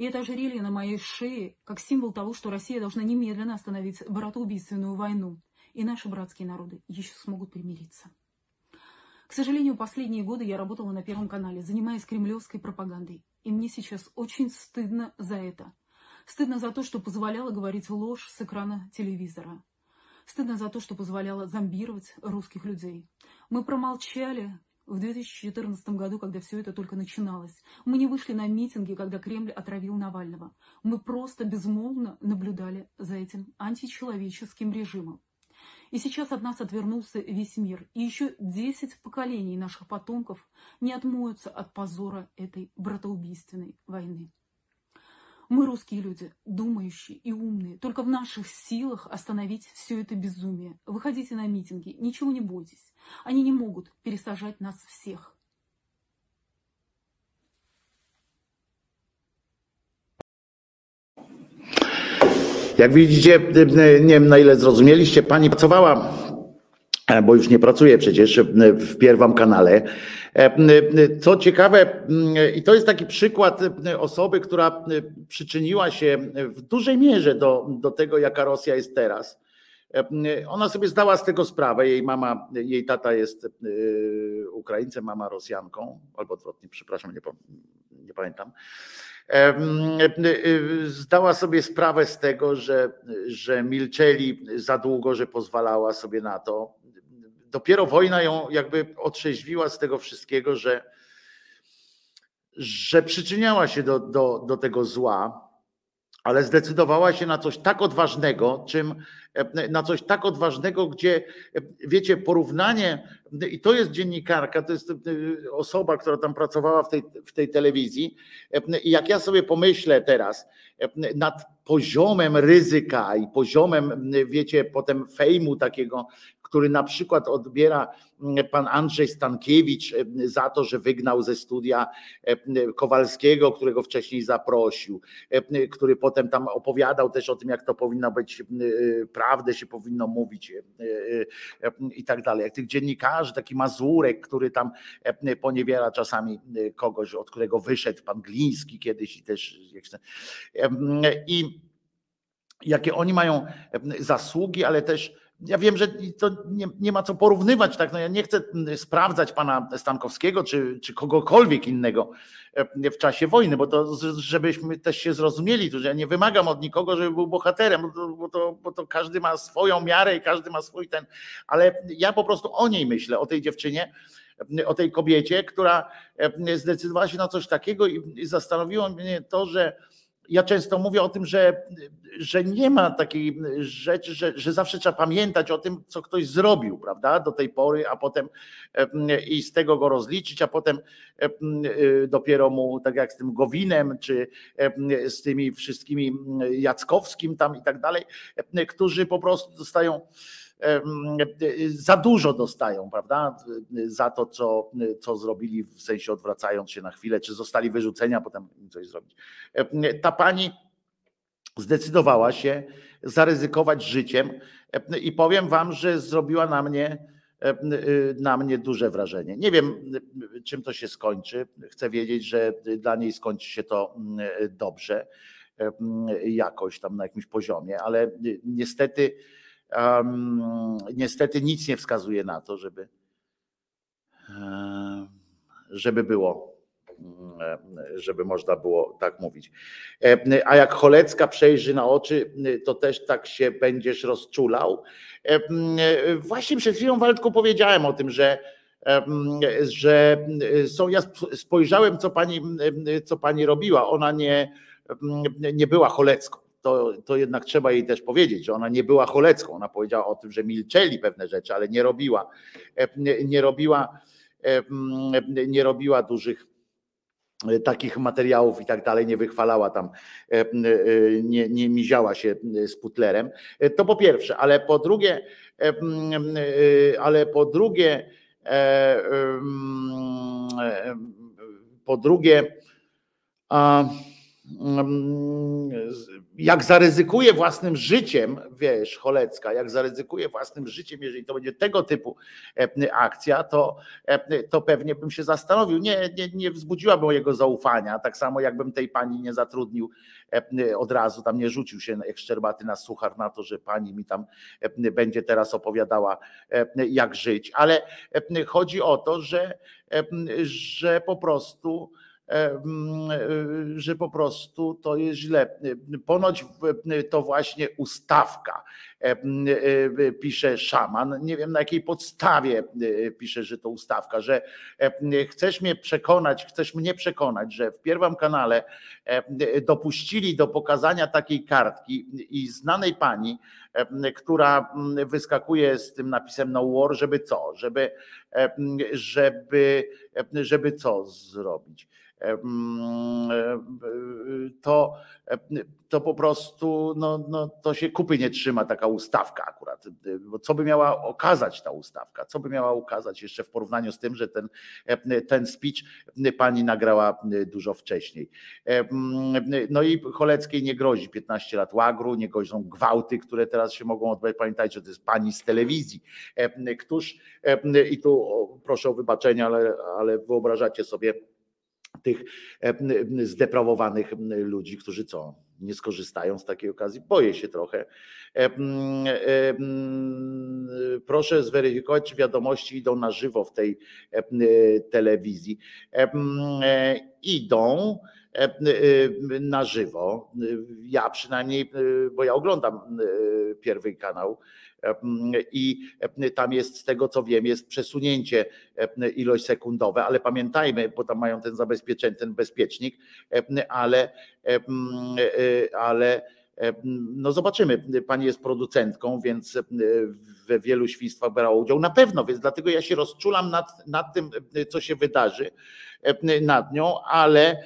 И это ожерелье на моей шее как символ того, что Россия должна немедленно остановить братоубийственную войну. И наши братские народы еще смогут примириться. К сожалению, последние годы я работала на Первом канале, занимаясь кремлевской пропагандой. И мне сейчас очень стыдно за это. Стыдно за то, что позволяла говорить ложь с экрана телевизора. Стыдно за то, что позволяла зомбировать русских людей. Мы промолчали в 2014 году, когда все это только начиналось. Мы не вышли на митинги, когда Кремль отравил Навального. Мы просто безмолвно наблюдали за этим античеловеческим режимом. И сейчас от нас отвернулся весь мир. И еще 10 поколений наших потомков не отмоются от позора этой братоубийственной войны. Мы русские люди, думающие и умные. Только в наших силах остановить все это безумие. Выходите на митинги, ничего не бойтесь. Они не могут пересажать нас всех. Jak widzicie, nie wiem na ile zrozumieliście, pani pracowała, bo już nie pracuje przecież w pierwszym kanale Co ciekawe, i to jest taki przykład osoby, która przyczyniła się w dużej mierze do, do tego, jaka Rosja jest teraz. Ona sobie zdała z tego sprawę. Jej mama, jej tata jest Ukraińcem, mama Rosjanką, albo odwrotnie, przepraszam, nie, nie pamiętam. Zdała sobie sprawę z tego, że, że milczeli za długo, że pozwalała sobie na to dopiero wojna ją jakby otrzeźwiła z tego wszystkiego, że, że przyczyniała się do, do, do tego zła, ale zdecydowała się na coś tak odważnego, czym na coś tak odważnego, gdzie wiecie, porównanie, i to jest dziennikarka, to jest osoba, która tam pracowała w tej, w tej telewizji. I jak ja sobie pomyślę teraz nad poziomem ryzyka i poziomem, wiecie, potem fejmu takiego, który na przykład odbiera mm, pan Andrzej Stankiewicz e, za to, że wygnał ze studia e, Kowalskiego, którego wcześniej zaprosił, e, który potem tam opowiadał też o tym, jak to powinno być, prawdę się powinno mówić i tak dalej. Jak tych dziennikarzy, taki Mazurek, który tam poniewiera czasami kogoś, od którego wyszedł pan Gliński kiedyś i też i jakie oni mają zasługi, ale też ja wiem, że to nie, nie, ma co porównywać, tak? No ja nie chcę mm, sprawdzać pana Stankowskiego czy, czy kogokolwiek innego e, w czasie wojny, bo to żebyśmy też się zrozumieli, to że ja nie wymagam od nikogo, żeby był bohaterem, bo to, bo to, bo to każdy ma swoją miarę i każdy ma swój ten, ale ja po prostu o niej myślę, o tej dziewczynie, o tej kobiecie, która e, zdecydowała się na coś takiego i zastanowiło mnie to, że ja często mówię o tym, że, że nie ma takiej rzeczy, że, że zawsze trzeba pamiętać o tym, co ktoś zrobił, prawda, do tej pory, a potem i z tego go rozliczyć, a potem dopiero mu, tak jak z tym Gowinem, czy z tymi wszystkimi Jackowskim tam i tak dalej, którzy po prostu dostają za dużo dostają, prawda? Za to, co, co zrobili, w sensie odwracając się na chwilę, czy zostali wyrzuceni, a potem coś zrobić. Ta pani zdecydowała się zaryzykować życiem i powiem wam, że zrobiła na mnie na mnie duże wrażenie. Nie wiem, czym to się skończy. Chcę wiedzieć, że dla niej skończy się to dobrze, jakoś tam na jakimś poziomie, ale niestety niestety nic nie wskazuje na to, żeby, żeby było, żeby można było tak mówić. A jak Cholecka przejrzy na oczy, to też tak się będziesz rozczulał. Właśnie przed chwilą Waldku powiedziałem o tym, że że są, ja spojrzałem, co pani, co pani robiła. Ona nie, nie była cholecką to, to jednak trzeba jej też powiedzieć, że ona nie była cholecką. Ona powiedziała o tym, że milczeli pewne rzeczy, ale nie robiła, e, nie robiła, e, nie robiła dużych e, takich materiałów i tak dalej, nie wychwalała tam, nie, nie miziała się z putlerem. To po pierwsze, ale po drugie, ale po drugie, po drugie, jak zaryzykuje własnym życiem, wiesz, Cholecka, jak zaryzykuje własnym życiem, jeżeli to będzie tego typu e, akcja, to, e, to pewnie bym się zastanowił. Nie, nie, nie wzbudziłaby mojego zaufania, tak samo jakbym tej pani nie zatrudnił e, od razu, tam nie rzucił się jak szczerbaty na suchar na to, że pani mi tam będzie teraz opowiadała, jak żyć. Ale chodzi o to, że, że po prostu że po prostu to jest źle. Ponoć to właśnie ustawka, e, pisze szaman. Nie wiem na jakiej podstawie pisze, że to ustawka, że chcesz mnie przekonać, chcesz mnie przekonać, że w pierwszym kanale dopuścili do pokazania takiej kartki i znanej pani, która wyskakuje z tym napisem no war, żeby co? Żeby, żeby, żeby co zrobić? to, to po prostu no, no, to się kupy nie trzyma taka ustawka akurat. Bo co by miała okazać ta ustawka? Co by miała ukazać jeszcze w porównaniu z tym, że ten, ten speech pani nagrała dużo wcześniej. No i Choleckiej nie grozi 15 lat łagru, nie grożą gwałty, które teraz się mogą odbywać. Pamiętajcie, to jest pani z telewizji. Któż, i tu proszę o wybaczenie, ale, ale wyobrażacie sobie, tych e, zdeprawowanych ludzi, którzy co, nie skorzystają z takiej okazji. Boję się trochę. E, e, proszę zweryfikować, czy wiadomości idą na żywo w tej telewizji. Idą na żywo. Ja przynajmniej, bo ja oglądam pierwszy kanał i tam jest, z tego co wiem, jest przesunięcie ilość sekundowe, ale pamiętajmy, bo tam mają ten zabezpieczenie, ten bezpiecznik, ale, ale no zobaczymy. Pani jest producentką, więc we wielu świństwach brała udział. Na pewno, więc dlatego ja się rozczulam nad, nad tym, co się wydarzy nad nią, ale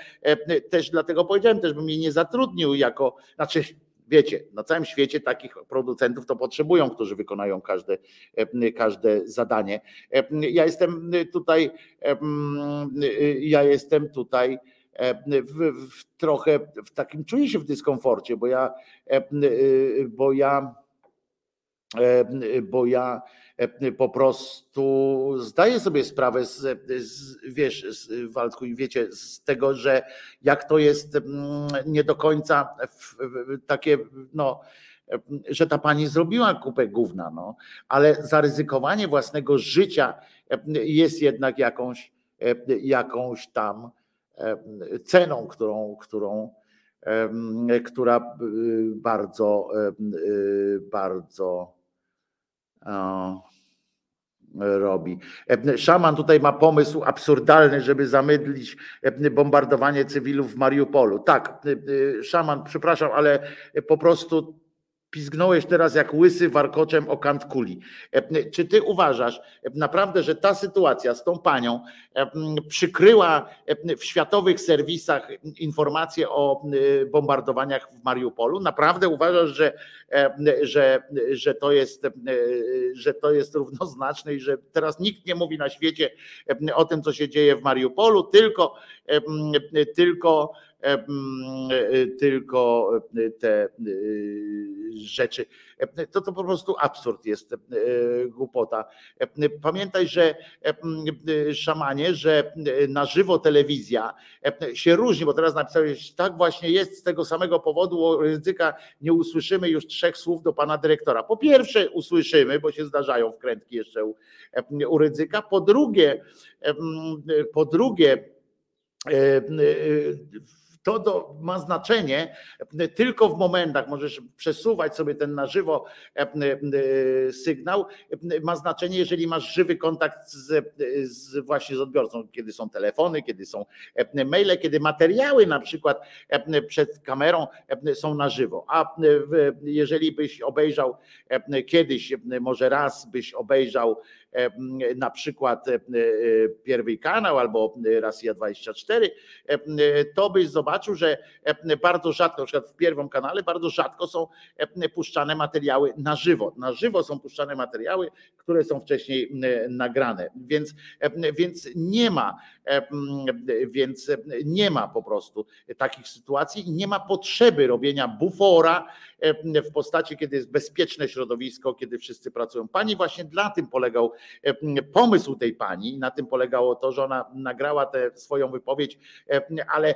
też dlatego powiedziałem, też bym jej nie zatrudnił jako, znaczy wiecie, na całym świecie takich producentów to potrzebują, którzy wykonają każde, każde zadanie. Ja jestem tutaj, ja jestem tutaj w, w trochę w takim czuję się w dyskomforcie, bo ja, bo ja, bo ja po prostu zdaję sobie sprawę z, z wiesz, z, Waldku, i wiecie, z tego, że jak to jest nie do końca takie, no, że ta pani zrobiła kupę gówna, no, ale zaryzykowanie własnego życia jest jednak jakąś, jakąś tam ceną, którą, którą, która bardzo, bardzo robi. Szaman tutaj ma pomysł absurdalny, żeby zamydlić bombardowanie cywilów w Mariupolu. Tak, szaman, przepraszam, ale po prostu Pizgnąłeś teraz jak łysy warkoczem o kant kuli. E, czy ty uważasz e, naprawdę, że ta sytuacja z tą panią e, przykryła w światowych serwisach informacje o bombardowaniach w Mariupolu? Naprawdę uważasz, że, że, że, to, jest, że to jest równoznaczne i że teraz nikt nie mówi na świecie o tym, co się dzieje w Mariupolu, tylko, tylko tylko te rzeczy. To to po prostu absurd jest, głupota. Pamiętaj, że szamanie, że na żywo telewizja się różni, bo teraz napisałeś, tak właśnie jest, z tego samego powodu ryzyka nie usłyszymy już trzech słów do pana dyrektora. Po pierwsze usłyszymy, bo się zdarzają wkrętki jeszcze u, u ryzyka. Po drugie, po drugie, to do, ma znaczenie tylko w momentach, możesz przesuwać sobie ten na żywo e, e, sygnał, ma znaczenie, jeżeli masz żywy kontakt z, z właśnie z odbiorcą, kiedy są telefony, kiedy są e, maile, kiedy materiały na przykład przed kamerą są na żywo. A jeżeli byś obejrzał kiedyś, może raz byś obejrzał na przykład Pierwszy Kanał albo Rosja 24, to byś zobaczył, że bardzo rzadko, na przykład w pierwszym kanale, bardzo rzadko są puszczane materiały na żywo. Na żywo są puszczane materiały, które są wcześniej nagrane, więc, więc nie ma, więc nie ma po prostu takich sytuacji i nie ma potrzeby robienia bufora w postaci, kiedy jest bezpieczne środowisko, kiedy wszyscy pracują. Pani właśnie dla tym polegał pomysł tej pani, na tym polegało to, że ona nagrała tę swoją wypowiedź, ale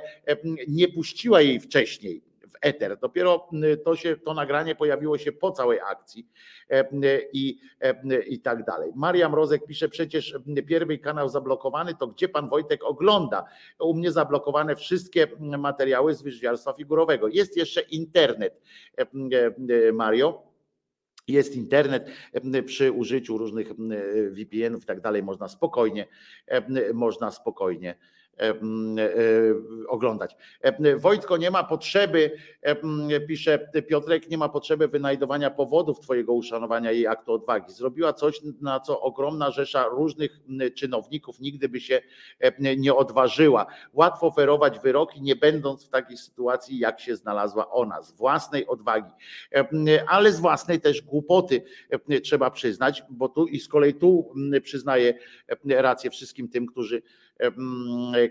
nie puściła jej wcześniej w eter. Dopiero to się, to nagranie pojawiło się po całej akcji i, i tak dalej. Maria Mrozek pisze, przecież pierwszy kanał zablokowany, to gdzie pan Wojtek ogląda? U mnie zablokowane wszystkie materiały z wyżwiarstwa figurowego. Jest jeszcze internet, Mario jest internet przy użyciu różnych VPN-ów i tak dalej, można spokojnie, można spokojnie E, oglądać. Wojtko, nie ma potrzeby, pisze Piotrek, nie ma potrzeby wynajdowania powodów Twojego uszanowania jej aktu odwagi. Zrobiła coś, na co ogromna rzesza różnych czynowników nigdy by się nie odważyła. Łatwo oferować wyroki, nie będąc w takiej sytuacji, jak się znalazła ona, z własnej odwagi, ale z własnej też głupoty trzeba przyznać, bo tu i z kolei tu przyznaję rację wszystkim tym, którzy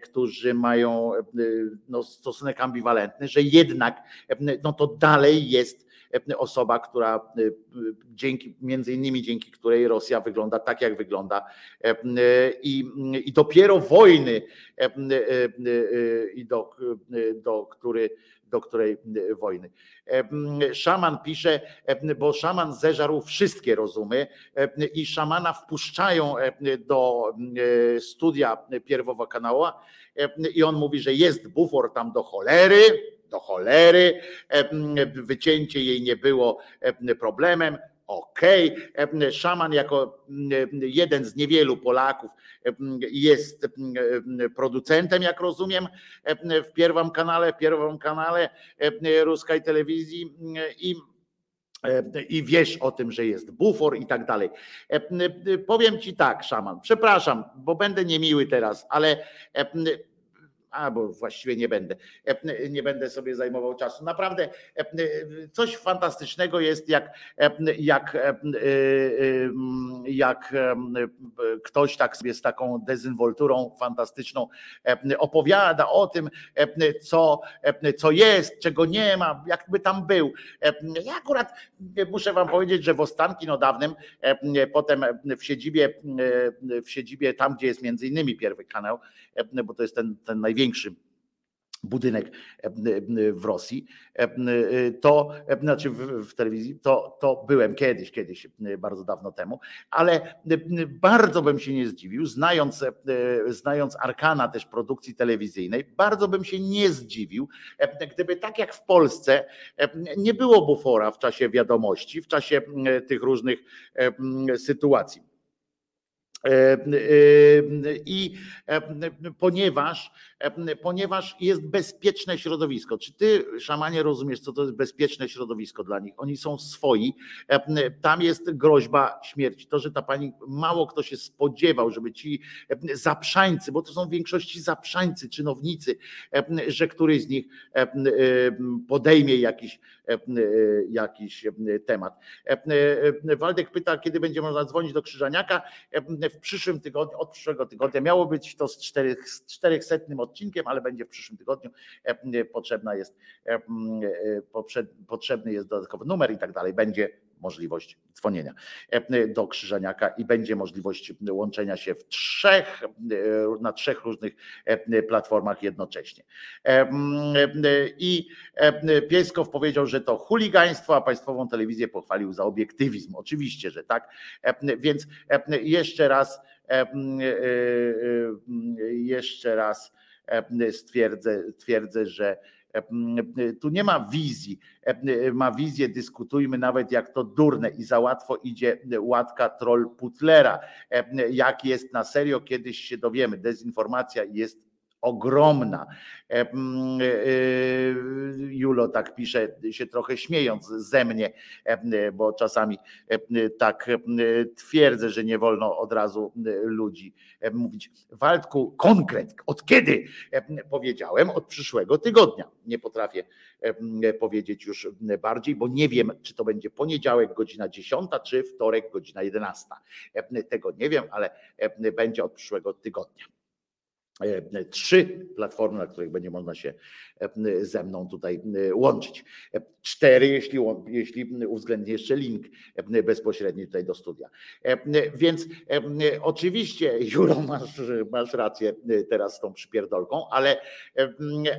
którzy mają no, stosunek ambiwalentny, że jednak no, to dalej jest osoba, która dzięki, między innymi dzięki której Rosja wygląda tak, jak wygląda. I, i dopiero wojny i do, do który do której e, wojny. E, szaman pisze, e, bo szaman zeżarł wszystkie rozumy i szamana wpuszczają do studia pierwowa kanała i on mówi, że jest bufor tam do cholery, do cholery, wycięcie jej nie było problemem, Okay. szaman jako jeden z niewielu Polaków jest producentem, jak rozumiem, w pierwszym kanale, pierwszym kanale ruskiej telewizji i i wiesz o tym, że jest bufor i tak dalej. Powiem ci tak, szaman, przepraszam, bo będę niemiły teraz, ale albo właściwie nie będę, e, nie będę sobie zajmował czasu. Naprawdę e, coś fantastycznego jest, jak, e, jak, jak ktoś tak sobie z taką dezynwolturą fantastyczną opowiada o tym, co, co jest, czego nie ma, jakby tam był. Ja akurat muszę wam powiedzieć, że w Ostanki no dawnym, potem w siedzibie, w siedzibie tam, gdzie jest między innymi pierwszy kanał, bo to jest ten, ten największy budynek w Rosji, to znaczy w, telewizji, to, to byłem kiedyś, kiedyś, bardzo dawno temu, ale bardzo bym się nie zdziwił, znając, znając arkana też produkcji telewizyjnej, bardzo bym się nie zdziwił, gdyby tak jak w Polsce nie było bufora w czasie wiadomości, w czasie tych różnych sytuacji. E, e, I e, ponieważ, ponieważ jest bezpieczne środowisko. Czy ty, szamanie, rozumiesz, co to jest bezpieczne środowisko dla nich? Oni są swoi, tam jest groźba śmierci. To, że ta pani, mało kto się spodziewał, żeby ci zaprzańcy, bo to są w większości zaprzańcy, czynownicy, że któryś z nich podejmie jakiś, jakiś temat. Waldek pyta, kiedy będzie można dzwonić do Krzyżaniaka w przyszłym tygodniu, od przyszłego tygodnia. Miało być to z 400 odcinkiem, ale będzie w przyszłym tygodniu. E, potrzebna jest, e, e, potrzebny jest dodatkowy numer i tak dalej. Będzie możliwość dzwonienia do Krzyżaniaka i będzie możliwość łączenia się w trzech, na trzech różnych platformach jednocześnie. I Pieskow powiedział, że to chuligaństwo, a państwową telewizję pochwalił za obiektywizm. Oczywiście, że tak. Więc jeszcze raz, jeszcze raz stwierdzę, twierdzę, że tu nie ma wizji, ma wizję, dyskutujmy nawet jak to durne i za łatwo idzie łatka troll Putlera. Jak jest na serio, kiedyś się dowiemy. Dezinformacja jest ogromna. E, e, Julo tak pisze, się trochę śmiejąc ze mnie, bo czasami tak twierdzę, że nie wolno od razu ludzi mówić. Waldku, konkret, od kiedy powiedziałem? Od przyszłego tygodnia. Nie potrafię powiedzieć już bardziej, bo nie wiem, czy to będzie poniedziałek godzina 10, czy wtorek godzina 11. Tego nie wiem, ale będzie od przyszłego tygodnia. E, trzy platformy, na których będzie można się e, ze mną tutaj e, łączyć. Cztery, jeśli, jeśli uwzględnię jeszcze link bezpośredni tutaj do studia. Więc oczywiście, Juro, masz, masz rację teraz z tą przypierdolką, ale,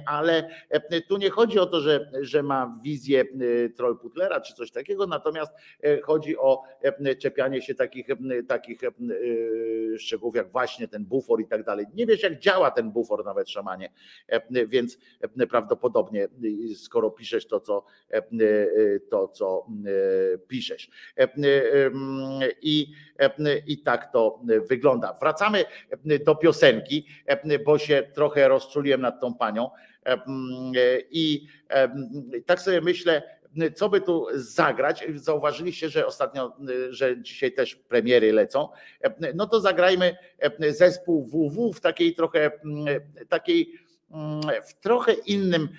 ale tu nie chodzi o to, że, że ma wizję troll Putlera czy coś takiego, natomiast chodzi o czepianie się takich, takich szczegółów jak właśnie ten bufor i tak dalej. Nie wiesz jak działa ten bufor nawet szamanie, e, więc e, prawdopodobnie e, skoro piszesz to, co to, co piszesz. I, I tak to wygląda. Wracamy do piosenki, bo się trochę rozczuliłem nad tą panią. I tak sobie myślę, co by tu zagrać? Zauważyliście, że ostatnio, że dzisiaj też premiery lecą. No to zagrajmy zespół WW w takiej trochę takiej w trochę innym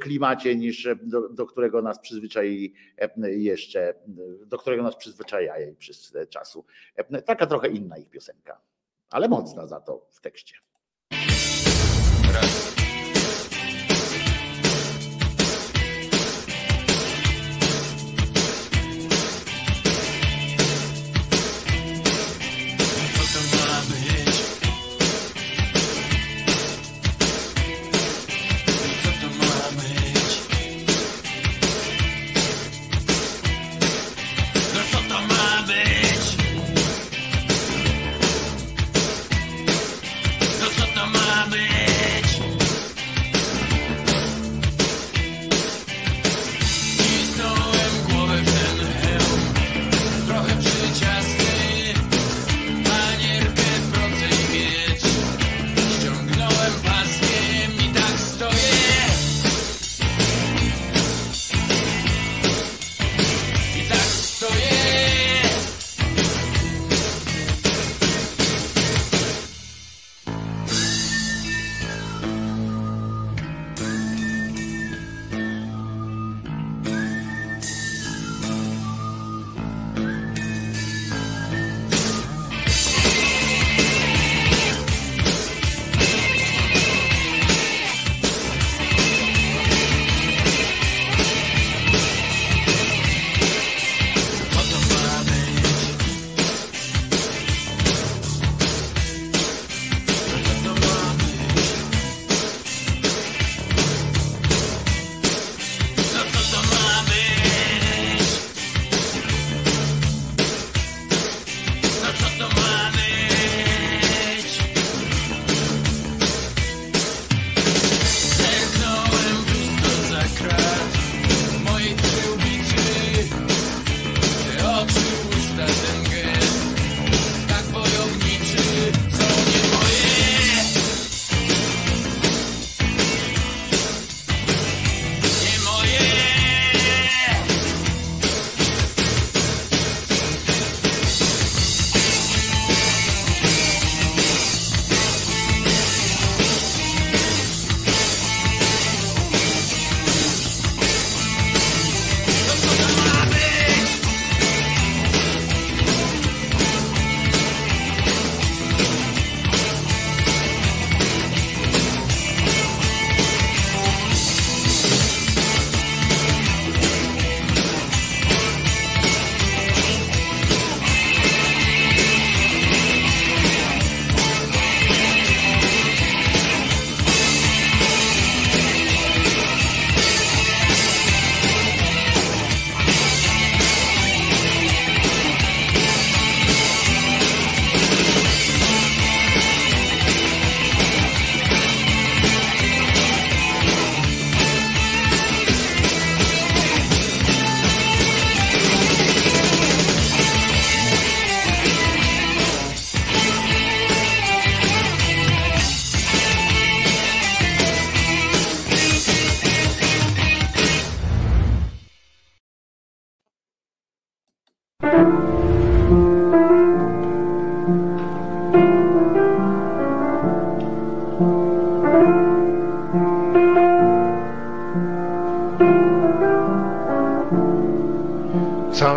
klimacie niż do, do, którego nas przyzwyczaili jeszcze, do którego nas przyzwyczajają przez czasu. Taka trochę inna ich piosenka, ale mocna za to w tekście.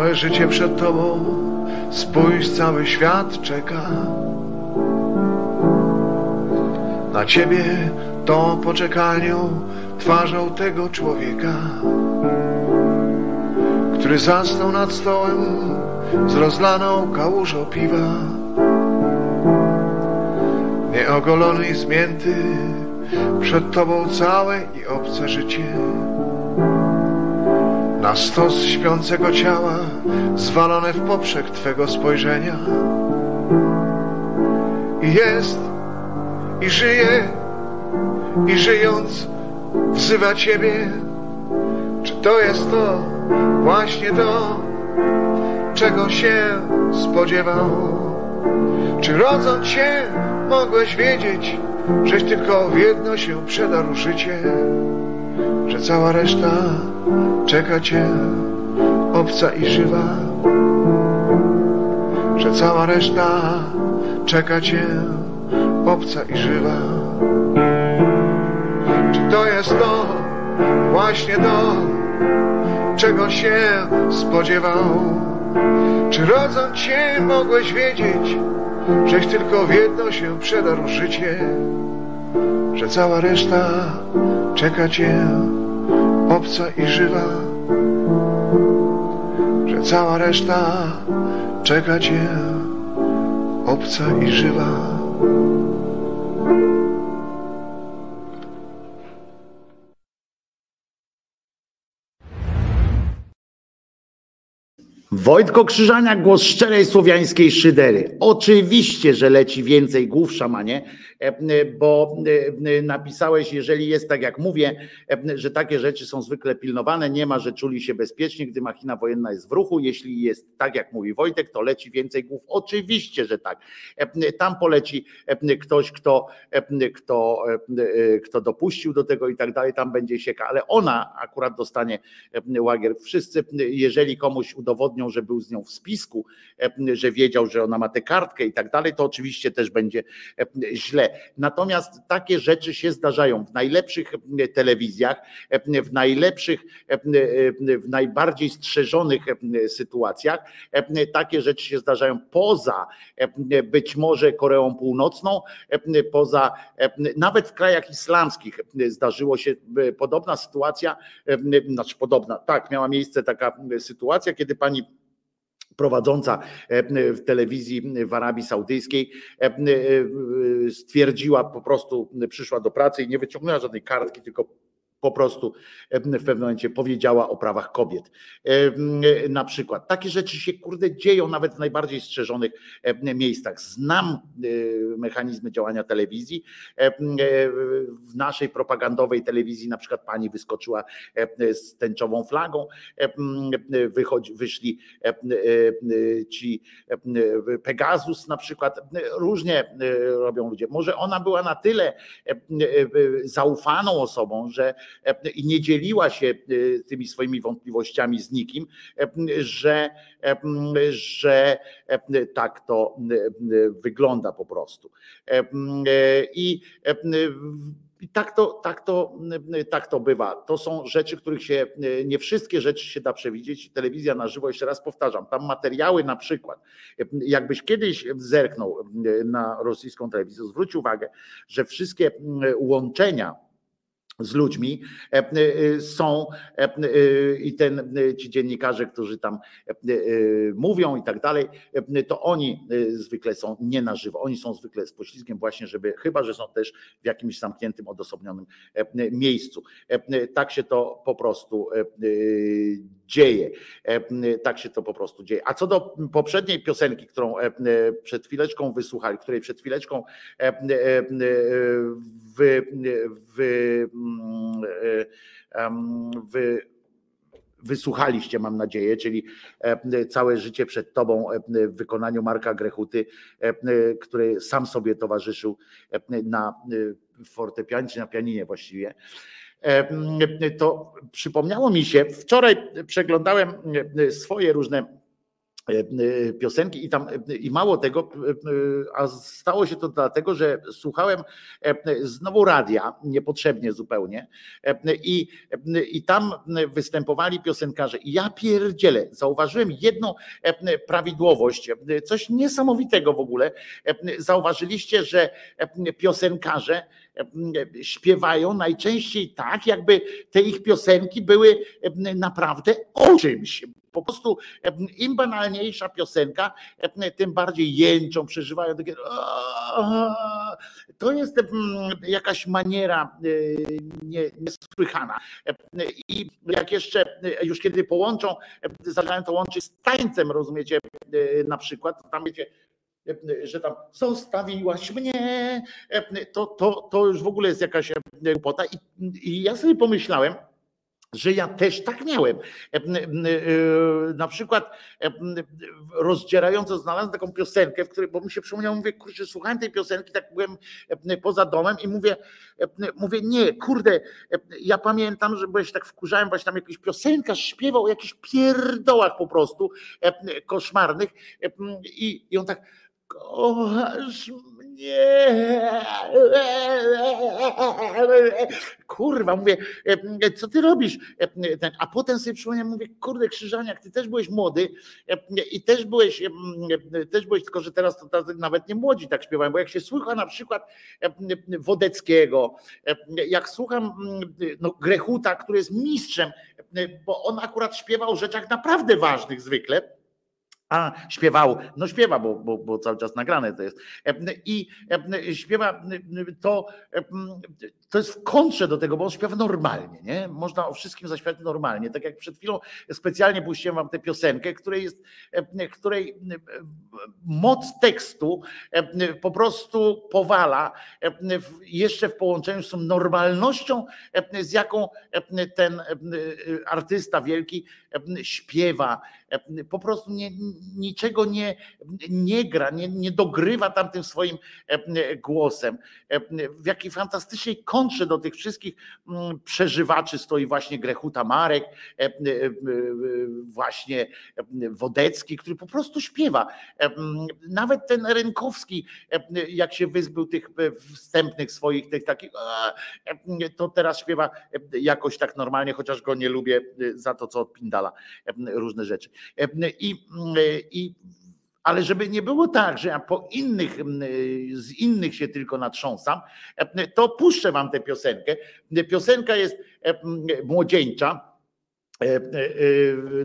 Całe życie przed tobą, spójrz, cały świat czeka. Na ciebie tą poczekalnią twarzą tego człowieka, który zasnął nad stołem z rozlaną kałużą piwa. Nieogolony i zmięty, przed tobą całe i obce życie. Na stos śpiącego ciała, zwalone w poprzek twego spojrzenia. I jest, i żyje, i żyjąc wzywa ciebie. Czy to jest to, właśnie to, czego się spodziewał? Czy rodząc się mogłeś wiedzieć, żeś tylko w jedno się przedarł życie, że cała reszta czeka cię, obca i żywa, że cała reszta czeka cię, obca i żywa. Czy to jest to, właśnie to, czego się spodziewał? Czy rodząc się mogłeś wiedzieć, żeś tylko w jedno się przedarł życie, że cała reszta czeka cię, obca i żywa, cała reszta czeka cię, obca i żywa. Wojtko Krzyżania, głos szczerej słowiańskiej szydery. Oczywiście, że leci więcej głów, szamanie, bo e, napisałeś, jeżeli jest tak jak mówię, e, że takie rzeczy są zwykle pilnowane, nie ma, że czuli się bezpiecznie, gdy machina wojenna jest w ruchu. Jeśli jest tak jak mówi Wojtek, to leci więcej głów. Oczywiście, że tak. Tam poleci ktoś, kto, kto, kto dopuścił do tego i tak dalej, tam będzie sieka, ale ona akurat dostanie łagier. Wszyscy, jeżeli komuś udowodni, udowodnią, że był z nią w spisku, e, że wiedział, że ona ma tę kartkę i tak dalej, to oczywiście też będzie e, Natomiast takie rzeczy się zdarzają w najlepszych e, telewizjach, w najlepszych, w najbardziej strzeżonych sytuacjach. Takie rzeczy się zdarzają poza być może Koreą Północną, poza nawet w krajach islamskich zdarzyło się podobna sytuacja, znaczy podobna, tak, miała miejsce taka sytuacja, kiedy pani prowadząca e, w telewizji w Arabii Saudyjskiej e, e, stwierdziła po prostu, przyszła do pracy i nie wyciągnęła żadnej kartki, tylko po prostu w pewnym momencie powiedziała o prawach kobiet. Na przykład takie rzeczy się kurde dzieją nawet w najbardziej strzeżonych miejscach. Znam mechanizmy działania telewizji. W naszej propagandowej telewizji na przykład pani wyskoczyła z tęczową flagą, wychodzi, wyszli ci Pegasus na przykład, różnie robią ludzie. Może ona była na tyle zaufaną osobą, że E, i nie dzieliła się e, tymi swoimi wątpliwościami z nikim, e, że, że tak to wygląda po prostu. I i tak to, tak, to, tak to bywa. To są rzeczy, których się nie wszystkie rzeczy się da przewidzieć. Telewizja na żywo, jeszcze raz powtarzam, tam materiały na przykład. Jakbyś kiedyś zerknął na rosyjską telewizję, zwróć uwagę, że wszystkie łączenia z ludźmi e, e, są e, i ten, ci dziennikarze, którzy tam mówią i tak dalej, to oni zwykle są nie na żywo, oni są zwykle z poślizgiem właśnie, żeby, chyba, że są też w jakimś zamkniętym, odosobnionym miejscu. Tak się to po prostu dzieje. Tak się to po prostu dzieje. A co do poprzedniej piosenki, którą przed chwileczką wysłuchali, której przed chwileczką wy, wy, wy wysłuchaliście, mam nadzieję, czyli całe życie przed Tobą w wykonaniu Marka Grechuty, który sam sobie towarzyszył na fortepianie, czy na pianinie właściwie. To przypomniało mi się, wczoraj przeglądałem swoje różne piosenki i tam e, i mało tego, e, a stało się to dlatego, że słuchałem znowu radia, niepotrzebnie zupełnie i, i tam występowali piosenkarze i ja pierdzielę, zauważyłem jedną prawidłowość, coś niesamowitego w ogóle, zauważyliście, że piosenkarze śpiewają najczęściej tak, jakby te ich piosenki były naprawdę o czymś. Po prostu im banalniejsza piosenka, tym bardziej jęczą, przeżywają takie. To jest jakaś maniera niesłychana. I jak jeszcze, już kiedy połączą, zaczynają to łączyć z tańcem, rozumiecie, na przykład, tam wiecie, że tam zostawiłaś mnie, to, to, to już w ogóle jest jakaś głupota. I, I ja sobie pomyślałem, że ja też tak miałem. E, e, na przykład e, rozdzierająco znalazłem taką piosenkę, w której, bo mi się przypomniało, mówię, kurczę, słuchałem tej piosenki, tak byłem poza domem i mówię, mówię, nie, kurde, ja pamiętam, że byłeś tak wkurzałem, właśnie tam jakiś piosenkarz śpiewał o jakichś pierdołach po prostu koszmarnych i, i on tak kochasz mnie. Kurwa, mówię, co ty robisz? A potem sobie przypomniałem, mówię, kurde, Krzyżaniak, ty też byłeś młody i też byłeś, też byłeś, tylko że teraz to nawet nie młodzi tak śpiewają, bo jak się słucha na przykład Wodeckiego, jak słucham no, Grechuta, który jest mistrzem, bo on akurat śpiewał o rzeczach naprawdę ważnych zwykle, a śpiewał, no śpiewa, bo, bo, bo cały czas nagrane to jest. I śpiewa to, to jest w kontrze do tego, bo on śpiewa normalnie, nie? Można o wszystkim zaśpiewać normalnie. Tak jak przed chwilą specjalnie puściłem wam tę piosenkę, której jest, której moc tekstu po prostu powala jeszcze w połączeniu z tą normalnością, z jaką ten artysta wielki śpiewa. Po prostu nie, niczego nie, nie gra, nie, nie dogrywa tam tym swoim głosem. W jakiej fantastycznej kontrze do tych wszystkich mm, przeżywaczy stoi właśnie Grechuta Marek, e, e, e, właśnie Wodecki, który po prostu śpiewa. Nawet ten Rynkowski, jak się wyzbył tych wstępnych swoich, tych takich, to teraz śpiewa jakoś tak normalnie, chociaż go nie lubię za to, co odpindala różne rzeczy. I, i ale żeby nie było tak, że ja po innych, z innych się tylko natrząsam, to puszczę wam tę piosenkę. Piosenka jest młodzieńcza, E, e, e,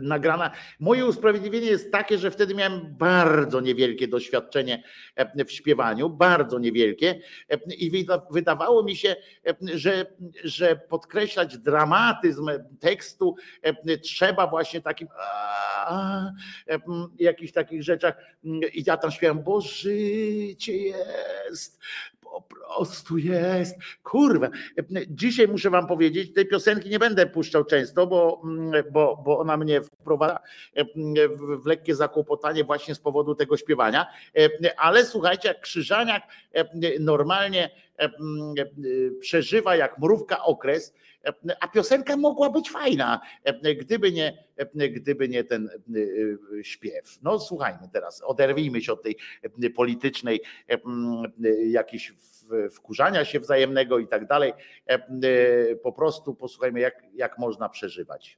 nagrana. Moje usprawiedliwienie jest takie, że wtedy miałem bardzo niewielkie doświadczenie w śpiewaniu, bardzo niewielkie i wydawało mi się, że, że podkreślać dramatyzm tekstu trzeba właśnie takim jakichś takich rzeczach i ja tam śpiewam, bo życie jest po prostu jest. Kurwa. Dzisiaj muszę wam powiedzieć, tej piosenki nie będę puszczał często, bo, bo, bo ona mnie wprowadza w lekkie zakłopotanie właśnie z powodu tego śpiewania. Ale słuchajcie, jak Krzyżaniak normalnie przeżywa jak mrówka okres, a piosenka mogła być fajna, gdyby nie, gdyby nie ten śpiew. No słuchajmy teraz, oderwijmy się od tej politycznej jakiejś wkurzania się wzajemnego i tak dalej. Po prostu posłuchajmy, jak, jak można przeżywać.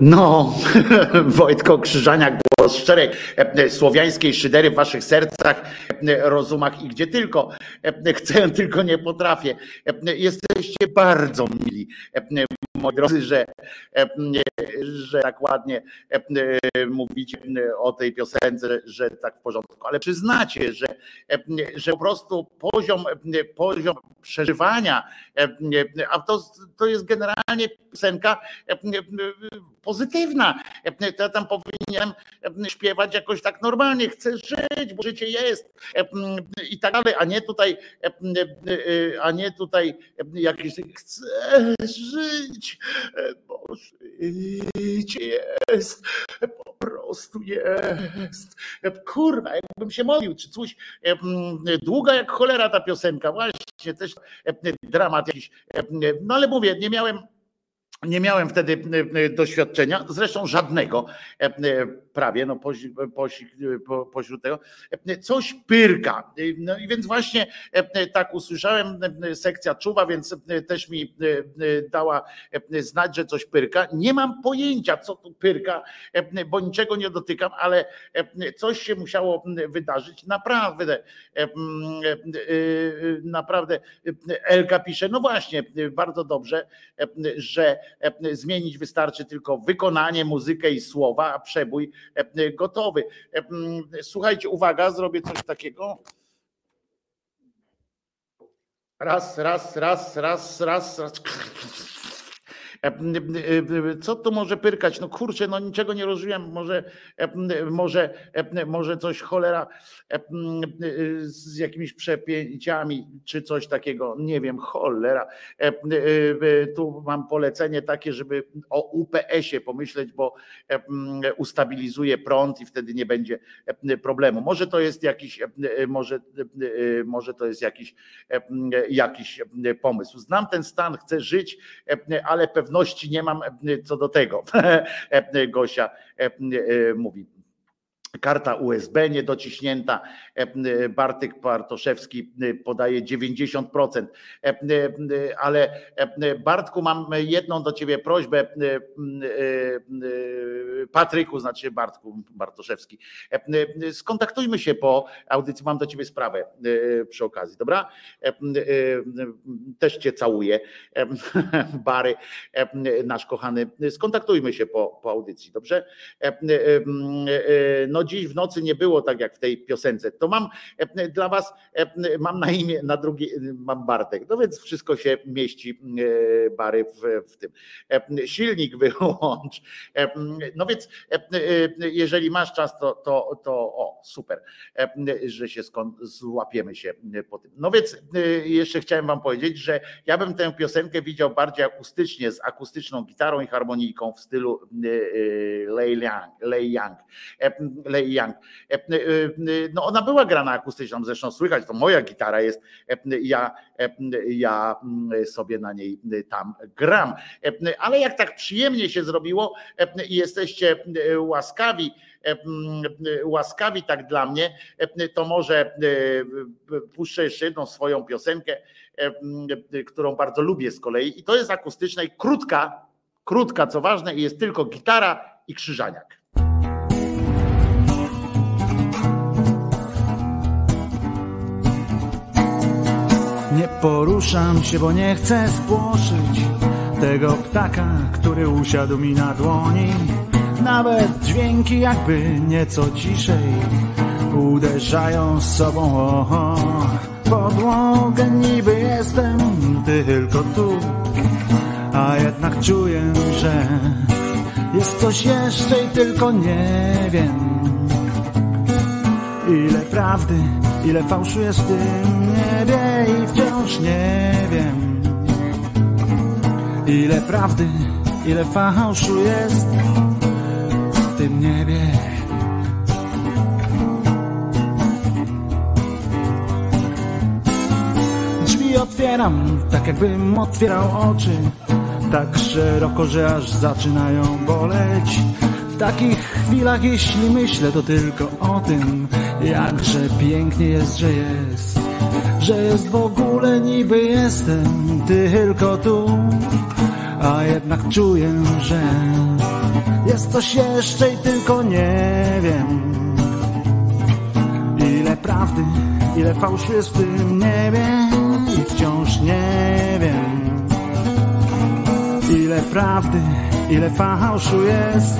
No, Wojtko Krzyżaniak, głos szczerej e, słowiańskiej szydery w waszych sercach, e, rozumach i gdzie tylko. E, chcę, tylko nie potrafię. Jesteście bardzo mili, moi drodzy, że że tak ładnie mówicie o tej piosence, że tak w porządku, ale przyznacie, że, że po prostu poziom, poziom przeżywania, a to, to jest generalnie piosenka pozytywna. Ja tam powinienem śpiewać jakoś tak normalnie, chcę żyć, bo życie jest i tak dalej, a nie tutaj, a nie tutaj jakieś chcę żyć, bo żyć życie jest, po prostu jest. Kurwa, jakbym się modlił, czy coś, długa jak cholera ta piosenka, właśnie też dramat jakiś, no ale mówię, nie miałem nie miałem wtedy e, e, doświadczenia, zresztą żadnego e, prawie, no pośród tego, coś pyrka. No i więc właśnie tak usłyszałem, sekcja czuwa, więc też mi dała znać, że coś pyrka. Nie mam pojęcia, co tu pyrka, bo niczego nie dotykam, ale coś się musiało wydarzyć. Naprawdę, naprawdę Elka pisze, no właśnie, bardzo dobrze, że E, zmienić wystarczy tylko wykonanie, muzykę i słowa, a przebój e, gotowy. E, słuchajcie, uwaga, zrobię coś takiego. Raz, raz, raz, raz, raz, raz. E, e, co tu może pyrkać? No kurczę, no niczego nie rozumiem. Może, e, może, może coś cholera z jakimiś przepięciami, czy coś takiego. Nie wiem, cholera. Tu mam polecenie takie, żeby o UPS-ie pomyśleć, bo ustabilizuje prąd i wtedy nie będzie problemu. Może to jest jakiś, może, może to jest jakiś, jakiś pomysł. Znam ten stan, chcę żyć, ale pewnie pewności nie mam e, co do tego. E, Gosia e, mówi. Karta USB niedociśnięta. Bartek Bartoszewski podaje 90%. Ale Bartku, mam jedną do ciebie prośbę. Patryku, znaczy Bartku Bartoszewski. Skontaktujmy się po audycji. Mam do ciebie sprawę przy okazji, dobra? Też cię całuję. Bary, nasz kochany. Skontaktujmy się po, po audycji, dobrze? No dziś w nocy nie było tak jak w tej piosence. To mam e, dla was, e, mam na imię, na drugi mam Bartek. No więc wszystko się mieści e, Bary w, w tym. Silnik wyłącz. No więc jeżeli masz czas, to, to, to o, super, że się skąd złapiemy się po tym. No więc jeszcze chciałem wam powiedzieć, że ja bym tę piosenkę widział bardziej akustycznie, z akustyczną gitarą i harmonijką w stylu Lei Young. Lei Young. E, e, e, no ona była grana akustyczną, zresztą słychać, to moja gitara jest, ja, ja mm, sobie na niej tam gram. Ale jak tak przyjemnie się zrobiło i jesteście łaskawi, łaskawi tak dla mnie, to może puszczę jeszcze jedną swoją piosenkę, którą bardzo lubię z kolei i to jest akustyczna i krótka, krótka co ważne i jest tylko gitara i krzyżaniak. Poruszam się, bo nie chcę spłoszyć tego ptaka, który usiadł mi na dłoni. Nawet dźwięki jakby nieco ciszej uderzają z sobą o, podłogę. Niby jestem tylko tu, a jednak czuję, że jest coś jeszcze i tylko nie wiem. Ile prawdy, ile fałszu jest w tym niebie i wciąż nie wiem. Ile prawdy, ile fałszu jest w tym niebie. Drzwi otwieram, tak jakbym otwierał oczy, tak szeroko, że aż zaczynają boleć w takich chwilach, jeśli myślę, to tylko o tym, jakże pięknie jest, że jest, że jest w ogóle niby jestem tylko tu, a jednak czuję, że jest coś jeszcze i tylko nie wiem. Ile prawdy, ile fałszu jest w tym niebie i wciąż nie wiem. Ile prawdy, ile fałszu jest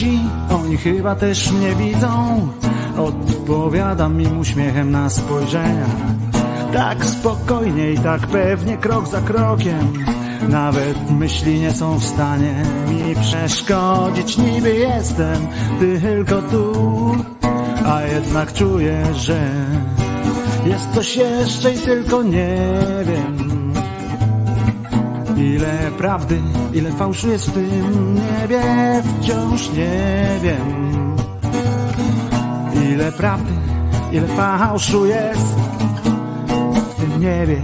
ludzi, oni chyba też mnie widzą. Odpowiadam im uśmiechem na spojrzenia. Tak spokojnie i tak pewnie krok za krokiem. Nawet myśli nie są w stanie mi przeszkodzić. Niby jestem tylko tu A jednak czuję, że jest coś jeszcze i tylko nie wiem Ile prawdy, ile fałszu jest w tym niebie Wciąż nie wiem. Ile prawdy, ile fałszu jest w tym niebie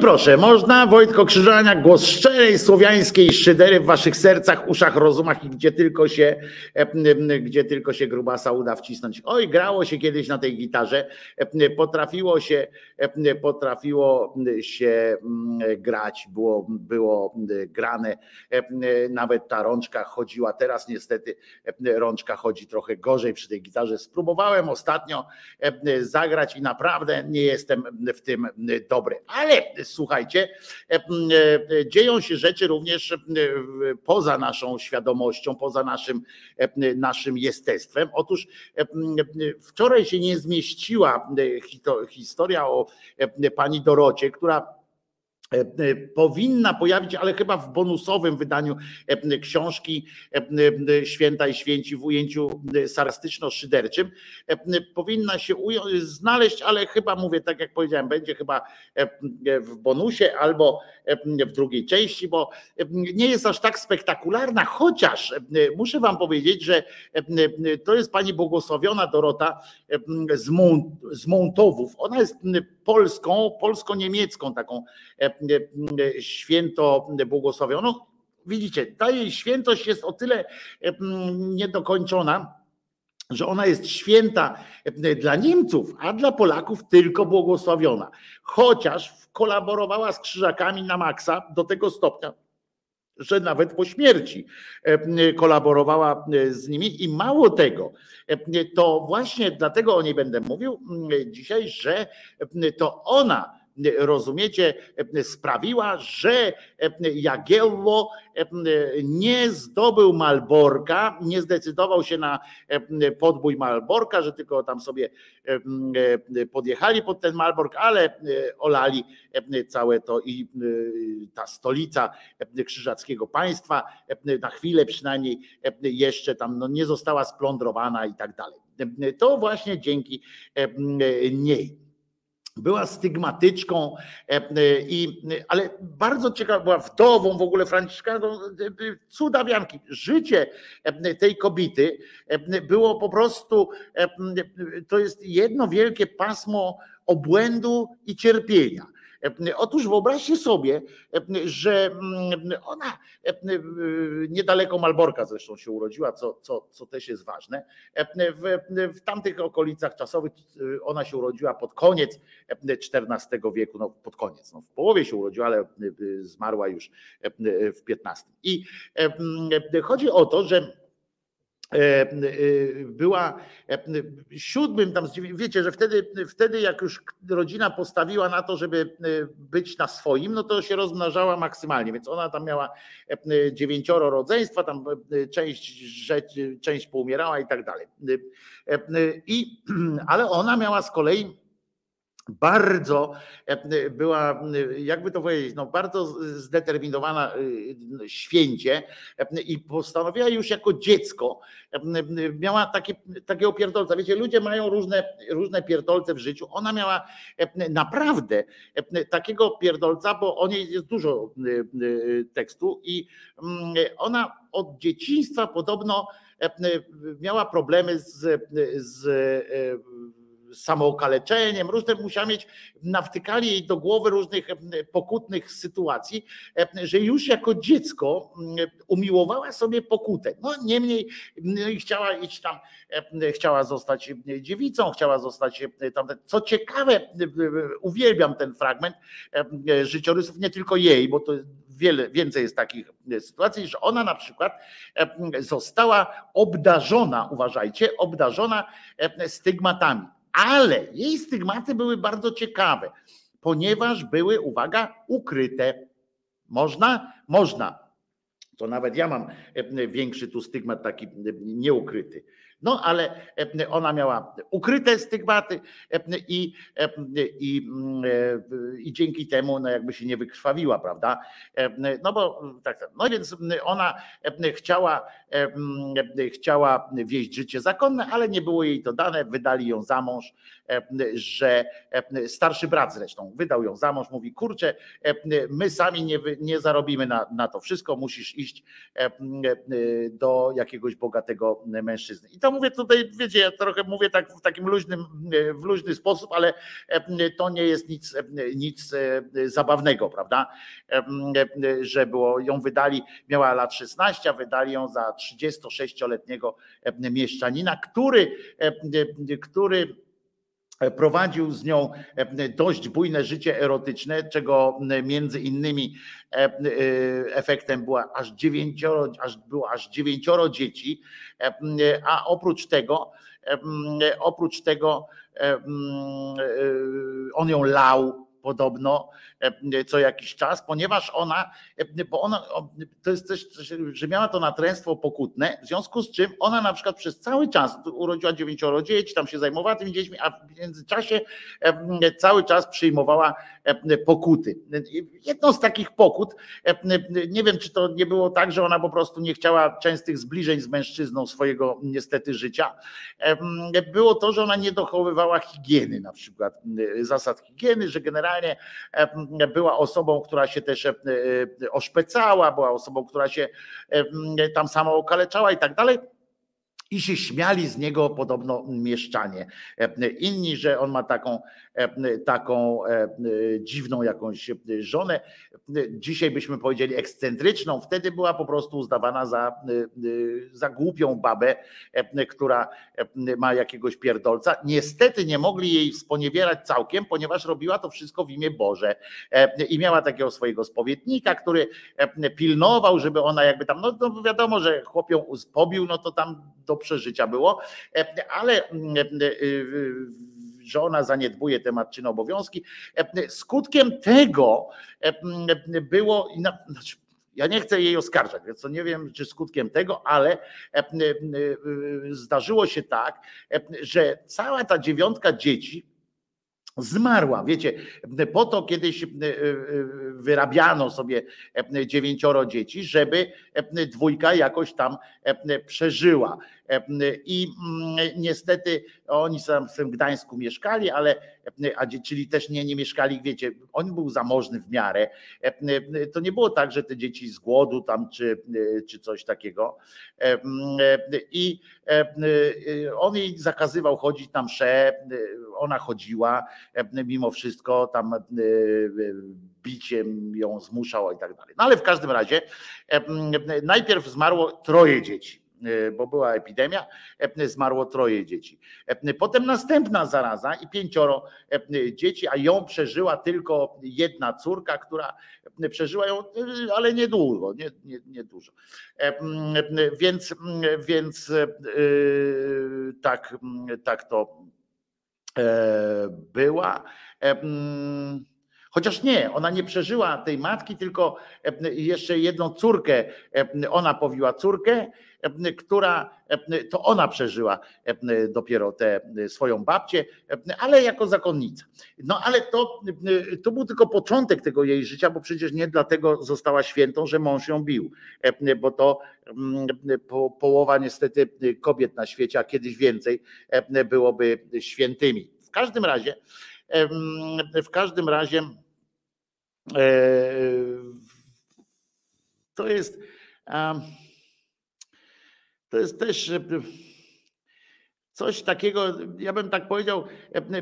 proszę, można Wojtko Krzyżania, głos szczerej słowiańskiej szydery w waszych sercach, uszach, rozumach i gdzie tylko się, e, gdzie tylko się grubasa uda wcisnąć. Oj, grało się kiedyś na tej gitarze, e, potrafiło się, e, potrafiło się grać, było, było grane, nawet ta rączka chodziła, teraz niestety rączka chodzi trochę gorzej przy tej gitarze. Spróbowałem ostatnio zagrać i naprawdę nie jestem w tym dobry, ale słuchajcie, e, e, dzieją się rzeczy również e, poza naszą świadomością, poza naszym, naszym jestestwem. Otóż wczoraj się nie zmieściła historia o pani Dorocie, która powinna pojawić, ale chyba w bonusowym wydaniu e, książki Święta i Święci w ujęciu sarkastyczno-szyderczym. Powinna się znaleźć, ale chyba mówię, tak jak powiedziałem, będzie chyba w bonusie albo w drugiej części, bo nie jest aż tak spektakularna, chociaż muszę wam powiedzieć, że to jest pani błogosławiona Dorota z Montowów. Ona jest polską, polsko-niemiecką taką święto błogosławioną. Widzicie, ta jej świętość jest o tyle niedokończona, że ona jest święta dla Niemców, a dla Polaków tylko błogosławiona. Chociaż kolaborowała z krzyżakami na maksa do tego stopnia, że nawet po śmierci kolaborowała z nimi. I mało tego, to właśnie dlatego o niej będę mówił dzisiaj, że to ona rozumiecie, sprawiła, że Jagiello nie zdobył Malborka, nie zdecydował się na podbój Malborka, że tylko tam sobie podjechali pod ten Malbork, ale olali całe to i ta stolica krzyżackiego państwa na chwilę przynajmniej jeszcze tam no, nie została splądrowana i tak dalej. To właśnie dzięki niej była stygmatyczką, e, e, i, ale bardzo ciekawa była wdową w ogóle Franciszkanką, e, cudawianki. Życie tej kobiety było po prostu, to jest jedno wielkie pasmo obłędu i cierpienia. Otóż wyobraźcie sobie, że mm, ona niedaleko Malborka zresztą się urodziła, co, co, co też jest ważne. W, w tamtych okolicach czasowych ona się urodziła pod koniec XIV wieku, no pod koniec, no w połowie się urodziła, ale zmarła już w XV. I chodzi o to, że E, e, była e, siódmym tam, wiecie, że wtedy, wtedy jak już rodzina postawiła na to, żeby być na swoim, no to się rozmnażała maksymalnie, więc ona tam miała dziewięcioro rodzeństwa, tam część część poumierała i tak dalej. I, ale ona miała z kolei bardzo e, była, jakby to powiedzieć, no bardzo zdeterminowana e, święcie e, i postanowiła już jako dziecko, miała takie, takiego pierdolca. Wiecie, ludzie mają różne, różne pierdolce w życiu. Ona miała naprawdę takiego pierdolca, bo o niej jest dużo tekstu i ona od dzieciństwa podobno miała problemy z, z samookaleczeniem, różne musiała mieć, nawtykali jej do głowy różnych pokutnych sytuacji, że już jako dziecko umiłowała sobie pokutę. No niemniej no chciała iść tam, chciała zostać dziewicą, chciała zostać tam. Co ciekawe, uwielbiam ten fragment życiorysów, nie tylko jej, bo to wiele, więcej jest takich sytuacji, że ona na przykład została obdarzona, uważajcie, obdarzona stygmatami, ale jej stygmaty były bardzo ciekawe, ponieważ były, uwaga, ukryte. Można? Można. To nawet ja mam większy tu stygmat taki nieukryty. No ale e, ona miała ukryte stygmaty e, i, e, i, i dzięki temu no jakby się nie wykrwawiła, prawda? No bo tak, tak. no więc ona chciała, chciała wieść życie zakonne, ale nie było jej to dane, wydali ją za mąż, że starszy brat zresztą wydał ją za mąż, mówi kurczę, my sami nie, nie zarobimy na, na to wszystko, musisz iść do jakiegoś bogatego mężczyzny. I to mówię tutaj, wiecie, ja trochę mówię tak w takim luźnym, w luźny sposób, ale to nie jest nic, nic zabawnego, prawda? Że było, ją wydali, miała lat 16, a wydali ją za 36-letniego mieszczanina, który, który prowadził z nią dość bujne życie erotyczne, czego między innymi efektem była aż dziewięcioro, aż było aż dziewięcioro dzieci, a oprócz tego, oprócz tego on ją lał podobno e, co jakiś czas, ponieważ ona, e, bo ona, to jest coś, że miała to natręstwo pokutne, w związku z czym ona na przykład przez cały czas urodziła dziewięcioro dzieci, tam się zajmowała tymi dziećmi, a w międzyczasie e, cały czas przyjmowała pokuty. Jedną z takich pokut, nie wiem czy to nie było tak, że ona po prostu nie chciała częstych zbliżeń z mężczyzną swojego niestety życia, było to, że ona nie dochowywała higieny na przykład, zasad higieny, że generalnie była osobą, która się też oszpecała, była osobą, która się tam sama okaleczała i tak dalej i się śmiali z niego podobno mieszczanie. Inni, że on ma taką, taką dziwną jakąś żonę. Dzisiaj byśmy powiedzieli ekscentryczną, wtedy była po prostu uznawana za, za głupią babę, która ma jakiegoś pierdolca. Niestety nie mogli jej sponiewierać całkiem, ponieważ robiła to wszystko w imię Boże. I miała takiego swojego spowiednika, który pilnował, żeby ona jakby tam, no, no wiadomo, że chłopią pobił, no to tam do przeżycia było, e, ale mm, e, e, że ona zaniedbuje temat czynu obowiązki. Skutkiem tego było, znaczy, ja nie chcę jej oskarżać, więc to nie wiem, czy skutkiem tego, ale zdarzyło się tak, że cała ta dziewiątka dzieci, zmarła. Wiecie, po to kiedyś wyrabiano sobie dziewięcioro dzieci, żeby dwójka jakoś tam przeżyła. I mm, niestety oni tam w tym Gdańsku mieszkali, ale a, czyli też nie, nie mieszkali, wiecie, on był zamożny w miarę. To nie było tak, że te dzieci z głodu tam czy, czy coś takiego. I on jej zakazywał chodzić tam msze, ona chodziła, mimo wszystko tam biciem ją zmuszał i tak dalej. No ale w każdym razie najpierw zmarło troje dzieci E, bo była epidemia, e, zmarło troje dzieci. E, potem następna zaraza i pięcioro dzieci, a ją przeżyła tylko jedna córka, która przeżyła ją, ale niedługo, nie, nie, nie dużo. Więc, więc tak, tak to była. Chociaż nie, ona nie przeżyła tej matki, tylko jeszcze jedną córkę. Ona powiła córkę, która to ona przeżyła dopiero tę swoją babcię, ale jako zakonnica. No ale to, to był tylko początek tego jej życia, bo przecież nie dlatego została świętą, że mąż ją bił, bo to po, połowa niestety kobiet na świecie, a kiedyś więcej byłoby świętymi. W każdym razie, w każdym razie to jest to jest też coś takiego, ja bym tak powiedział,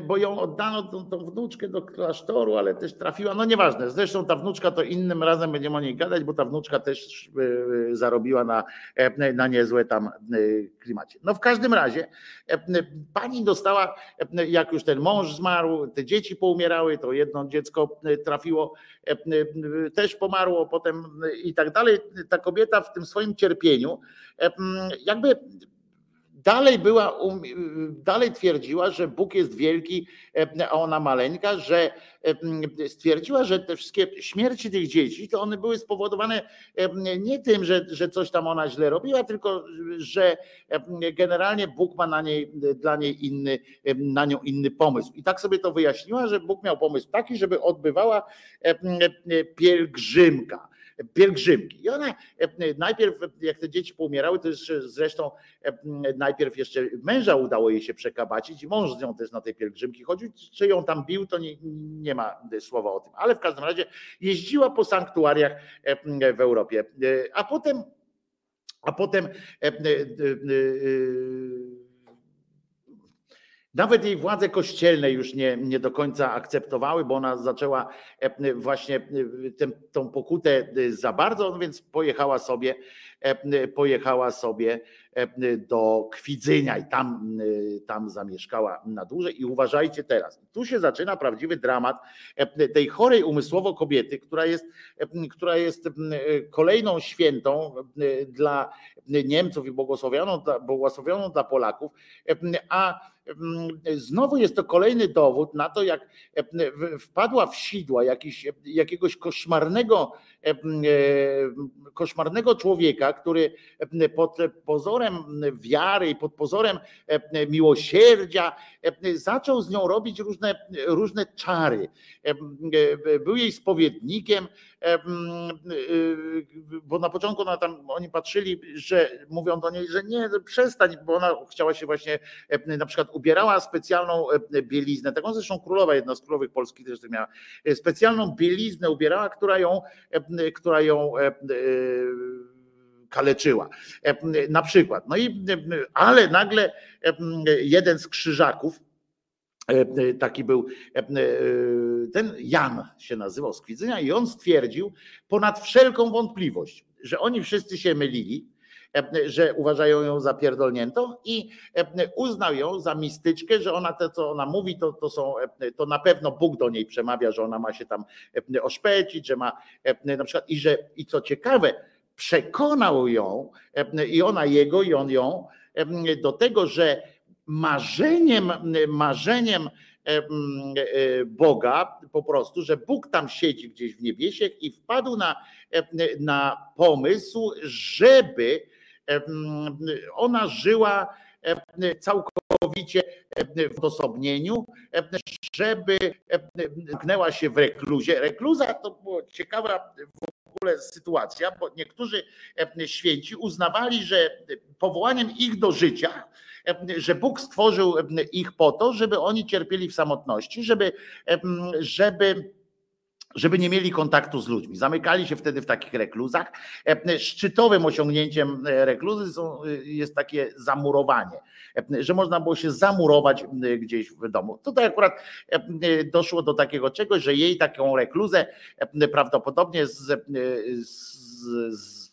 bo ją oddano tą, tą, wnuczkę do klasztoru, ale też trafiła, no nieważne, zresztą ta wnuczka to innym razem będziemy o niej gadać, bo ta wnuczka też e, zarobiła na, na niezłe tam klimacie. No w każdym razie pani dostała, jak już ten mąż zmarł, te dzieci poumierały, to jedno dziecko trafiło, też pomarło potem i tak dalej. Ta kobieta w tym swoim cierpieniu jakby dalej była, dalej twierdziła, że Bóg jest wielki, a ona maleńka, że stwierdziła, że te wszystkie śmierci tych dzieci, to one były spowodowane nie tym, że, że coś tam ona źle robiła, tylko że generalnie Bóg ma na niej, dla niej inny, na nią inny pomysł. I tak sobie to wyjaśniła, że Bóg miał pomysł taki, żeby odbywała pielgrzymka pielgrzymki. I ona e, najpierw, jak te dzieci poumierały, to jeszcze zresztą e, najpierw jeszcze męża udało jej się przekabacić i mąż z nią też na tej pielgrzymki chodził. Czy ją tam bił, to nie, nie ma słowa o tym. Ale w każdym razie jeździła po sanktuariach e, w Europie. A potem, a potem nawet jej władze kościelne już nie, nie do końca akceptowały, bo ona zaczęła e, właśnie e, tę, tą pokutę e, za bardzo, no więc pojechała sobie, pojechała sobie do Kwidzynia i tam, tam zamieszkała na dłużej. I uważajcie teraz, tu się zaczyna prawdziwy dramat tej chorej umysłowo kobiety, która jest, która jest kolejną świętą dla Niemców i błogosławioną, błogosławioną dla Polaków, a znowu jest to kolejny dowód na to, jak wpadła w sidła jakiegoś koszmarnego, koszmarnego człowieka, który pod pozorem wiary i pod pozorem miłosierdzia zaczął z nią robić różne, różne czary. Był jej spowiednikiem, bo na początku ona tam, oni patrzyli, że mówią do niej, że nie, przestań, bo ona chciała się właśnie na przykład ubierała specjalną bieliznę, taką zresztą królowa, jedna z królowych polskich też tak miała, specjalną bieliznę ubierała, która ją, która ją kaleczyła. Na przykład. No i ale nagle jeden z krzyżaków, taki był ten Jan się nazywał z Kwidzenia i on stwierdził ponad wszelką wątpliwość, że oni wszyscy się mylili, że uważają ją za pierdolniętą i uznał ją za mistyczkę, że ona to, co ona mówi, to, to są, to na pewno Bóg do niej przemawia, że ona ma się tam oszpecić, że ma na przykład i że i co ciekawe, przekonał ją i ona jego i on ją do tego, że marzeniem, marzeniem Boga po prostu, że Bóg tam siedzi gdzieś w niebiesie i wpadł na, na pomysł, żeby ona żyła całkowicie w odosobnieniu, żeby zamknęła się w rekluzie. Rekluza to była ciekawa ogóle sytuacja, bo niektórzy święci uznawali, że powołaniem ich do życia, że Bóg stworzył ich po to, żeby oni cierpieli w samotności, żeby, żeby żeby nie mieli kontaktu z ludźmi. Zamykali się wtedy w takich rekluzach. E, szczytowym osiągnięciem e, rekluzy e, jest takie zamurowanie, że można było się zamurować gdzieś w domu. Tutaj akurat doszło do takiego czegoś, że jej taką rekluzę prawdopodobnie z, z, z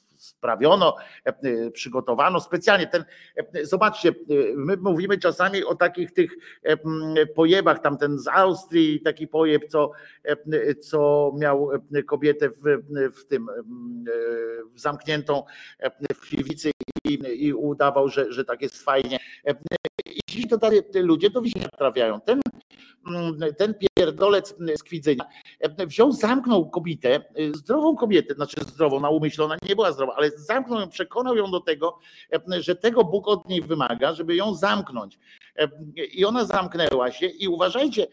sprawiono, e, przygotowano specjalnie. Ten, e, zobaczcie, e, my mówimy czasami o takich tych pojebach, tam ten z Austrii, taki pojeb, co, co miał kobietę w, w tym w zamkniętą w piwnicy i, i udawał, że, że tak jest fajnie. I dziś to ludzie do widzenia trafiają. Ten Mm, ten pierdolec z e, wziął, zamknął kobietę, e, zdrową kobietę, znaczy zdrową, na umyśle ona nie była zdrowa, ale zamknął ją, przekonał ją do tego, e, że tego Bóg od niej wymaga, żeby ją zamknąć. I ona zamknęła się i uważajcie,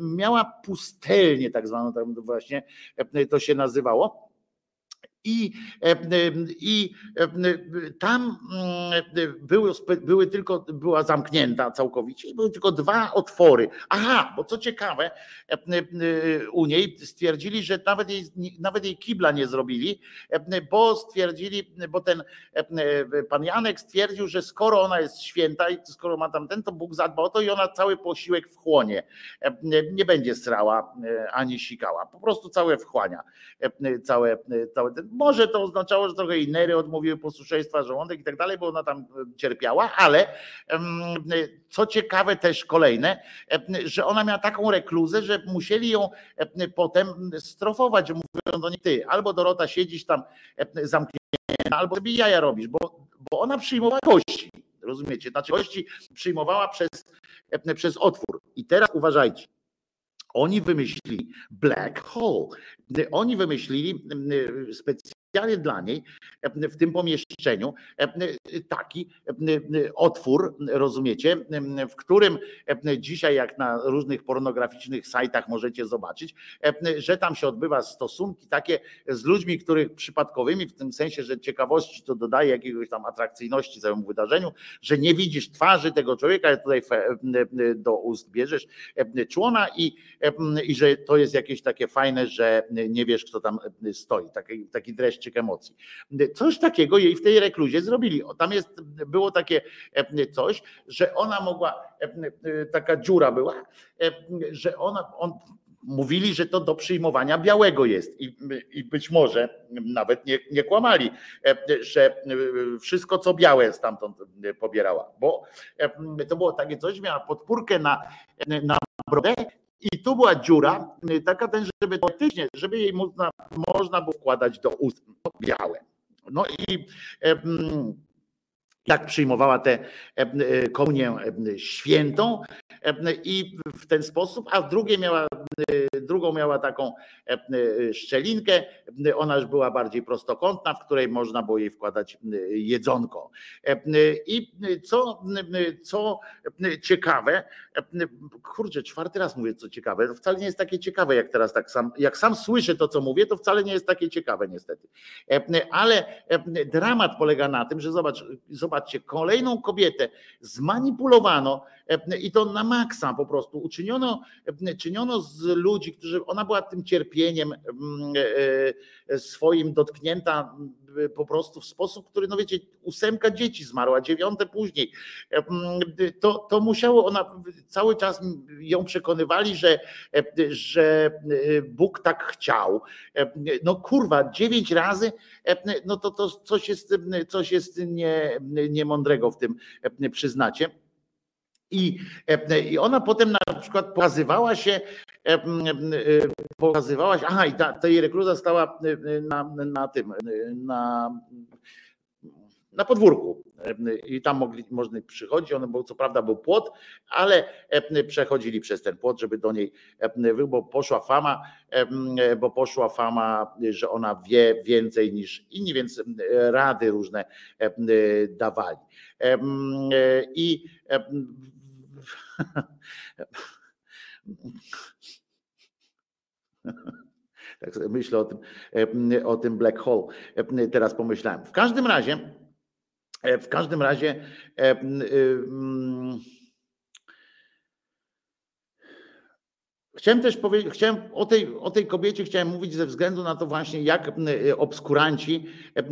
miała pustelnię tak zwaną, tak właśnie to się nazywało I, i tam były, były tylko, była zamknięta całkowicie i były tylko dwa otwory. Aha, bo co ciekawe, u niej stwierdzili, że nawet jej, nawet jej kibla nie zrobili, bo stwierdzili, bo ten pan Janek stwierdził, że skoro ona jest święta i skoro ma tam ten, to Bóg zadba o to i ona cały posiłek wchłonie. Nie będzie srała ani sikała, po prostu całe wchłania. Całe, całe, może to oznaczało, że trochę jej nery odmówiły posłuszeństwa, żołądek i tak dalej, bo ona tam cierpiała, ale co ciekawe też kolejne, że ona miała taką rekluzę, że musieli ją potem strofować, mówią do niej ty, albo Dorota siedzisz tam zamknięta, albo sobie jaja robisz, bo, bo ona przyjmowała gości, rozumiecie? Znaczy gości przyjmowała przez, przez otwór. I teraz uważajcie, oni wymyślili black hole. Oni wymyślili specjalnie specjalnie dla niej w tym pomieszczeniu taki otwór, rozumiecie, w którym dzisiaj, jak na różnych pornograficznych sajtach możecie zobaczyć, że tam się odbywa stosunki takie z ludźmi, których przypadkowymi, w tym sensie, że ciekawości to dodaje jakiegoś tam atrakcyjności całemu wydarzeniu, że nie widzisz twarzy tego człowieka, tutaj do ust bierzesz człona i, i że to jest jakieś takie fajne, że nie wiesz, kto tam stoi. Taki, taki dreszcz emocji. Coś takiego jej w tej rekluzie zrobili. Tam jest, było takie e, coś, że ona mogła, e, e, taka dziura była, że ona, on, mówili, że to do przyjmowania białego jest i, i być może nawet nie, nie, kłamali, że wszystko co białe stamtąd pobierała, bo to było takie coś, miała podpórkę na, na brodę i tu była dziura, y, taka ten, żeby teoretycznie, żeby jej można, można było wkładać do ust białe. No i jak przyjmowała tę y, komunię świętą i w ten sposób, a w drugiej miała drugą miała taką szczelinkę, ona już była bardziej prostokątna, w której można było jej wkładać jedzonko. I co, co ciekawe, kurczę, czwarty raz mówię co ciekawe, to wcale nie jest takie ciekawe, jak teraz tak sam, jak sam słyszę to, co mówię, to wcale nie jest takie ciekawe niestety. Ale dramat polega na tym, że zobacz, zobaczcie, kolejną kobietę zmanipulowano i to na maksa po prostu uczyniono, czyniono z ludzi, którzy, ona była tym cierpieniem mm, e, e, swoim dotknięta mm, po prostu w sposób, który, no wiecie, ósemka dzieci zmarła, dziewiąte później. E, mm, to, to musiało, ona cały czas ją przekonywali, że, że Bóg tak chciał. No kurwa, dziewięć razy, no to, to coś jest, coś jest nie, niemądrego w tym, przyznacie. I, e, I ona potem na przykład pokazywała się, e, e, pokazywała się, aha, i ta, ta jej stała na, na tym, na, na podwórku. I tam mogli, można przychodzić, on był, co prawda był płot, ale przechodzili przez ten płot, żeby do niej, bo poszła fama, bo poszła fama, że ona wie więcej niż inni, więc rady różne dawali. I tak myślę o tym, o tym black hole. Teraz pomyślałem. W każdym razie, w każdym razie Chciałem też powiedzieć, chciałem o tej, o tej kobiecie chciałem mówić ze względu na to właśnie, jak e, obskuranci e,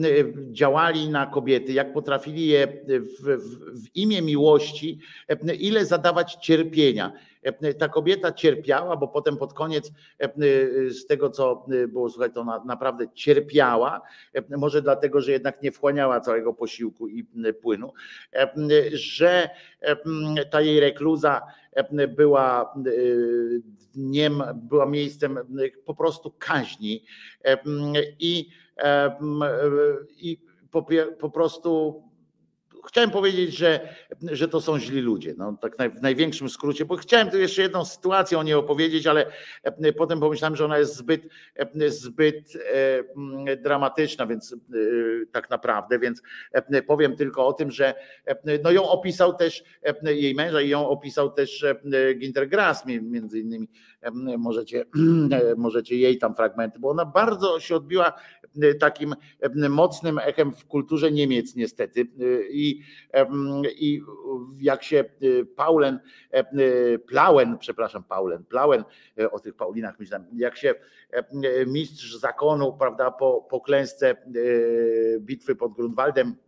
działali na kobiety, jak potrafili je w, w, w imię miłości, e, ile zadawać cierpienia. Ta kobieta cierpiała, bo potem pod koniec z tego, co było słuchaj, to naprawdę cierpiała, może dlatego, że jednak nie wchłaniała całego posiłku i płynu, że ta jej rekluza była dniem, była miejscem po prostu kaźni i, i po, po prostu chciałem powiedzieć, że, że to są źli ludzie. No, tak w największym skrócie, bo chciałem tu jeszcze jedną sytuację o niej opowiedzieć, ale e, potem pomyślałem, że ona jest zbyt, e, zbyt e, dramatyczna, więc tak naprawdę, więc powiem tylko o tym, że no ją opisał też jej męża i ją opisał też Ginter Grass między innymi. Możecie, możecie jej tam fragmenty, bo ona bardzo się odbiła takim mocnym echem w kulturze Niemiec niestety. I, i jak się Paulen, Plauen, przepraszam, Paulen, Plauen, o tych Paulinach myślałem, jak się mistrz zakonu, prawda, po, po klęsce bitwy pod Grunwaldem E,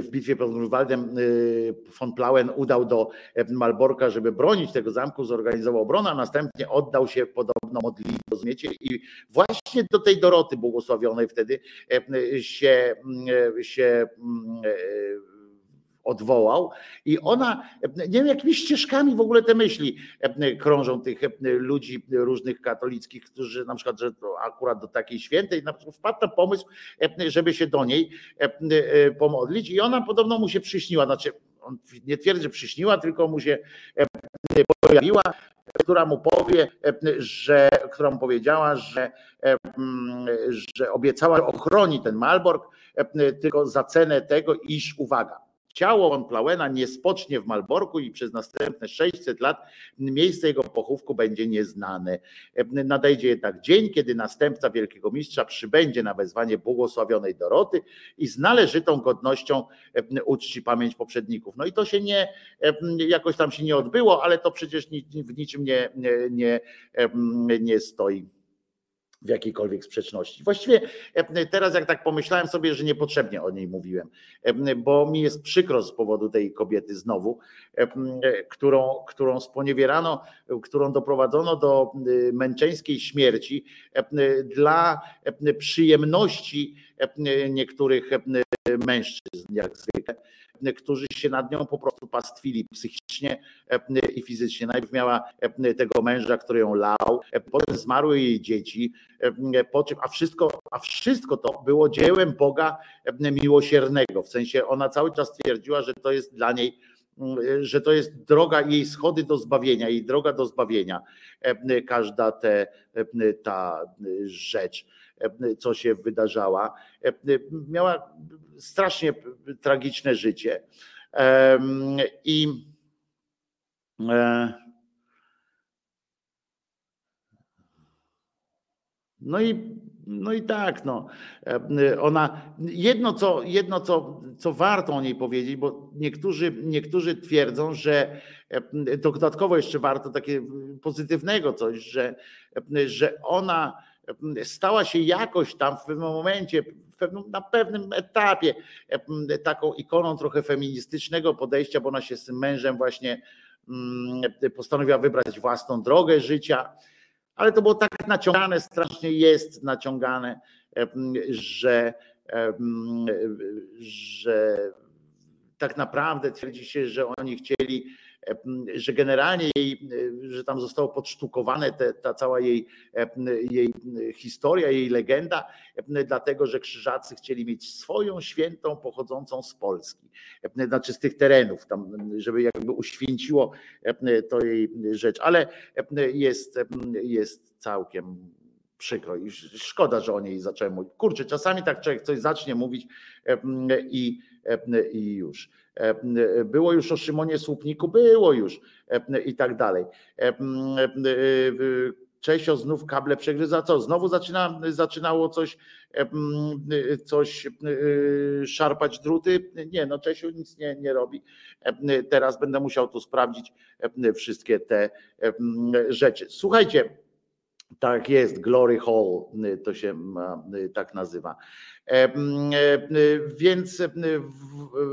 w bitwie pod Grunwaldem e, von Plauen udał do e, Malborka, żeby bronić tego zamku, zorganizował obronę, a następnie oddał się podobno modlitwie, rozumiecie? I właśnie do tej Doroty błogosławionej wtedy się, się odwołał i ona, nie wiem jakimi ścieżkami w ogóle te myśli krążą tych ludzi różnych katolickich, którzy na przykład, że akurat do takiej świętej na przykład wpadł na pomysł, żeby się do niej pomodlić i ona podobno mu się przyśniła, znaczy on nie twierdzi, że przyśniła, tylko mu się pojawiła, która mu powie, że, która mu powiedziała, że, że obiecała ochroni ten Malbork, tylko za cenę tego, iż uwaga, Ciało von Plauena nie spocznie w Malborku i przez następne 600 lat miejsce jego pochówku będzie nieznane. Nadejdzie jednak dzień, kiedy następca wielkiego mistrza przybędzie na wezwanie błogosławionej Doroty i z należytą godnością uczci pamięć poprzedników. No i to się nie, jakoś tam się nie odbyło, ale to przecież w niczym nie, nie, nie, nie stoi w jakiejkolwiek sprzeczności. Właściwie e, teraz, jak tak pomyślałem sobie, że niepotrzebnie o niej mówiłem, e, bo mi jest przykro z powodu tej kobiety znowu, e, którą, którą sponiewierano, którą doprowadzono do męczeńskiej śmierci dla przyjemności niektórych mężczyzn, jak zwykle którzy się nad nią po prostu pastwili psychicznie i fizycznie. Najpierw miała tego męża, który ją lał, potem zmarły jej dzieci, po czym, a wszystko, a wszystko to było dziełem Boga miłosiernego. W sensie ona cały czas twierdziła, że to jest dla niej że to jest droga jej schody do zbawienia, jej droga do zbawienia, każda te, ta rzecz, co się wydarzała. Miała strasznie tragiczne życie. I e, no i no i tak, no. Ona jedno, co, jedno co, co warto o niej powiedzieć, bo niektórzy, niektórzy twierdzą, że dodatkowo jeszcze warto takie pozytywnego coś, że, że ona stała się jakoś tam w pewnym momencie, na pewnym etapie taką ikoną trochę feministycznego podejścia, bo ona się z mężem właśnie mm, postanowiła wybrać własną drogę życia, ale to było tak naciągane, strasznie jest naciągane, że, że tak naprawdę twierdzi się, że oni chcieli że generalnie jej, że tam zostało podsztukowane te, ta cała jej, jej historia, jej legenda, dlatego że krzyżacy chcieli mieć swoją świętą pochodzącą z Polski, znaczy z tych terenów, tam, żeby jakby uświęciło to jej rzecz, ale jest, jest całkiem przykro i szkoda, że o niej zacząłem mówić. Kurczę, czasami tak człowiek coś zacznie mówić i, i już. Było już o Szymonie Słupniku, było już i tak dalej. Czesio znów kable przegryza. Co? Znowu zaczyna, zaczynało coś, coś szarpać druty? Nie, no Czesiu nic nie, nie robi. Teraz będę musiał tu sprawdzić wszystkie te rzeczy. Słuchajcie, tak jest, Glory Hall to się tak nazywa. E, więc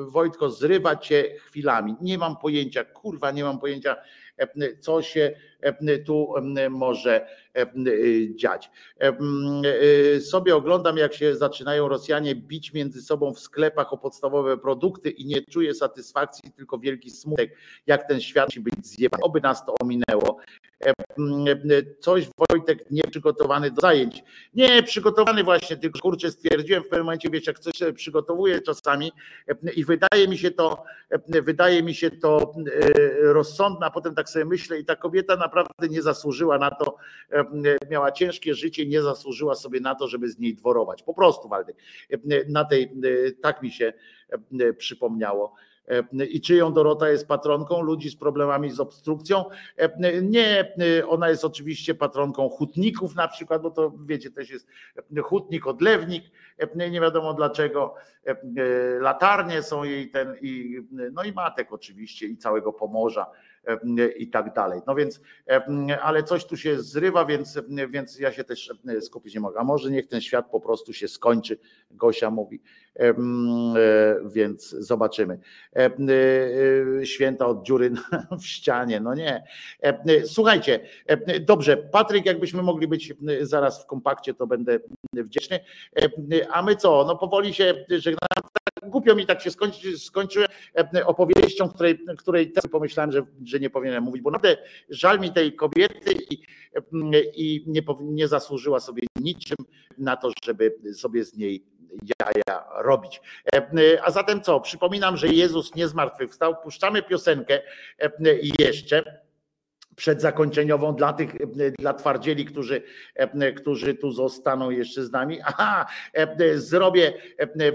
Wojtko, zrywa cię chwilami. Nie mam pojęcia, kurwa, nie mam pojęcia, co się tu może dziać. Sobie oglądam, jak się zaczynają Rosjanie bić między sobą w sklepach o podstawowe produkty i nie czuję satysfakcji, tylko wielki smutek, jak ten świat musi być zjebany. Oby nas to ominęło. Coś Wojtek nie przygotowany do zajęć. Nie przygotowany właśnie, tylko kurczę stwierdziłem w pewnym momencie, wiesz, jak coś przygotowuję czasami i wydaje mi się to, wydaje mi się to rozsądne, a potem tak sobie myślę i ta kobieta naprawdę nie zasłużyła na to, miała ciężkie życie, nie zasłużyła sobie na to, żeby z niej dworować. Po prostu, Waldek, na tej, tak mi się przypomniało I czyją Dorota jest patronką ludzi z problemami z obstrukcją? Nie, ona jest oczywiście patronką hutników na przykład, bo to wiecie, też jest hutnik, odlewnik, nie wiadomo dlaczego, latarnie są jej ten, i, no i matek oczywiście i całego Pomorza i tak dalej. No więc, ale coś tu się zrywa, więc, więc ja się też skupić nie mogę. A może niech ten świat po prostu się skończy, Gosia mówi, e, więc zobaczymy. E, święta od dziury w ścianie, no nie. Słuchajcie, dobrze, Patryk, jakbyśmy mogli być zaraz w kompakcie, to będę wdzięczny. A my co? No powoli się żegnamy głupio mi tak się skończy, skończyłem opowieścią, której, której też pomyślałem, że, że nie powinienem mówić, bo naprawdę żal mi tej kobiety i, i nie, nie zasłużyła sobie niczym na to, żeby sobie z niej jaja robić. A zatem co? Przypominam, że Jezus nie zmartwychwstał. Puszczamy piosenkę jeszcze przedzakończeniową dla tych, dla twardzieli, którzy, którzy tu zostaną jeszcze z nami. Aha, zrobię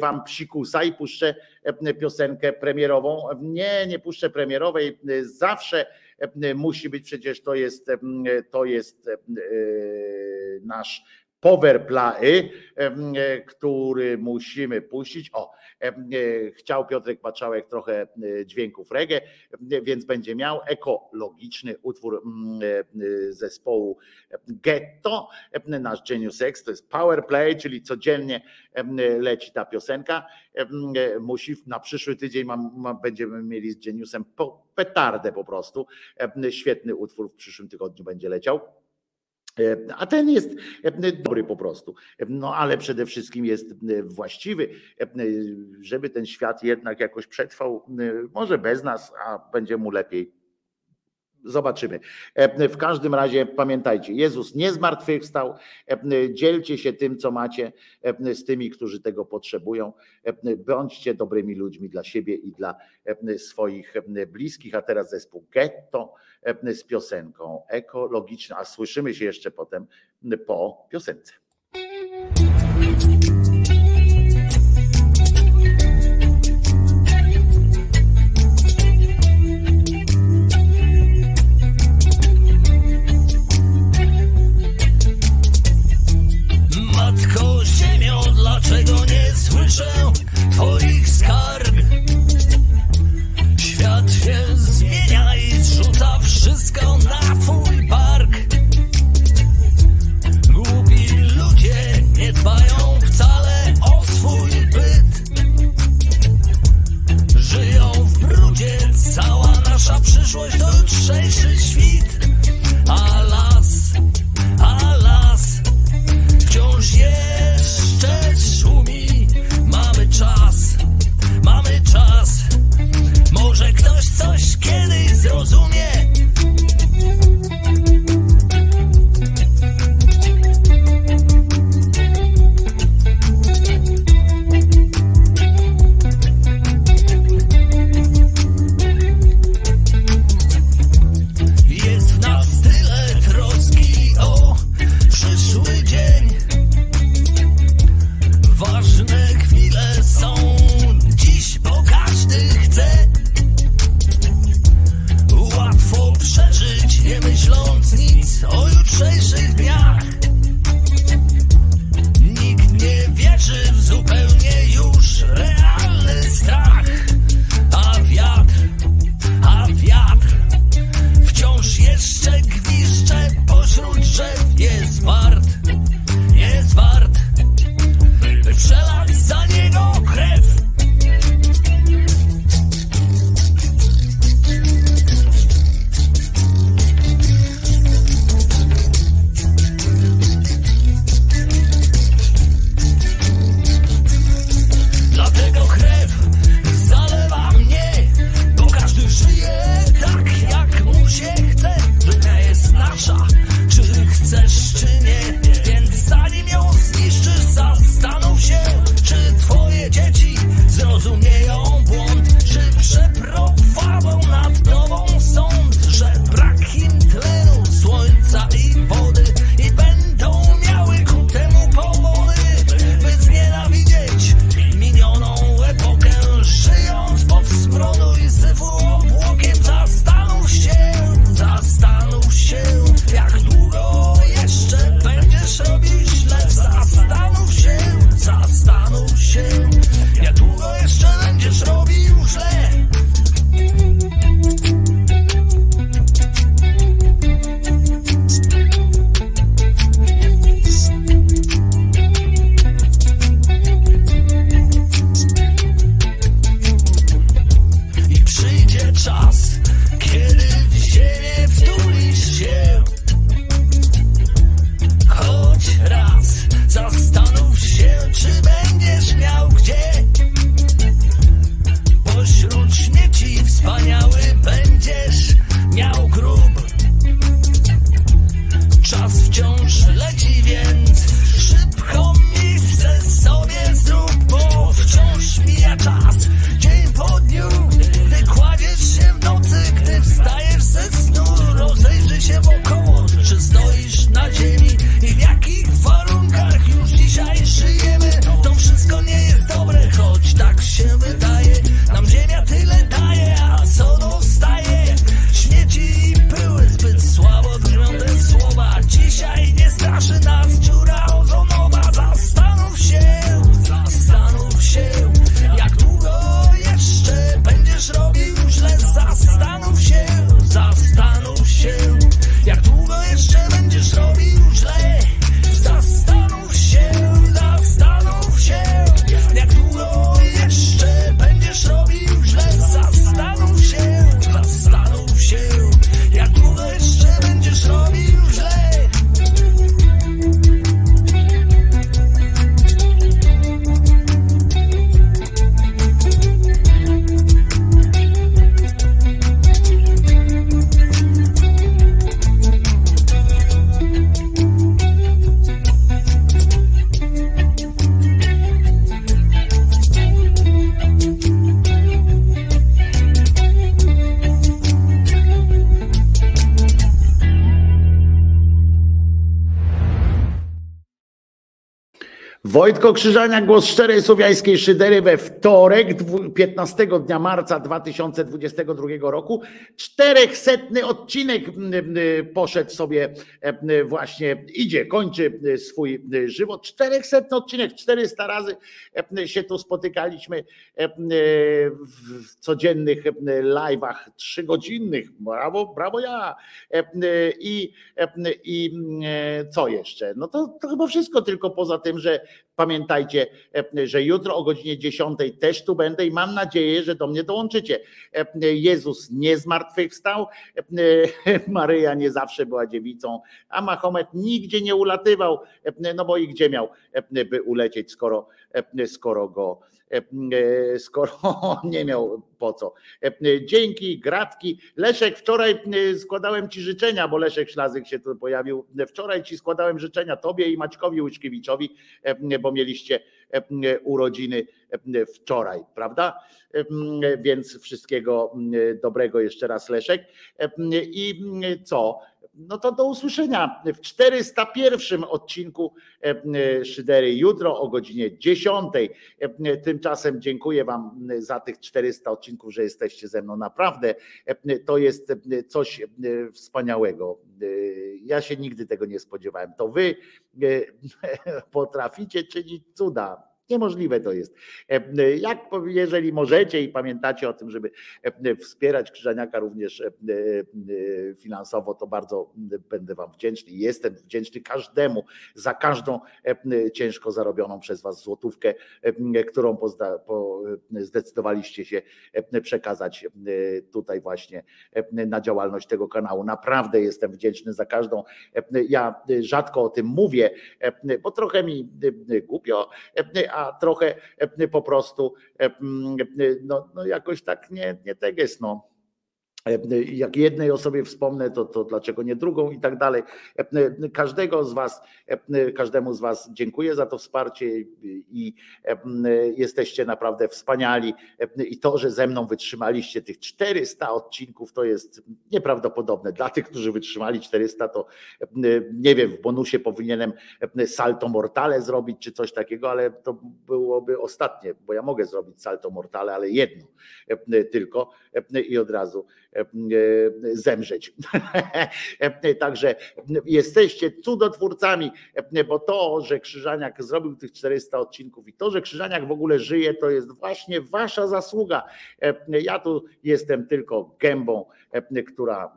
wam psikusa i puszczę piosenkę premierową. Nie, nie puszczę premierowej. Zawsze musi być, przecież to jest, to jest nasz powerplay, który musimy puścić. O, chciał Piotrek Paczałek trochę dźwięków reggae, więc będzie miał ekologiczny utwór zespołu Getto, nasz Genius X, to jest powerplay, czyli codziennie leci ta piosenka. Musi na przyszły tydzień mam, będziemy mieli z Geniusem petardę po prostu. Świetny utwór w przyszłym tygodniu będzie leciał. E, a ten jest e, dobry po prostu. E, no ale przede wszystkim jest właściwy, żeby ten świat jednak jakoś przetrwał, może bez nas, a będzie mu lepiej Zobaczymy. E, w każdym razie pamiętajcie, Jezus nie zmartwychwstał. E, dzielcie się tym, co macie e, z tymi, którzy tego potrzebują. Bądźcie dobrymi ludźmi dla siebie i dla swoich bliskich. A teraz zespół Getto z piosenką ekologiczną. A słyszymy się jeszcze potem po piosence. Nasza przyszłość to jutrzejszy świt Wojtko Krzyżania, głos szczerej słowiańskiej szydery we wtorek, dwu- 15 dnia marca 2022 roku. Czterechsetny odcinek m, m, poszedł sobie właśnie, idzie, kończy swój żywot. Czterechsetny odcinek, 400 razy się tu spotykaliśmy w codziennych live'ach, trzygodzinnych. Brawo, brawo ja. I, i co jeszcze? No to, to chyba wszystko, tylko poza tym, że Pamiętajcie, e, że jutro o godzinie 10 też tu będę i mam nadzieję, że do mnie dołączycie. E, Jezus nie zmartwychwstał, e, Maryja nie zawsze była dziewicą, a Mahomet nigdzie nie ulatywał, no bo i gdzie miał by ulecieć, skoro, skoro go e, skoro nie miał po co. E, Dzięki, gratki. Leszek, wczoraj e, składałem Ci życzenia, bo Leszek Ślazyk się tu pojawił. Wczoraj Ci składałem życzenia Tobie i Maćkowi Łyszkiewiczowi, e, bo mieliście e, urodziny e, wczoraj, prawda? E, Więc wszystkiego e, dobrego jeszcze raz Leszek. E, I co? No to do usłyszenia w 401 odcinku e, Szydery jutro o godzinie 10. E, Tymczasem dziękuję Wam za tych 400 odcinków, że jesteście ze mną. Naprawdę e, to jest e, coś e, wspaniałego. E, Ja się nigdy tego nie spodziewałem. To Wy e, potraficie czynić cuda. Niemożliwe to jest. E, Jak jeżeli możecie i pamiętacie o tym, żeby e, wspierać Krzyżaniaka również e, e, finansowo, to bardzo będę Wam wdzięczny. Jestem wdzięczny każdemu za każdą e, ciężko zarobioną przez Was złotówkę, e, którą zdecydowaliście się e, przekazać e, tutaj właśnie e, na działalność tego kanału. Naprawdę jestem wdzięczny za każdą. e, Ja rzadko o tym mówię, e, bo trochę mi e, głupio, e, a trochę e, po prostu e, no, no jakoś tak nie, nie teges, no. Jak jednej osobie wspomnę, to, to dlaczego nie drugą i tak dalej. Każdego z Was, każdemu z Was dziękuję za to wsparcie i jesteście naprawdę wspaniali. I to, że ze mną wytrzymaliście tych 400 odcinków, to jest nieprawdopodobne. Dla tych, którzy wytrzymali 400, to nie wiem, w bonusie powinienem salto mortale zrobić czy coś takiego, ale to byłoby ostatnie, bo ja mogę zrobić salto mortale, ale jedno tylko i od razu zemrzeć. Także jesteście cudotwórcami, bo to, że Krzyżaniak zrobił tych 400 odcinków i to, że Krzyżaniak w ogóle żyje, to jest właśnie wasza zasługa. Ja tu jestem tylko gębą, która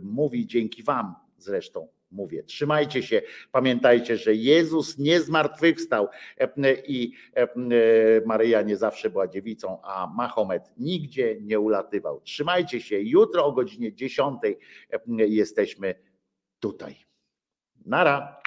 mówi dzięki wam zresztą mówię. Trzymajcie się, pamiętajcie, że Jezus nie zmartwychwstał i Maryja nie zawsze była dziewicą, a Mahomet nigdzie nie ulatywał. Trzymajcie się, jutro o godzinie 10 jesteśmy tutaj. Nara.